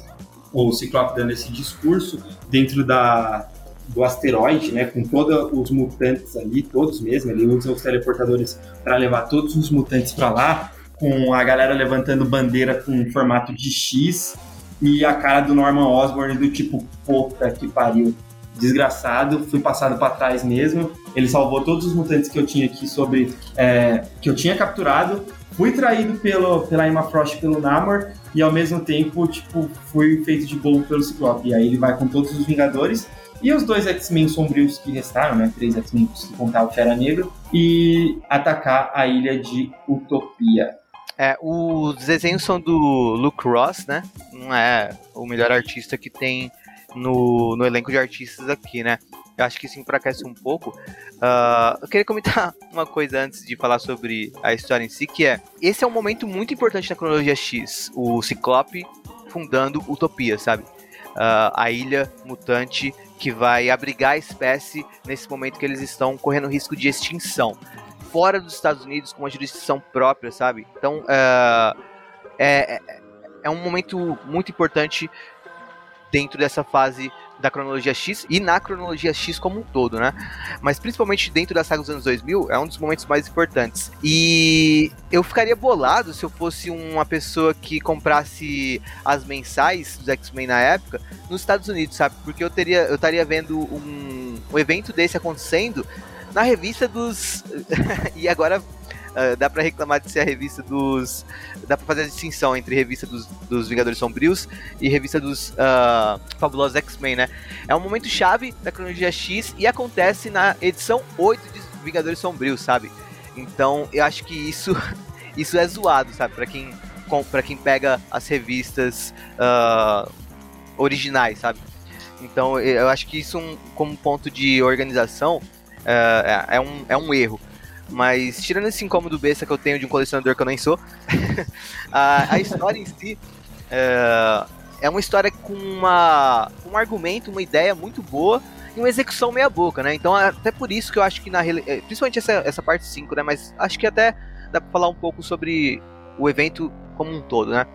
o Ciclope dando esse discurso dentro da, do asteroide, né, com todos os mutantes ali, todos mesmo, ele usa os teleportadores para levar todos os mutantes para lá, com a galera levantando bandeira com formato de X e a cara do Norman Osborn do tipo, puta que pariu, desgraçado, fui passado para trás mesmo. Ele salvou todos os mutantes que eu tinha aqui sobre. é, que eu tinha capturado. Fui traído pelo, pela Emma Frost pelo Namor. E ao mesmo tempo, tipo, fui feito de bobo pelo Ciclope. E aí ele vai com todos os Vingadores. E os dois X-Men sombrios que restaram, né? Três X-Men se contar o Fera Negro. E atacar a ilha de Utopia. É, os desenhos são do Luke Ross, né? Não é o melhor artista que tem no, no elenco de artistas aqui, né? Eu acho que isso enfraquece um pouco. Ah, eu queria comentar uma coisa antes de falar sobre a história em si, que é esse é um momento muito importante na cronologia X. O Ciclope fundando Utopia, sabe? Ah, a ilha mutante que vai abrigar a espécie nesse momento que eles estão correndo risco de extinção fora dos Estados Unidos com uma jurisdição própria, sabe? Então é, é, é um momento muito importante dentro dessa fase da cronologia X e na cronologia X como um todo, né? Mas principalmente dentro da saga dos anos 2000 é um dos momentos mais importantes. E eu ficaria bolado se eu fosse uma pessoa que comprasse as mensais dos X-Men na época nos Estados Unidos, sabe? Porque eu teria eu estaria vendo um, um evento desse acontecendo na revista dos. e agora uh, dá pra reclamar de ser a revista dos. Dá pra fazer a distinção entre revista dos, dos Vingadores Sombrios e revista dos uh, Fabulosos X-Men, né? É um momento chave da cronologia X e acontece na edição 8 de Vingadores Sombrios, sabe? Então eu acho que isso, isso é zoado, sabe? Pra quem, pra quem pega as revistas uh, originais, sabe? Então eu acho que isso, um, como ponto de organização, é, é, um, é um erro. Mas tirando esse incômodo besta que eu tenho de um colecionador que eu nem sou, a, a, história em si é, é uma história com uma, um argumento, uma ideia muito boa e uma execução meia boca, né? Então até por isso que eu acho que na é, principalmente essa, essa parte 5, né? Mas acho que até dá pra falar um pouco sobre o evento como um todo, né?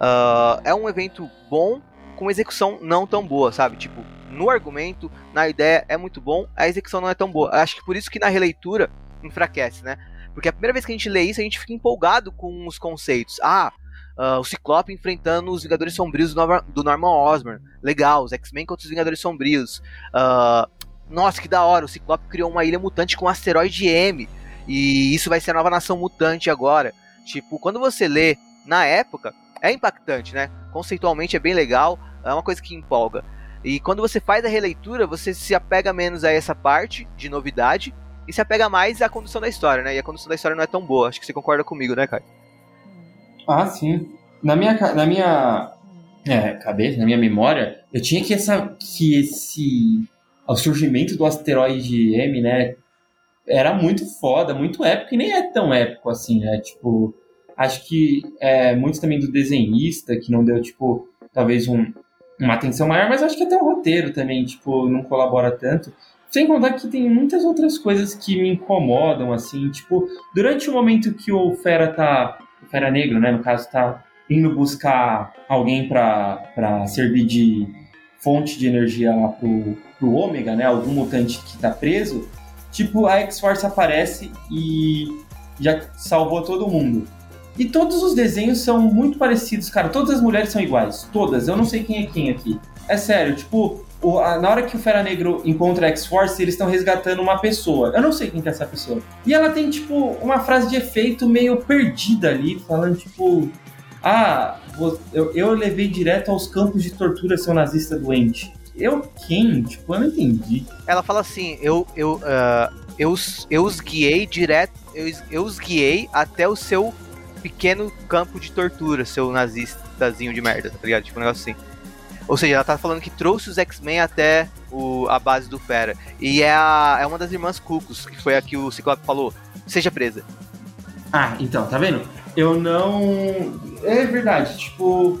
Uh, é um evento bom com execução não tão boa, sabe? Tipo, no argumento, na ideia é muito bom, a execução não é tão boa. Acho que por isso que na releitura enfraquece, né? Porque a primeira vez que a gente lê isso, a gente fica empolgado com os conceitos. Ah, uh, o Ciclope enfrentando os Vingadores Sombrios do, Norman Osborn. Legal, os X-Men contra os Vingadores Sombrios. Uh, nossa, que da hora, o Ciclope criou uma ilha mutante com um asteroide M. E isso vai ser a nova nação mutante agora. Tipo, quando você lê na época, é impactante, né? Conceitualmente é bem legal, é uma coisa que empolga. E quando você faz a releitura, você se apega menos a essa parte de novidade e se apega mais à condução da história, né? E a condução da história não é tão boa. Acho que você concorda comigo, né, Caio? Ah, sim. Na minha, na minha é, cabeça, na minha memória, eu tinha que essa que esse o surgimento do asteroide M, né, era muito foda, muito épico e nem é tão épico assim, né? Tipo, acho que é muito também do desenhista que não deu tipo talvez um, uma atenção maior, mas acho que até o roteiro também, tipo, não colabora tanto. Sem contar que tem muitas outras coisas que me incomodam, assim, tipo, durante o momento que o Fera tá. O Fera Negro, né, no caso, tá indo buscar alguém para servir de fonte de energia lá pro, pro Ômega, né, algum mutante que tá preso, tipo, a X-Force aparece e já salvou todo mundo. E todos os desenhos são muito parecidos, cara. Todas as mulheres são iguais. Todas. Eu não sei quem é quem aqui. É sério, tipo, o, a, na hora que o Fera Negro encontra a X-Force, eles estão resgatando uma pessoa. Eu não sei quem que é essa pessoa. E ela tem, tipo, uma frase de efeito meio perdida ali, falando, tipo. Ah, eu, eu levei direto aos campos de tortura seu nazista doente. Eu quem? Tipo, eu não entendi. Ela fala assim, eu, eu, uh, eu, eu os guiei direto, eu, eu os guiei até o seu pequeno campo de tortura, seu nazistazinho de merda, tá ligado? Tipo um negócio assim. Ou seja, ela tá falando que trouxe os X-Men até o, a base do Fera. E é, a, é uma das irmãs Cucos, que foi a que o Ciclope falou. Seja presa. Ah, então, tá vendo? Eu não. É verdade, tipo.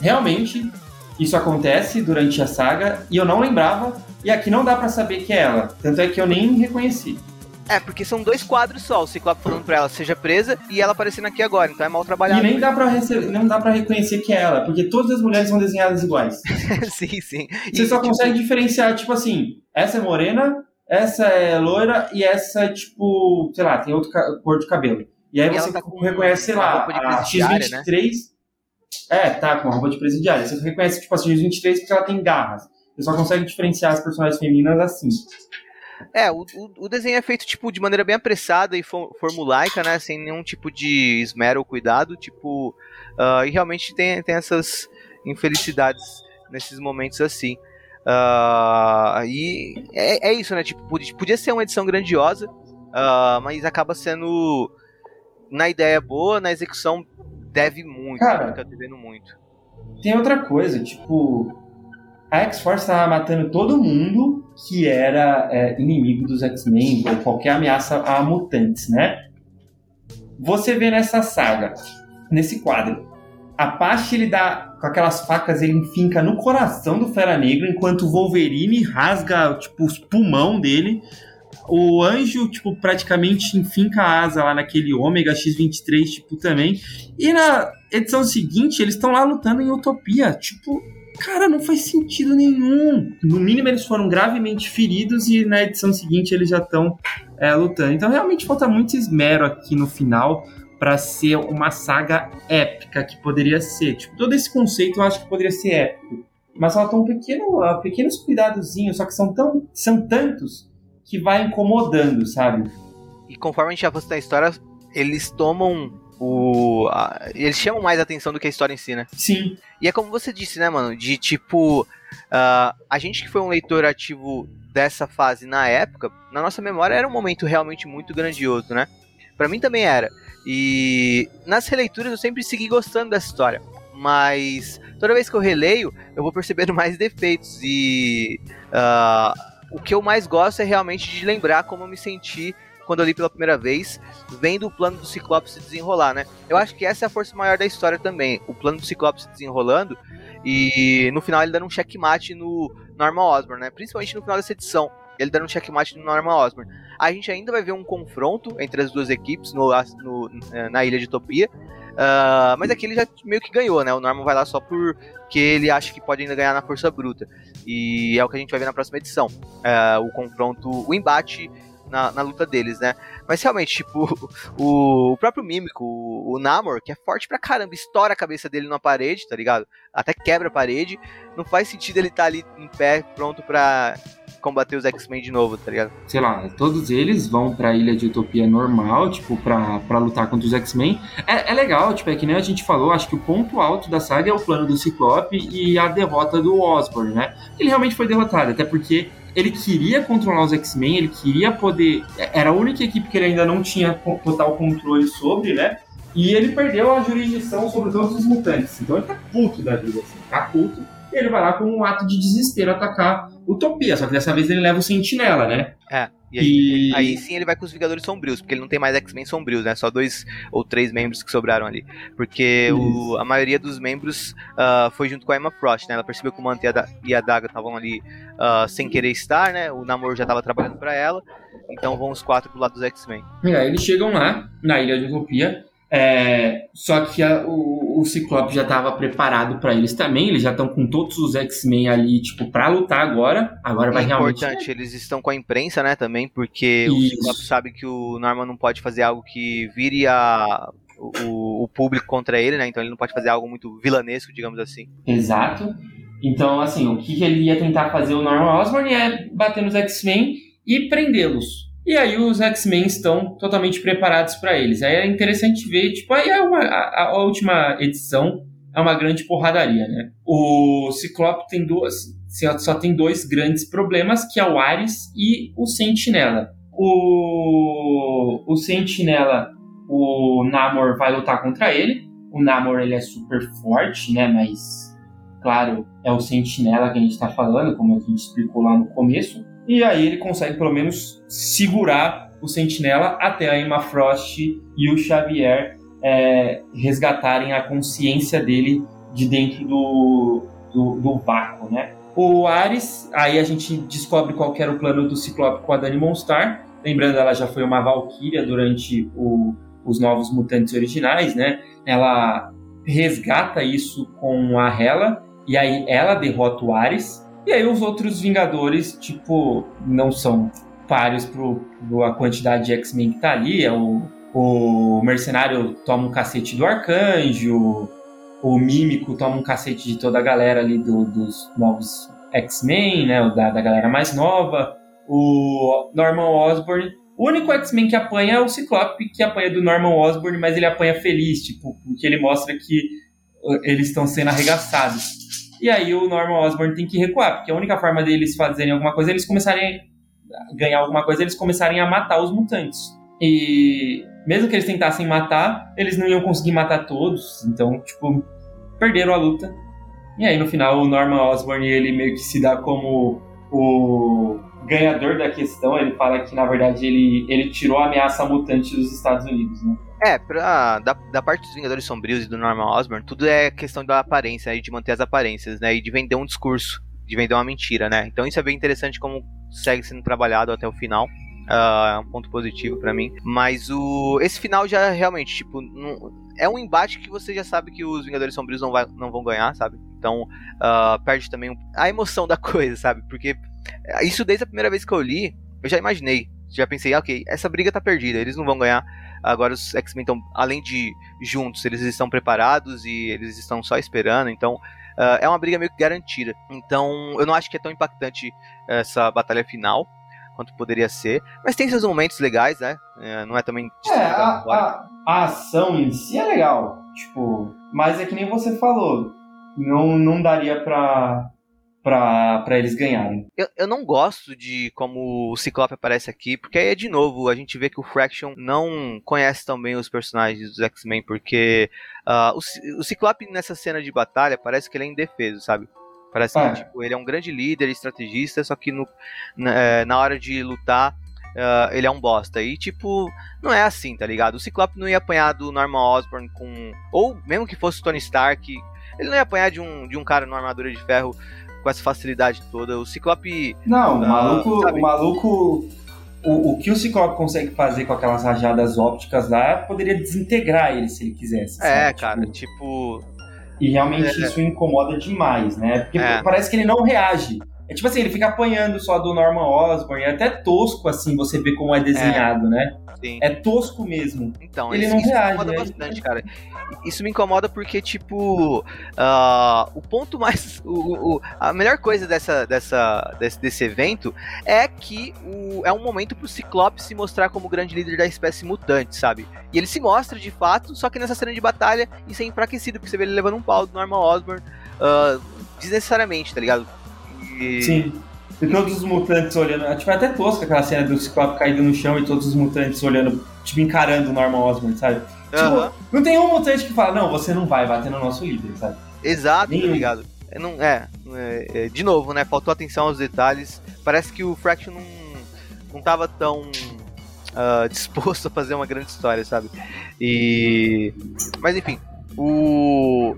Realmente, isso acontece durante a saga e eu não lembrava. E aqui não dá para saber que é ela. Tanto é que eu nem reconheci. É, porque são dois quadros só, o Ciclope falando pra ela seja presa e ela aparecendo aqui agora, então é mal trabalhado. E nem dá pra, não dá pra reconhecer que é ela, porque todas as mulheres são desenhadas iguais. sim, sim. Você e, só tipo, consegue diferenciar, tipo assim, essa é morena, essa é loira e essa, tipo, sei lá, tem outra cor de cabelo. E aí e você tá reconhece, sei lá, a X23. Né? É, tá, com a roupa de presidiária. Você reconhece, tipo, a X23 porque ela tem garras. Você só consegue diferenciar as personagens femininas assim. É, o, o, desenho é feito, tipo, de maneira bem apressada e formulaica, né? Sem nenhum tipo de esmero ou cuidado, tipo... Uh, e realmente tem, tem essas infelicidades nesses momentos assim. Uh, e é, é, isso, né? Tipo, podia ser uma edição grandiosa, uh, mas acaba sendo... Na ideia boa, na execução deve muito, Cara, fica devendo muito. Tem outra coisa, tipo a X-Force estava matando todo mundo que era é, inimigo dos X-Men ou qualquer ameaça a mutantes, né? Você vê nessa saga, nesse quadro, Apache ele dá com aquelas facas ele enfinca no coração do Fera Negra enquanto o Wolverine rasga tipo os pulmão dele. O Anjo tipo praticamente enfinca a asa lá naquele Ômega X23 tipo também. E na edição seguinte eles estão lá lutando em Utopia, tipo Cara, não faz sentido nenhum. No mínimo, eles foram gravemente feridos e na edição seguinte eles já estão é, lutando. Então, realmente falta muito esmero aqui no final para ser uma saga épica que poderia ser. Tipo, todo esse conceito eu acho que poderia ser épico. Mas falta um pequeno, uh, pequenos cuidadozinhos, só que são, tão, são tantos que vai incomodando, sabe? E conforme a gente avança na história, eles tomam o. A, eles chamam mais atenção do que a história em si, né? Sim. E é como você disse, né, mano? De tipo. Uh, a gente que foi um leitor ativo dessa fase na época, na nossa memória era um momento realmente muito grandioso, né? Para mim também era. E nas releituras eu sempre segui gostando dessa história. mas toda vez que eu releio, eu vou percebendo mais defeitos e uh, o que eu mais gosto é realmente de lembrar como eu me senti quando eu li pela primeira vez, vendo o plano do Ciclope se desenrolar, né? Eu acho que essa é a força maior da história também, o plano do Ciclope se desenrolando e no final ele dando um checkmate no Norman Osborn, né? Principalmente no final dessa edição, ele dando um checkmate no Norman Osborn. A gente ainda vai ver um confronto entre as duas equipes no, no na Ilha de Utopia, Uh, mas aqui ele já meio que ganhou, né? O Norman vai lá só porque ele acha que pode ainda ganhar na força bruta. E é o que a gente vai ver na próxima edição. Uh, o confronto, o embate na, na, luta deles, né? Mas realmente, tipo, o, o próprio Mímico, o, o, Namor, que é forte pra caramba, estoura a cabeça dele na parede, tá ligado? Até quebra a parede. Não faz sentido ele estar tá ali em pé, pronto pra combater os X-Men de novo, tá ligado? Sei lá, todos eles vão pra Ilha de Utopia normal, tipo, pra, pra lutar contra os X-Men. É, é legal, tipo, é que nem a gente falou, acho que o ponto alto da saga é o plano do Ciclope e a derrota do Osborn, né? Ele realmente foi derrotado, até porque ele queria controlar os X-Men, ele queria poder. Era a única equipe que ele ainda não tinha total controle sobre, né? E ele perdeu a jurisdição sobre todos os mutantes. Então ele tá puto da vida, assim, tá puto. Ele vai lá com um ato de desespero atacar Utopia, só que dessa vez ele leva o Sentinela, né? É. E aí, e aí, sim ele vai com os Vingadores Sombrios, porque ele não tem mais X-Men Sombrios, né? Só dois ou três membros que sobraram ali. Porque o, a maioria dos membros uh, foi junto com a Emma Frost, né? Ela percebeu que o Manta e a Daga estavam ali uh, sem querer estar, né? O Namor já estava trabalhando para ela. Então vão os quatro pro lado dos X-Men. E aí eles chegam lá, na Ilha de Utopia, é, só que a, o, o Ciclope já estava preparado para eles também. Eles já estão com todos os X-Men ali, tipo, para lutar agora. Agora vai é realmente. importante, eles estão com a imprensa, né, também, porque Isso. o Ciclope sabe que o Norman não pode fazer algo que vire a, o, o, público contra ele, né? Então ele não pode fazer algo muito vilanesco, digamos assim. Exato. Então, assim, o que ele ia tentar fazer o Norman Osborn é bater nos X-Men e prendê-los. E aí os X-Men estão totalmente preparados para eles. Aí é interessante ver, tipo, aí é uma, a, a, última edição é uma grande porradaria, né? O Ciclope tem duas, só tem dois grandes problemas, que é o Ares e o Sentinela. O, o Sentinela, o Namor vai lutar contra ele. O Namor ele é super forte, né? Mas, claro, é o Sentinela que a gente está falando, como a gente explicou lá no começo. E aí ele consegue pelo menos segurar o Sentinela até a Emma Frost e o Xavier é, resgatarem a consciência dele de dentro do, do, do, vácuo, né? O Ares, aí a gente descobre qual era o plano do Ciclope com a Dani Monstar. Lembrando, ela já foi uma Valkyria durante o, os Novos Mutantes originais, né? Ela resgata isso com a Hela, e aí ela derrota o Ares. E aí os outros Vingadores, tipo, não são páreos pro, a quantidade de X-Men que tá ali. É o, o Mercenário toma um cacete do Arcanjo, o Mímico toma um cacete de toda a galera ali do, dos novos X-Men, né? Da, da galera mais nova. O Norman Osborn. O único X-Men que apanha é o Ciclope, que apanha do Norman Osborn, mas ele apanha feliz, tipo, porque ele mostra que uh, eles estão sendo arregaçados. E aí o Norman Osborn tem que recuar, porque a única forma deles fazerem alguma coisa é eles começarem a ganhar alguma coisa, eles começarem a matar os mutantes. E mesmo que eles tentassem matar, eles não iam conseguir matar todos. Então, tipo, perderam a luta. E aí no final o Norman Osborn ele meio que se dá como o ganhador da questão. Ele fala que na verdade ele, ele tirou a ameaça mutante dos Estados Unidos, né? É, pra, da, da parte dos Vingadores Sombrios e do Norman Osborn, tudo é questão da aparência, né, de manter as aparências, né? E de vender um discurso, de vender uma mentira, né? Então isso é bem interessante como segue sendo trabalhado até o final. Uh, é um ponto positivo para mim. Mas o esse final já realmente, tipo, não, é um embate que você já sabe que os Vingadores Sombrios não, vai, não vão ganhar, sabe? Então uh, perde também a emoção da coisa, sabe? Porque isso desde a primeira vez que eu li, eu já imaginei. Já pensei, ah, ok, essa briga tá perdida, eles não vão ganhar. Agora os X-Men estão, além de juntos, eles estão preparados e eles estão só esperando. Então uh, é uma briga meio que garantida. Então eu não acho que é tão impactante essa batalha final quanto poderia ser. Mas tem seus momentos legais, né? É, não é também. É, a, a, a, ação em si é legal. Tipo, mas é que nem você falou. Não, não daria pra, pra, pra eles ganharem. Eu, eu não gosto de como o Ciclope aparece aqui, porque aí, de novo, a gente vê que o Fraction não conhece tão bem os personagens dos X-Men, porque uh, o, o Ciclope nessa cena de batalha parece que ele é indefeso, sabe? Parece ah. que tipo, ele é um grande líder, estrategista, só que no, na, é, na hora de lutar Uh, ele é um bosta. E, tipo, não é assim, tá ligado? O Ciclope não ia apanhar do Norman Osborn com. Ou mesmo que fosse o Tony Stark, ele não ia apanhar de um, de um cara numa armadura de ferro com essa facilidade toda. O Ciclope. Não, o maluco. O maluco. O, o que o Ciclope consegue fazer com aquelas rajadas ópticas lá poderia desintegrar ele se ele quisesse. É, sabe? cara, tipo. tipo... E realmente é, isso incomoda demais, né? Porque é. parece que ele não reage. É tipo assim, ele fica apanhando só do Norman Osborn. É até tosco, assim, você ver como é desenhado, é. né? Sim. É tosco mesmo. Então, ele isso, não isso reage. Me incomoda né? bastante, cara. Isso me incomoda porque, tipo, uh, o ponto mais. O, o, a melhor coisa dessa, dessa, desse, desse evento é que o, é um momento pro Ciclope se mostrar como grande líder da espécie mutante, sabe? E ele se mostra de fato, só que nessa cena de batalha isso é enfraquecido, porque você vê ele levando um pau do Norman Osborn uh, desnecessariamente, tá ligado? E... Sim. E todos os mutantes olhando. É, tipo, é até tosca aquela cena do Ciclope caído no chão e todos os mutantes olhando, tipo, encarando o Norman Osborn, sabe? Tipo, não tem um mutante que fala, não, você não vai bater no nosso líder, sabe? Exato, Nenhum. tá ligado? É, não, é, é, é, de novo, né? Faltou atenção aos detalhes. Parece que o Fraction não, não tava tão uh, disposto a fazer uma grande história, sabe? E. Mas enfim, o.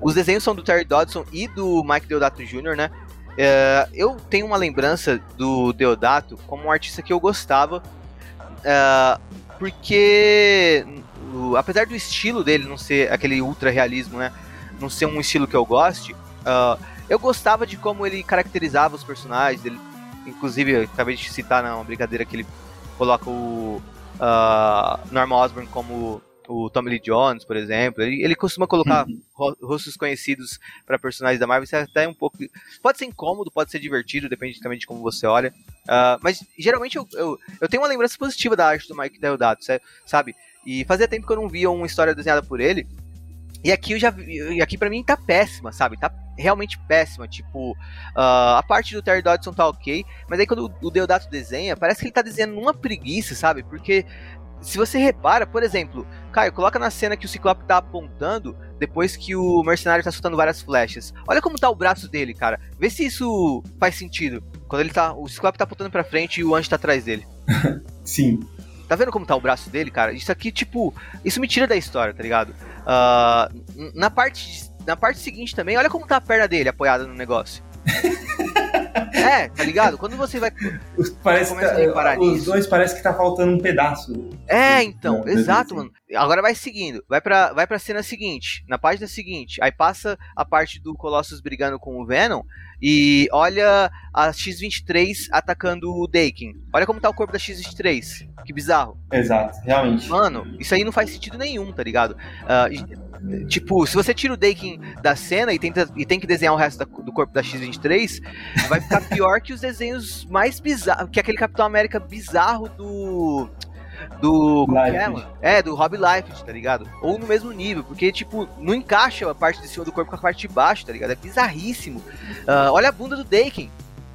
Os desenhos são do Terry Dodson e do Mike Deodato Jr., né? É, eu tenho uma lembrança do Deodato como um artista que eu gostava, é, porque apesar do estilo dele não ser aquele ultra realismo, né, não ser um estilo que eu goste, uh, eu gostava de como ele caracterizava os personagens. Ele, inclusive, eu acabei de citar na brincadeira que ele coloca o uh, Norman Osborn como o Tommy Lee Jones, por exemplo. Ele, ele costuma colocar uhum. rostos conhecidos para personagens da Marvel. Isso é até um pouco. Pode ser incômodo, pode ser divertido, depende também de como você olha. Uh, mas geralmente eu, eu, eu, tenho uma lembrança positiva da arte do Mike Deodato, sabe? E fazia tempo que eu não via uma história desenhada por ele. E aqui eu já vi, e aqui para mim tá péssima, sabe? Tá realmente péssima. Tipo, uh, a parte do Terry Dodson tá ok, mas aí quando o Deodato desenha, parece que ele tá desenhando numa preguiça, sabe? Porque se você repara, por exemplo, Caio, coloca na cena que o Ciclope tá apontando depois que o mercenário tá soltando várias flechas. Olha como tá o braço dele, cara. Vê se isso faz sentido. Quando ele tá. O Ciclope tá apontando pra frente e o anjo tá atrás dele. Sim. Tá vendo como tá o braço dele, cara? Isso aqui, tipo, isso me tira da história, tá ligado? Uh, na, parte, na parte seguinte também, olha como tá a perna dele apoiada no negócio. É, tá ligado? Quando você vai. Parece que tá, os nisso, dois parece que tá faltando um pedaço. É, então, exato, mano. Agora vai seguindo. Vai pra, vai pra cena seguinte. Na página seguinte. Aí passa a parte do Colossus brigando com o Venom. E olha a X-23 atacando o Daken. Olha como tá o corpo da X-23. Que bizarro. Exato, realmente. Mano, isso aí não faz sentido nenhum, tá ligado? Uh, Tipo, se você tira o Dakin da cena e, tenta, e tem que desenhar o resto da, do corpo da X-23, vai ficar pior que os desenhos mais bizarros. Que aquele Capitão América bizarro do. Do. Como é, mano? É, do Rob Liefeld, tá ligado? Ou no mesmo nível, porque, tipo, não encaixa a parte de cima do corpo com a parte de baixo, tá ligado? É bizarríssimo. Uh, olha a bunda do Dakin.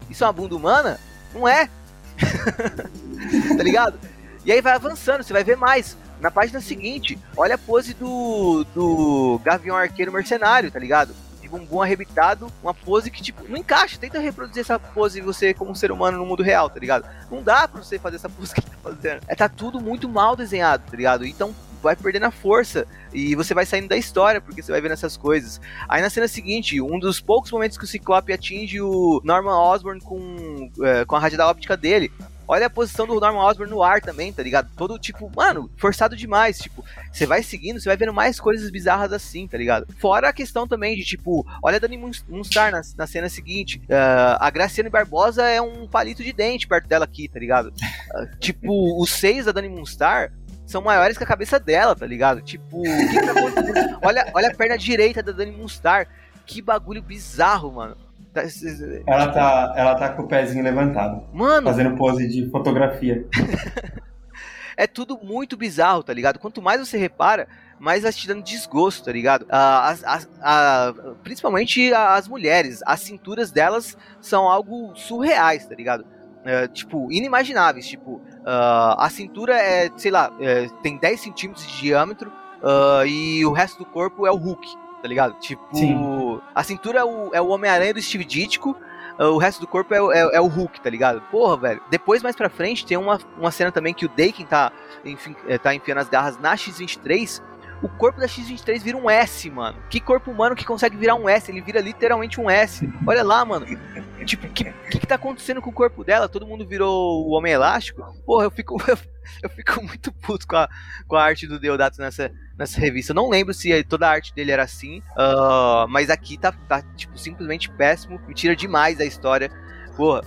Isso é uma bunda humana? Não é. tá ligado? E aí vai avançando, você vai ver mais. Na página seguinte, olha a pose do, do Gavião Arqueiro Mercenário, tá ligado? De bumbum arrebitado, uma pose que, tipo, não encaixa. Tenta reproduzir essa pose você como um ser humano no mundo real, tá ligado? Não dá pra você fazer essa pose que tá fazendo. É, tá tudo muito mal desenhado, tá ligado? Então vai perdendo a força e você vai saindo da história porque você vai vendo essas coisas. Aí na cena seguinte, um dos poucos momentos que o Ciclope atinge o Norman Osborn com, é, com a rádio da óptica dele, Olha a posição do Norman Osborn no ar também, tá ligado? Todo tipo, mano, forçado demais. Tipo, você vai seguindo, você vai vendo mais coisas bizarras assim, tá ligado? Fora a questão também de, tipo, olha a Dani Moonstar na, na cena seguinte. Uh, a Graciane Barbosa é um palito de dente perto dela aqui, tá ligado? Uh, tipo, os seis da Dani Moonstar são maiores que a cabeça dela, tá ligado? Tipo, que que tá olha, olha a perna direita da Dani Moonstar. Que bagulho bizarro, mano. Tá, ela tá, ela tá com o pezinho levantado. Mano. Fazendo pose de fotografia. é tudo muito bizarro, tá ligado? Quanto mais você repara, mais vai te dando desgosto, tá ligado? Uh, as, as, uh, principalmente as mulheres, as cinturas delas são algo surreais, tá ligado? Uh, tipo, inimagináveis. Tipo, a cintura é, sei lá, é, tem 10 centímetros de diâmetro e o resto do corpo é o Hulk, tá ligado? Tipo, Sim. a cintura é o, é o Homem-Aranha do Steve Ditko, o resto do corpo é, é, é, o Hulk, tá ligado? Porra, velho. Depois, mais pra frente, tem uma, uma cena também que o Daken tá, enfim, é, tá enfiando as garras na X-23 o corpo da X-23 vira um S, mano. Que corpo humano que consegue virar um S? Ele vira literalmente um S. Olha lá, mano. Tipo, o que, que, que tá acontecendo com o corpo dela? Todo mundo virou o Homem Elástico? Porra, eu fico, eu, eu fico muito puto com a, com a arte do Deodato nessa, nessa revista. Eu não lembro se toda a arte dele era assim, uh, mas aqui tá, tá, tipo, simplesmente péssimo. Me tira demais da história. Porra,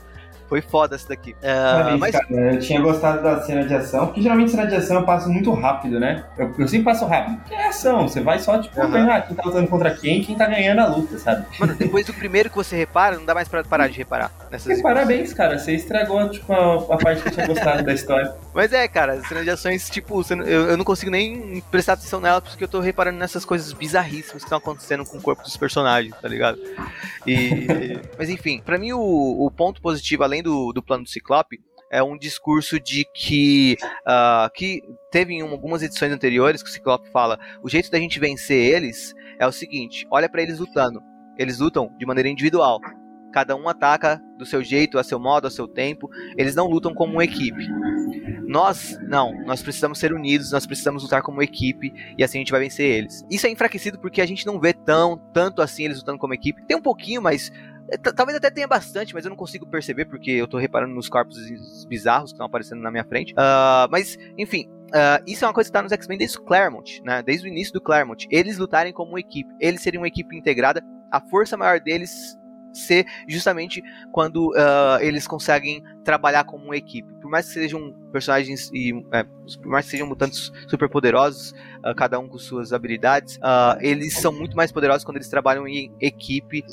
foi foda essa daqui. Uh, mas... Cara, eu tinha gostado da cena de ação, porque geralmente cena de ação eu passo muito rápido, né? Eu, eu sempre passo rápido. Porque é ação, você vai só, tipo, uhum. ganhar quem tá lutando contra quem, quem tá ganhando a luta, sabe? Mano, depois do primeiro que você repara, não dá mais pra parar de reparar. Nessas parabéns, cara. Você estragou, tipo, a, a parte que eu tinha gostado da história. Mas é, cara, as cenas de ações, tipo, eu, eu não consigo nem prestar atenção nela porque eu tô reparando nessas coisas bizarríssimas que estão acontecendo com o corpo dos personagens, tá ligado? E, mas enfim, para mim o, o ponto positivo, além do, do plano do Ciclope é um discurso de que uh, que teve em algumas edições anteriores que o Ciclope fala o jeito da gente vencer eles é o seguinte olha para eles lutando. Eles lutam de maneira individual. Cada um ataca do seu jeito a seu modo a seu tempo. Eles não lutam como uma equipe. Nós não. Nós precisamos ser unidos nós precisamos lutar como equipe e assim a gente vai vencer eles. Isso é enfraquecido porque a gente não vê tão tanto assim eles lutando como equipe. Tem um pouquinho mas talvez até tenha bastante, mas eu não consigo perceber porque eu tô reparando nos corpos bizarros que estão aparecendo na minha frente. Uh, mas, enfim, uh, isso é uma coisa que tá nos X-Men desde o Claremont, né? Desde o início do Claremont. Eles lutarem como uma equipe. Eles seriam uma equipe integrada. A força maior deles ser justamente quando uh, eles conseguem trabalhar como uma equipe. Por mais que sejam personagens e é, por mais que sejam mutantes super poderosos, uh, cada um com suas habilidades, uh, eles são muito mais poderosos quando eles trabalham em equipe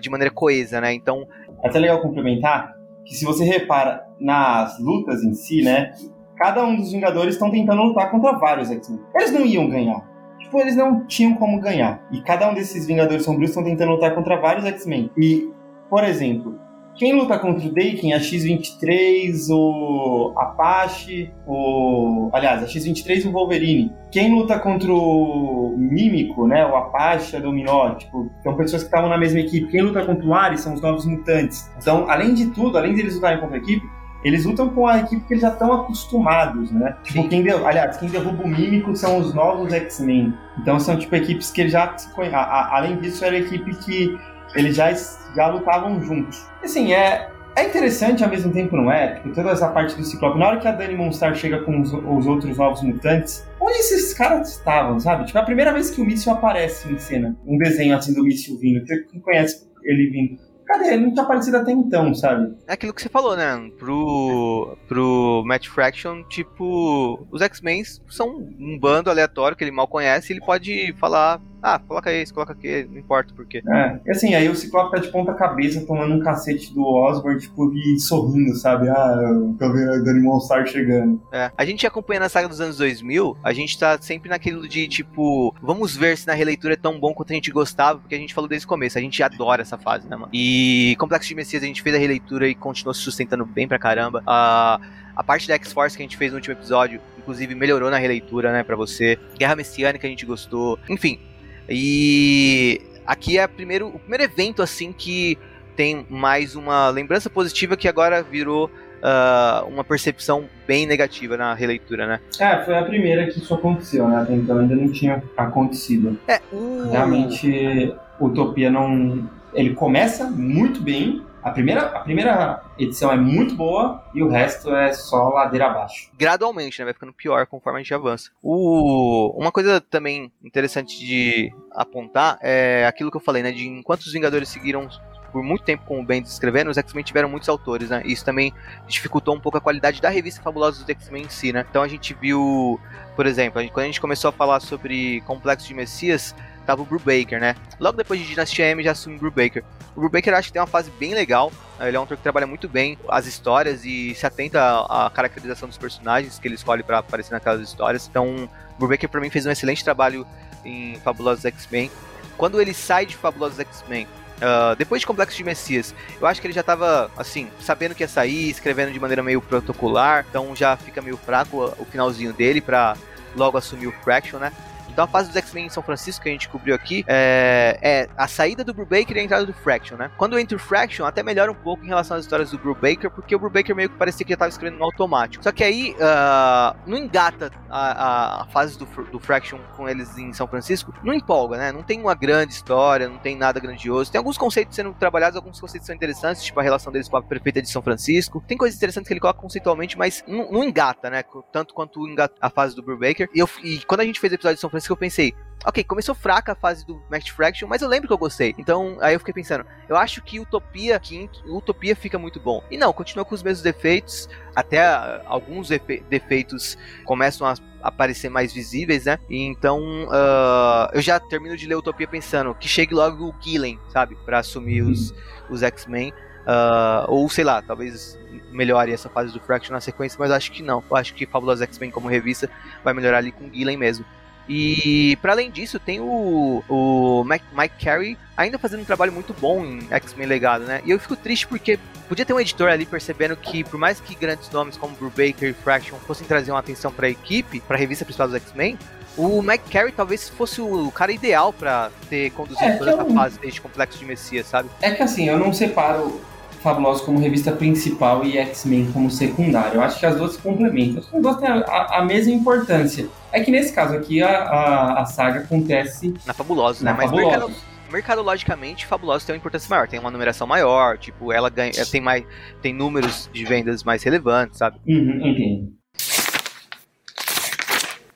de maneira coesa, né? Então é até legal complementar que se você repara nas lutas em si, né? Cada um dos Vingadores estão tentando lutar contra vários X-Men. Eles não iam ganhar tipo, eles não tinham como ganhar. E cada um desses Vingadores Sombrios estão tentando lutar contra vários X-Men. E, por exemplo, quem luta contra o Daken? A X-23, o Apache, o... Aliás, a X-23 e o Wolverine. Quem luta contra o Mímico, né? O Apache, a Dominó, tipo, são pessoas que estavam na mesma equipe. Quem luta contra o Ares são os Novos Mutantes. Então, além de tudo, além de eles lutarem contra a equipe, eles lutam com a equipe que eles já estão acostumados, né? Tipo, quem de... aliás, quem derruba o Mímico são os novos X-Men. Então são tipo equipes que eles já se conhecem. Além disso, era a equipe que eles já, já lutavam juntos. Assim, é, é interessante ao mesmo tempo, não é? Tipo, toda essa parte do Ciclope. Na hora que a Dani Monstar chega com os, os outros novos mutantes, onde esses caras estavam, sabe? Tipo, é a primeira vez que o míssil aparece em cena. Um desenho assim do míssil vindo. Quem conhece ele vindo? Cadê? Ele não tinha aparecido até então, sabe? É aquilo que você falou, né? Pro, pro Matt Fraction, tipo, os X-Men são um bando aleatório que ele mal conhece ele pode falar ah, coloca esse, coloca aquele, não importa por quê. É, e assim, aí o Ciclope tá de ponta cabeça tomando um cacete do Osborn, tipo, e sorrindo, sabe? Ah, tô vendo a Dani Monstar chegando. É, a gente acompanhando a saga dos anos 2000, a gente tá sempre naquilo de, tipo, vamos ver se na releitura é tão bom quanto a gente gostava, porque a gente falou desde o começo, a gente adora essa fase, né, mano? E Complexo de Messias a gente fez a releitura e continuou se sustentando bem pra caramba. A, a parte da X-Force que a gente fez no último episódio, inclusive melhorou na releitura, né, pra você. Guerra Messiânica a gente gostou. Enfim, e aqui é primeiro, o primeiro evento assim que tem mais uma lembrança positiva que agora virou uh, uma percepção bem negativa na releitura, né? É, foi a primeira que isso aconteceu, né? Até então ainda não tinha acontecido. É, uh... Realmente, Utopia não. Ele começa muito bem, a primeira, a primeira edição é muito boa e o resto é só ladeira abaixo. Gradualmente, né? Vai ficando pior conforme a gente avança. O... Uma coisa também interessante de apontar é aquilo que eu falei, né? De enquanto os Vingadores seguiram por muito tempo com o Ben escrevendo, os X-Men tiveram muitos autores, né? Isso também dificultou um pouco a qualidade da revista Fabulosa dos X-Men em si, né? Então a gente viu, por exemplo, quando a gente começou a falar sobre Complexo de Messias, tava o Brubaker, né? Logo depois de Dynasty M já assume o Brubaker. O Brubaker acho que tem uma fase bem legal. Ele é um autor que trabalha muito bem as histórias e se atenta à, caracterização dos personagens que ele escolhe para aparecer naquelas histórias. Então, o Brubaker para mim fez um excelente trabalho em Fabulosos X-Men. Quando ele sai de Fabulosos X-Men, Uh, depois de Complexo de Messias, eu acho que ele já tava, assim, sabendo que ia sair, escrevendo de maneira meio protocolar, então já fica meio fraco o finalzinho dele para logo assumir o Fraction, né? Então a fase dos X-Men em São Francisco que a gente cobriu aqui é, é, a saída do Brubaker e a entrada do Fraction, né? Quando entra o Fraction, até melhora um pouco em relação às histórias do Brubaker, porque o Brubaker meio que parecia que já estava escrevendo no automático. Só que aí uh, não engata a, a, a, fase do, do Fraction com eles em São Francisco, não empolga, né? Não tem uma grande história, não tem nada grandioso. Tem alguns conceitos sendo trabalhados, alguns conceitos são interessantes, tipo a relação deles com a prefeita de São Francisco. Tem coisas interessantes que ele coloca conceitualmente, mas não, não engata, né? Tanto quanto engata a fase do Brubaker. E, eu, e quando a gente fez o episódio de São Francisco, eu pensei, ok, começou fraca a fase do Max Fraction, mas eu lembro que eu gostei. Então, aí eu fiquei pensando, eu acho que Utopia quinto, Utopia fica muito bom. E não, continua com os mesmos defeitos, até alguns defeitos começam a aparecer mais visíveis, né? E então, uh, eu já termino de ler Utopia pensando que chegue logo o Gillen, sabe? para assumir os, uhum. os X-Men. Uh, ou sei lá, talvez melhore essa fase do Fraction na sequência, mas acho que não. Eu acho que Fabuloso X-Men como revista vai melhorar ali com o Gillen mesmo. E para além disso, tem o, o Mike, Mike Carey ainda fazendo um trabalho muito bom em X-Men Legado, né? E eu fico triste porque podia ter um editor ali percebendo que, por mais que grandes nomes como Brubaker e Fraction fossem trazer uma atenção para a equipe, para a revista principal dos X-Men, o Mike Carey talvez fosse o cara ideal para ter conduzido é, toda essa não... fase desde Complexo de Messias, sabe? É que assim, eu não separo Fabuloso como revista principal e X-Men como secundário. Eu acho que as duas se complementam. As duas têm a, a mesma importância. É que nesse caso aqui a, a, a saga acontece. Na Fabulosa, né? Mas Mercado, mercadologicamente, Fabulosa tem uma importância maior, tem uma numeração maior, tipo, ela ganha, tem mais, tem números de vendas mais relevantes, sabe? Uhum, entendo.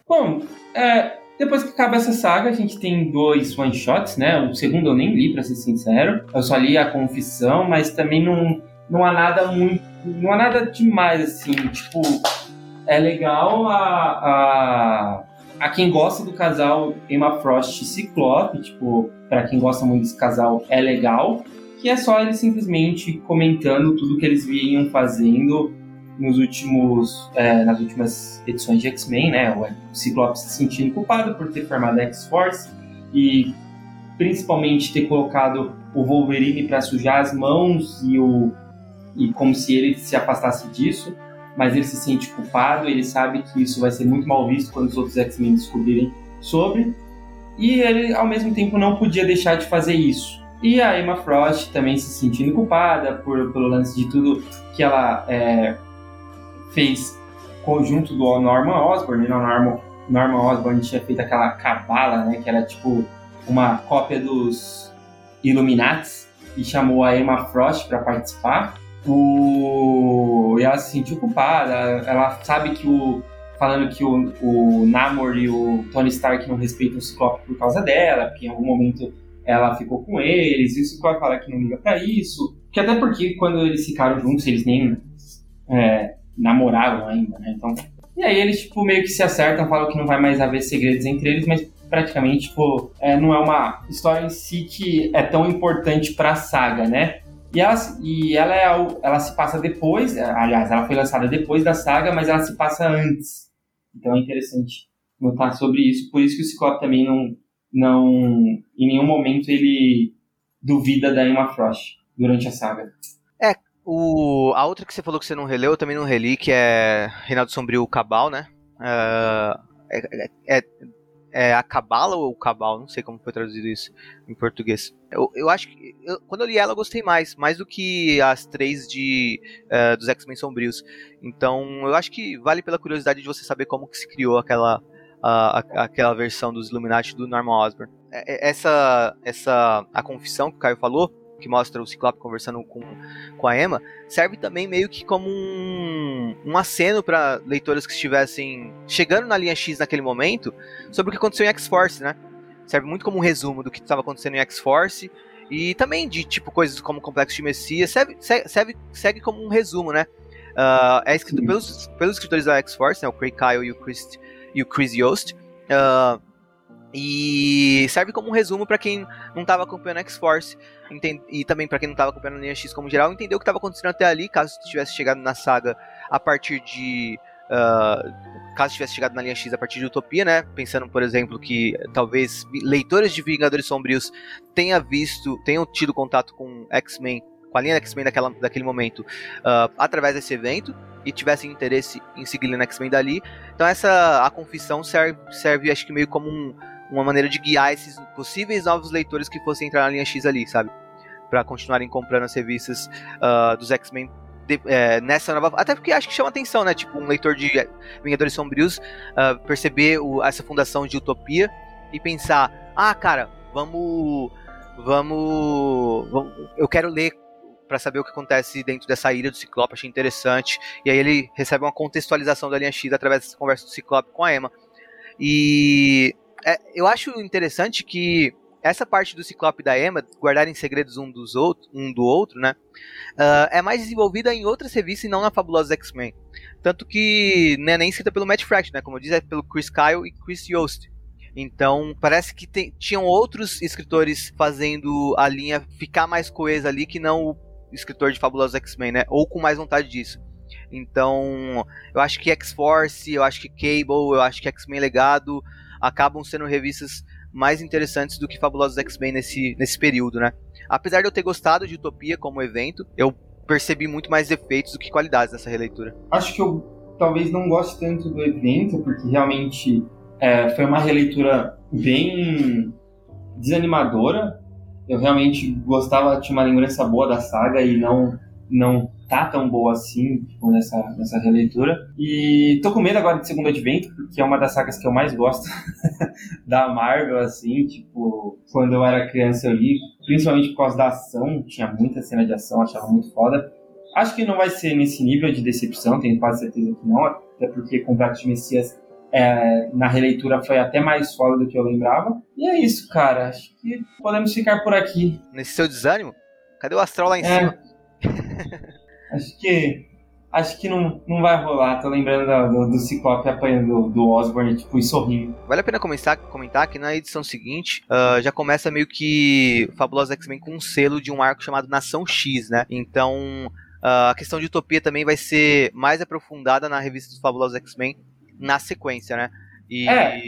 Bom, é, depois que acaba essa saga, a gente tem dois one shots, né? O segundo eu nem li, para ser sincero. Eu só li a confissão, mas também não, não há nada muito, não há nada demais assim, tipo, é legal a, a, a quem gosta do casal Emma Frost e Ciclope, tipo, para quem gosta muito desse casal é legal, que é só eles simplesmente comentando tudo que eles vinham fazendo nos últimos, é, nas últimas edições de X-Men, né? O Ciclope se sentindo culpado por ter formado a X-Force e principalmente ter colocado o Wolverine para sujar as mãos e o e como se ele se afastasse disso mas ele se sente culpado, ele sabe que isso vai ser muito mal visto quando os outros X-Men descobrirem sobre, e ele ao mesmo tempo não podia deixar de fazer isso. E a Emma Frost também se sentindo culpada por, pelo lance de tudo que ela é, fez conjunto do Norman Osborn, né? Norman, Norman Osborn tinha feito aquela cabala, né, que era tipo uma cópia dos Illuminati, e chamou a Emma Frost para participar o... e ela se sentiu culpada, ela sabe que o. Falando que o, o Namor e o Tony Stark não respeitam o Ciclope por causa dela, porque em algum momento ela ficou com eles, e o Ciclope fala que não liga para isso. Que até porque quando eles ficaram juntos, eles nem é, namoravam ainda, né? Então. E aí eles, tipo, meio que se acertam, falam que não vai mais haver segredos entre eles, mas praticamente, tipo, é, não é uma história em si que é tão importante pra saga, né? E ela, e ela, é, ela se passa depois, aliás, ela foi lançada depois da saga, mas ela se passa antes. Então é interessante notar sobre isso. Por isso que o Ciclope também não, não em nenhum momento ele duvida da Emma Frost durante a saga. É, o, a outra que você falou que você não releu, eu também não reli, que é Reinaldo Sombrio Cabal, né? Uh, é, é, é, a Cabala ou o Cabal, não sei como foi traduzido isso em português. Eu, eu acho que eu, quando eu li ela eu gostei mais, mais do que as três de uh, dos X-Men sombrios. Então eu acho que vale pela curiosidade de você saber como que se criou aquela uh, aquela versão dos Illuminati do Norman Osborn. É, é, essa essa a confissão que o Caio falou que mostra o Ciclope conversando com, com a Emma, serve também meio que como um, um aceno para leitoras que estivessem chegando na linha X naquele momento sobre o que aconteceu em X-Force, né? Serve muito como um resumo do que estava acontecendo em X-Force e também de tipo coisas como Complexo de Messias, serve, serve, segue como um resumo, né? Uh, é escrito pelos, pelos escritores da X-Force, né? O Craig Kyle e o Chris, e o Chris Yost. Uh, E serve como um resumo para quem não estava acompanhando X-Force e também para quem não estava acompanhando a linha X como geral, entender o que estava acontecendo até ali, caso tivesse chegado na saga a partir de uh, caso tivesse chegado na linha X a partir de Utopia, né? Pensando, por exemplo, que talvez leitores de Vingadores Sombrios tenham visto, tenham tido contato com X-Men, com a linha X-Men daquela, daquele momento, uh, através desse evento e tivessem interesse em seguir a X-Men dali. Então essa a confissão serve, serve acho que meio como um, uma maneira de guiar esses possíveis novos leitores que fossem entrar na linha X ali, sabe? Para continuarem comprando as revistas uh, dos X-Men é, nessa nova. Até porque acho que chama atenção, né? Tipo, um leitor de Vingadores Sombrios uh, perceber o, essa fundação de Utopia e pensar: ah, cara, vamos. Vamos. vamos eu quero ler para saber o que acontece dentro dessa ilha do Ciclope, achei interessante. E aí ele recebe uma contextualização da linha X através dessa conversa do Ciclope com a Emma. E é, eu acho interessante que essa parte do Ciclope e da Emma guardarem segredos um dos outros, um do outro, né? Uh, é mais desenvolvida em outras revistas e não na Fabulosa X-Men. Tanto que não é nem escrita pelo Matt Fraction, né? Como eu disse, é pelo Chris Kyle e Chris Yost. Então, parece que tem, tinham outros escritores fazendo a linha ficar mais coesa ali que não o escritor de Fabulosa X-Men, né? Ou com mais vontade disso. Então, eu acho que X-Force, eu acho que Cable, eu acho que X-Men Legado acabam sendo revistas mais interessantes do que Fabulosos X-Men nesse, nesse período, né? Apesar de eu ter gostado de Utopia como evento, eu percebi muito mais defeitos do que qualidades nessa releitura. Acho que eu talvez não goste tanto do evento, porque realmente é, foi uma releitura bem desanimadora. Eu realmente gostava, tinha uma lembrança boa da saga e não não tá tão boa assim, tipo, nessa, nessa releitura. E tô com medo agora de Segundo Advento, porque é uma das sagas que eu mais gosto da Marvel, assim, tipo, quando eu era criança eu li, principalmente por causa da ação, tinha muita cena de ação, achava muito foda. Acho que não vai ser nesse nível de decepção, tenho quase certeza que não, até porque Complexo de Messias é, na releitura foi até mais foda do que eu lembrava. E é isso, cara. Acho que podemos ficar por aqui. Nesse seu desânimo? Cadê o astral lá em é. cima? acho que acho que não, não vai rolar. Tô lembrando do, do Ciclope apanhando do Osborne, tipo, e sorrindo. Vale a pena comentar, comentar que na edição seguinte uh, já começa meio que Fabulosa X-Men com um selo de um arco chamado Nação X, né? Então uh, a questão de utopia também vai ser mais aprofundada na revista dos Fabulosos X-Men na sequência, né? E é,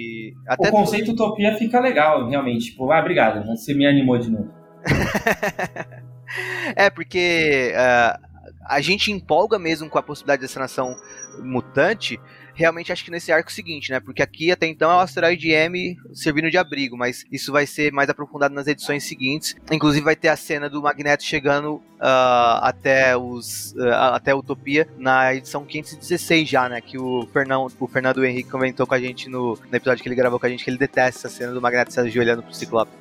até o conceito utopia fica legal, realmente. Tipo, ah, obrigado, você me animou de novo. é, porque uh, a gente empolga mesmo com a possibilidade dessa nação mutante, realmente acho que nesse arco seguinte, né? Porque aqui até então é o asteroide M servindo de abrigo, mas isso vai ser mais aprofundado nas edições seguintes. Inclusive vai ter a cena do Magneto chegando uh, até os uh, até a Utopia na edição 516 já, né? Que o Fernando, o Fernando Henrique comentou com a gente no, no episódio que ele gravou com a gente que ele detesta essa cena do Magneto se ajoelhando pro Ciclope.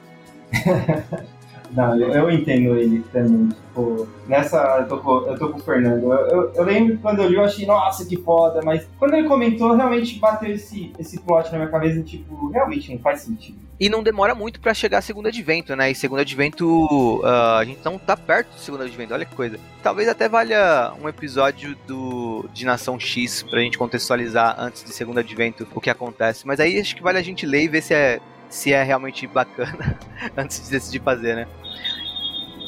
Não, eu, eu, entendo ele também. Tipo, nessa, eu tô com, eu tô com o Fernando. Eu, eu, eu, lembro quando eu li, eu achei, nossa, que foda, mas quando ele comentou, realmente bateu esse, esse plot na minha cabeça, tipo, realmente não faz sentido. E não demora muito para chegar a segundo advento, né? E segundo advento, uh, a gente não tá perto do segundo advento, olha que coisa. Talvez até valha um episódio do de Nação X pra gente contextualizar antes de segundo advento o que acontece. Mas aí acho que vale a gente ler e ver se é se é realmente bacana antes de decidir fazer, né?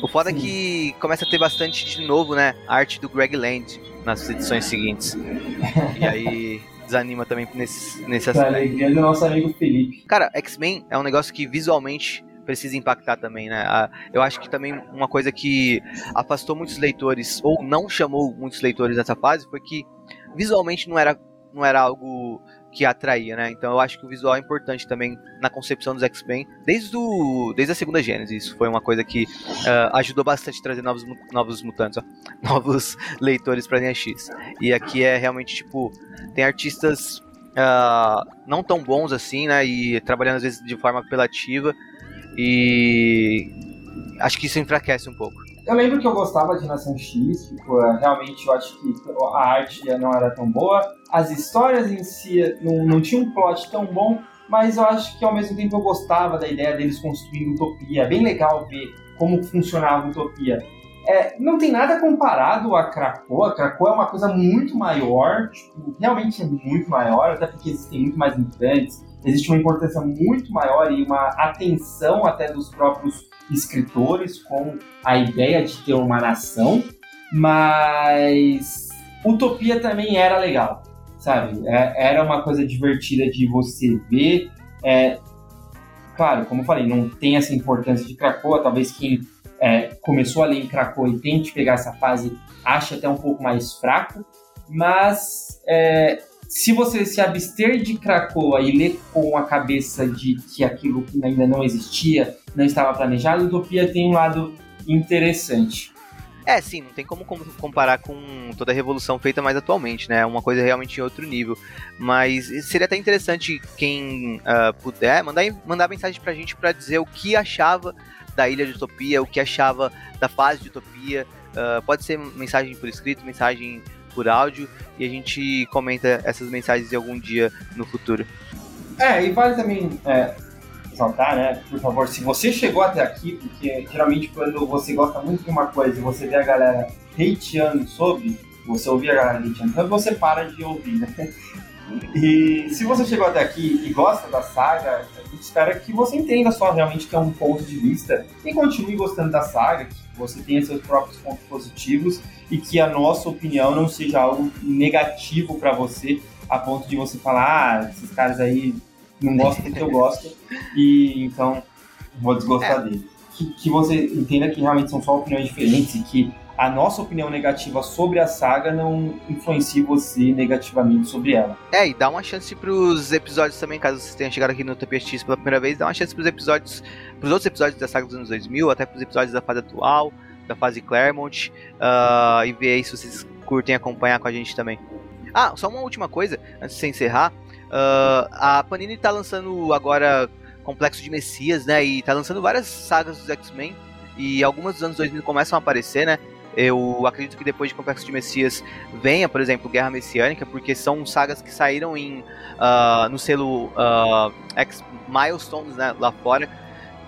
O foda Sim. é que começa a ter bastante de novo, né? arte do Greg Land nas edições seguintes. e aí desanima também nesse, nesse aspecto. alegria do nosso amigo Felipe. Cara, X-Men é um negócio que visualmente precisa impactar também, né? Eu acho que também uma coisa que afastou muitos leitores, ou não chamou muitos leitores nessa fase, foi que visualmente não era, não era algo que atraía, né? Então eu acho que o visual é importante também na concepção dos X-Men, desde, o, desde a segunda Gênesis. Isso foi uma coisa que uh, ajudou bastante a trazer novos, novos mutantes, ó, novos leitores para linha X. E aqui é realmente tipo, tem artistas uh, não tão bons assim, né? E trabalhando às vezes de forma apelativa. E acho que isso enfraquece um pouco. Eu lembro que eu gostava de Nação X, tipo, é, realmente eu acho que a arte não era tão boa, as histórias em si não, não tinham um plot tão bom, mas eu acho que ao mesmo tempo eu gostava da ideia deles construindo utopia. É bem legal ver como funcionava a utopia. É, não tem nada comparado a Krakoa. Krakoa é uma coisa muito maior, tipo, realmente é muito maior, até porque existem muito mais mutantes, existe uma importância muito maior e uma atenção até dos próprios escritores com a ideia de ter uma nação, mas Utopia também era legal, sabe? É, era uma coisa divertida de você ver. É, claro, como eu falei, não tem essa importância de Krakoa, talvez quem é, começou a ler em Krakoa e tente pegar essa fase ache até um pouco mais fraco, mas é, se você se abster de Krakoa e ler com a cabeça de que aquilo ainda não existia, não estava planejado, Utopia tem um lado interessante. É, sim, não tem como comparar com toda a revolução feita mais atualmente, né? É uma coisa realmente em outro nível. Mas seria até interessante quem uh, puder mandar, mandar mensagem pra gente para dizer o que achava da Ilha de Utopia, o que achava da fase de Utopia. Uh, pode ser mensagem por escrito, mensagem por áudio, e a gente comenta essas mensagens em algum dia no futuro. É, e vale também é, né? Por favor, se você chegou até aqui, porque geralmente quando você gosta muito de uma coisa e você vê a galera hateando sobre, você ouvir a galera hateando, então você para de ouvir, né? E se você chegou até aqui e gosta da saga, a gente espera que você entenda só realmente que é um ponto de vista e continue gostando da saga, que você tenha seus próprios pontos positivos e que a nossa opinião não seja algo negativo para você, a ponto de você falar, ah, esses caras aí não gosta do que eu gosto, e então vou desgostar é. dele. Que, que você entenda que realmente são só opiniões diferentes e que a nossa opinião negativa sobre a saga não influencia você negativamente sobre ela. É, e dá uma chance pros episódios também, caso vocês tenham chegado aqui no Utopia X pela primeira vez, dá uma chance pros episódios, pros outros episódios da saga dos anos 2000, até pros episódios da fase atual, da fase Claremont, uh, e ver aí se vocês curtem acompanhar com a gente também. Ah, só uma última coisa, antes de encerrar, Uh, a Panini tá lançando agora Complexo de Messias, né? E tá lançando várias sagas dos X-Men. E algumas dos anos 2000 começam a aparecer, né? Eu acredito que depois de Complexo de Messias venha, por exemplo, Guerra Messiânica, porque são sagas que saíram em, uh, no selo uh, X Milestones né, lá fora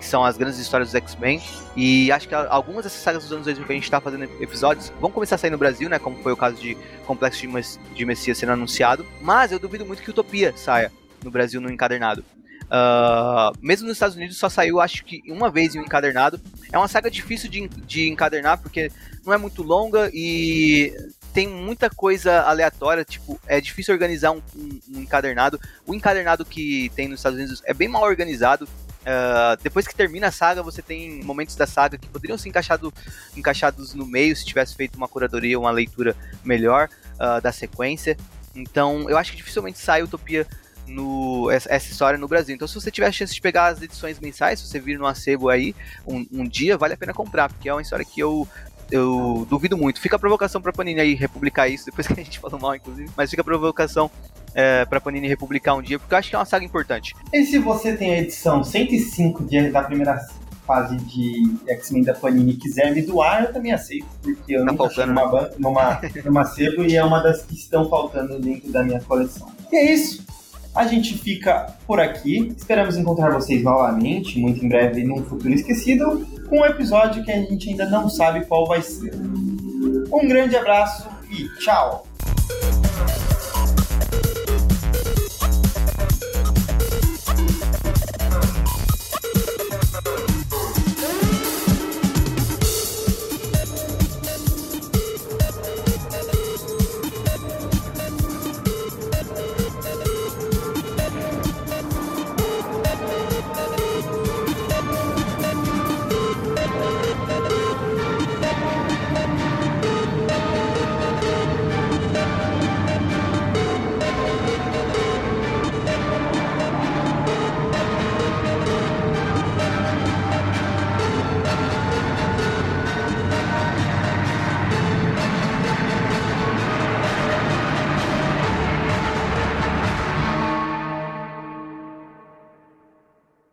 que são as grandes histórias dos X-Men. E acho que algumas dessas sagas dos anos 2000 que a gente tá fazendo episódios vão começar a sair no Brasil, né? Como foi o caso de Complexo de, Messias sendo anunciado. Mas eu duvido muito que Utopia saia no Brasil no encadernado. Uh, mesmo nos Estados Unidos só saiu, acho que uma vez em um encadernado. É uma saga difícil de, de encadernar porque não é muito longa e tem muita coisa aleatória, tipo, é difícil organizar um, um, um, encadernado. O encadernado que tem nos Estados Unidos é bem mal organizado. Uh, depois que termina a saga, você tem momentos da saga que poderiam ser encaixado, encaixados no meio se tivesse feito uma curadoria, uma leitura melhor uh, da sequência. Então, eu acho que dificilmente sai Utopia no, essa, história no Brasil. Então, se você tiver a chance de pegar as edições mensais, se você vir no acebo aí um, um dia, vale a pena comprar, porque é uma história que eu eu duvido muito. Fica a provocação pra Panini aí republicar isso, depois que a gente falou mal, inclusive. Mas fica a provocação é, pra Panini republicar um dia, porque eu acho que é uma saga importante. E se você tem a edição 105 de, da primeira fase de X-Men da Panini e quiser me doar, eu também aceito, porque eu tá nunca achei numa, né? numa, numa sebo e é uma das que estão faltando dentro da minha coleção. E é isso. A gente fica por aqui. Esperamos encontrar vocês novamente, muito em breve, num futuro esquecido, com um episódio que a gente ainda não sabe qual vai ser. Um grande abraço e tchau!